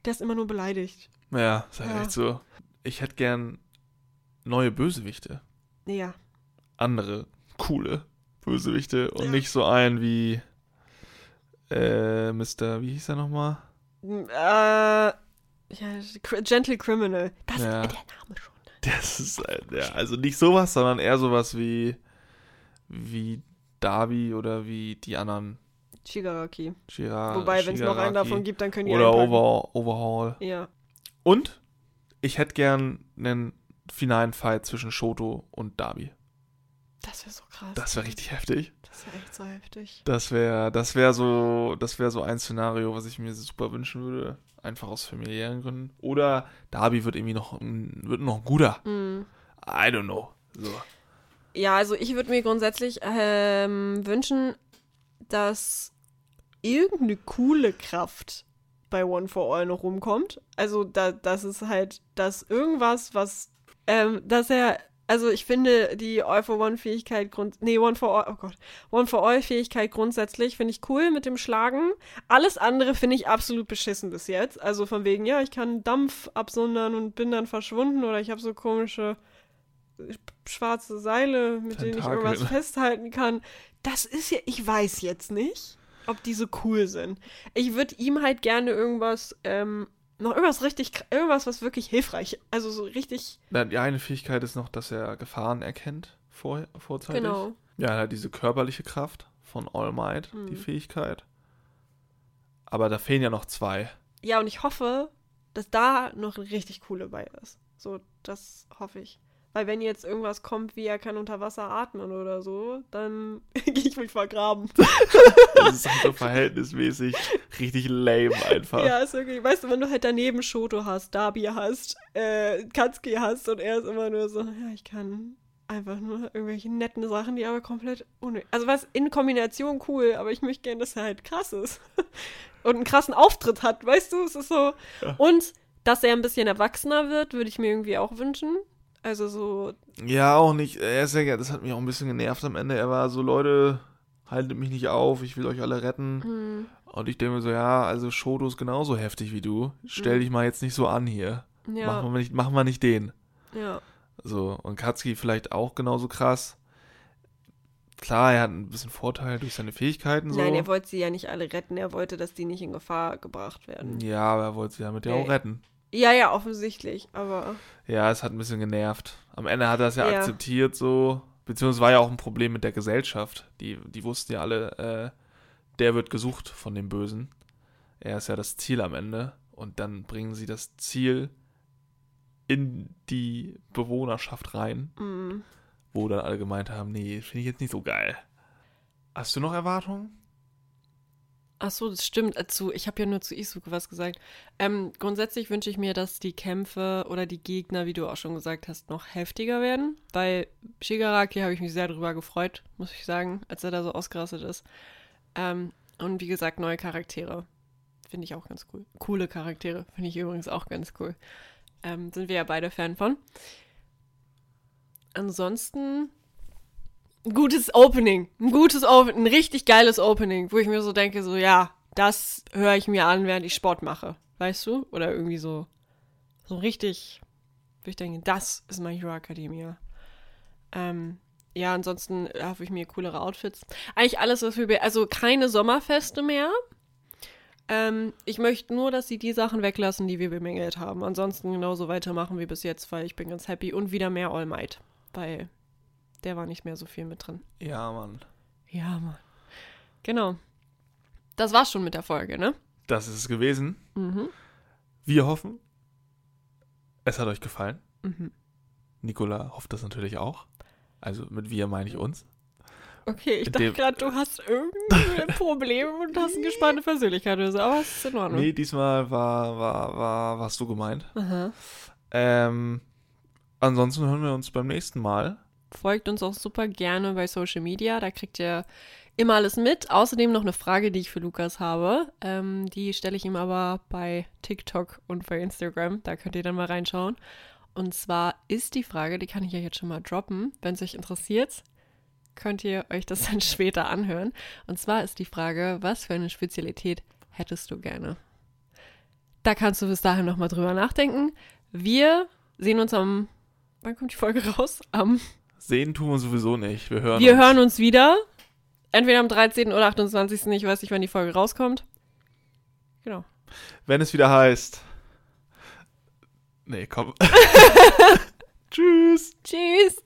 der ist immer nur beleidigt. Ja, ist halt Ja. echt so. Ich hätte gern neue Bösewichte. Ja. Andere, coole Bösewichte und Ja. nicht so einen wie äh, Mr. Wie hieß er nochmal? Äh, ja, Gentle Criminal. Das Ja. ist der Name schon. Das ist, ja, also nicht sowas, sondern eher sowas wie wie Darby oder wie die anderen Shigaraki. Shira, Wobei, wenn es noch einen davon gibt, dann können die oder einpacken. Over, Overhaul. Ja. Und ich hätte gern einen finalen Fight zwischen Shoto und Darby. Das wäre so krass. Das wäre richtig heftig. Das wäre echt so heftig. Das wäre das wäre so das wäre so ein Szenario, was ich mir super wünschen würde, einfach aus familiären Gründen. Oder Darby wird irgendwie noch wird noch ein guter. Mhm. I don't know. So. Ja, also ich würde mir grundsätzlich ähm, wünschen, dass irgendeine coole Kraft bei One for All noch rumkommt. Also, da, das ist halt, dass irgendwas, was, ähm, dass er, also ich finde die All for One Fähigkeit, Grund, nee, One for All, oh Gott, One for All Fähigkeit grundsätzlich finde ich cool mit dem Schlagen. Alles andere finde ich absolut beschissen bis jetzt. Also von wegen, ja, ich kann Dampf absondern und bin dann verschwunden oder ich habe so komische schwarze Seile, mit denen ich Tentakel. irgendwas festhalten kann. Das ist ja, ich weiß jetzt nicht, ob die so cool sind. Ich würde ihm halt gerne irgendwas, ähm, noch irgendwas richtig, irgendwas, was wirklich hilfreich, also so richtig, Na, Die eine Fähigkeit ist noch, dass er Gefahren erkennt vor, vorzeitig. genau. Ja, er hat diese körperliche Kraft von All Might, die Mhm. Fähigkeit. Aber da fehlen ja noch zwei. Ja, und ich hoffe, dass da noch eine richtig coole bei ist. So, das hoffe ich. Weil wenn jetzt irgendwas kommt, wie er kann unter Wasser atmen oder so, dann (laughs) gehe ich mich vergraben. Das ist so verhältnismäßig richtig lame einfach. Ja, ist wirklich, weißt du, wenn du halt daneben Shoto hast, Darby hast, äh, Katsuki hast und er ist immer nur so, ja, ich kann einfach nur irgendwelche netten Sachen, die aber komplett unnötig. Also was in Kombination cool, aber ich möchte gerne, dass er halt krass ist. (laughs) und einen krassen Auftritt hat, weißt du? Es ist so. Ja. Und dass er ein bisschen erwachsener wird, würde ich mir irgendwie auch wünschen. Also so, Ja, auch nicht. Er ist ja, das hat mich auch ein bisschen genervt am Ende. Er war so, Leute, haltet mich nicht auf, ich will euch alle retten. hm, Und ich denke mir so, ja, also Shoto ist genauso heftig wie du. Stell Mhm. dich mal jetzt nicht so an hier. ja, Machen, wir nicht, machen wir nicht den. ja. So, und Katsuki vielleicht auch genauso krass. Klar, er hat ein bisschen Vorteil durch seine Fähigkeiten so. Nein, er wollte sie ja nicht alle retten, er wollte, dass die nicht in Gefahr gebracht werden. ja, aber er wollte sie damit ja Nee. auch retten. Ja, ja, offensichtlich, aber. Ja, es hat ein bisschen genervt. Am Ende hat er es ja, Ja. akzeptiert so. Beziehungsweise war ja auch ein Problem mit der Gesellschaft. Die, die wussten ja alle, äh, der wird gesucht von dem Bösen. Er ist ja das Ziel am Ende. Und dann bringen sie das Ziel in die Bewohnerschaft rein, Mm. wo dann alle gemeint haben, nee, finde ich jetzt nicht so geil. Hast du noch Erwartungen? Ach so, das stimmt. Äh, Zu, ich habe ja nur zu Isuke was gesagt. Ähm, grundsätzlich wünsche ich mir, dass die Kämpfe oder die Gegner, wie du auch schon gesagt hast, noch heftiger werden. Bei Shigaraki habe ich mich sehr drüber gefreut, muss ich sagen, als er da so ausgerastet ist. Ähm, und wie gesagt, neue Charaktere. Finde ich auch ganz cool. Coole Charaktere finde ich übrigens auch ganz cool. Ähm, sind wir ja beide Fan von. Ansonsten ein gutes Opening. Ein gutes Opening, ein richtig geiles Opening, wo ich mir so denke, so ja, das höre ich mir an, während ich Sport mache. Weißt du? Oder irgendwie so. So richtig, wo ich denke, das ist My Hero Academia. Ähm, ja, ansonsten hoffe ich mir coolere Outfits. Eigentlich alles, was wir. Also keine Sommerfeste mehr. Ähm, ich möchte nur, dass sie die Sachen weglassen, die wir bemängelt haben. Ansonsten genauso weitermachen wie bis jetzt, weil ich bin ganz happy. Und wieder mehr All Might. Weil der war nicht mehr so viel mit drin. Ja, Mann. Ja, Mann. Genau. Das war's schon mit der Folge, ne? Das ist es gewesen. Mhm. Wir hoffen, es hat euch gefallen. Mhm. Nikola hofft das natürlich auch. Also mit wir meine ich uns. Okay, ich dachte gerade, du hast irgendein (laughs) Problem und hast eine gespannte Persönlichkeit oder so, aber es ist in Ordnung. Nee, diesmal war, war, war, warst du gemeint. Ähm, ansonsten hören wir uns beim nächsten Mal. Folgt uns auch super gerne bei Social Media, da kriegt ihr immer alles mit. Außerdem noch eine Frage, die ich für Lukas habe. Ähm, die stelle ich ihm aber bei TikTok und bei Instagram, da könnt ihr dann mal reinschauen. Und zwar ist die Frage, die kann ich ja jetzt schon mal droppen, wenn es euch interessiert, könnt ihr euch das (laughs) dann später anhören. Und zwar ist die Frage, was für eine Spezialität hättest du gerne? Da kannst du bis dahin nochmal drüber nachdenken. Wir sehen uns am, wann kommt die Folge raus? Am Sehen tun wir sowieso nicht. Wir hören wir uns. hören uns wieder. Entweder am 13. oder 28. Ich weiß nicht, wann die Folge rauskommt. Genau. Wenn es wieder heißt. Nee, komm. (laughs) (laughs) Tschüss. Tschüss.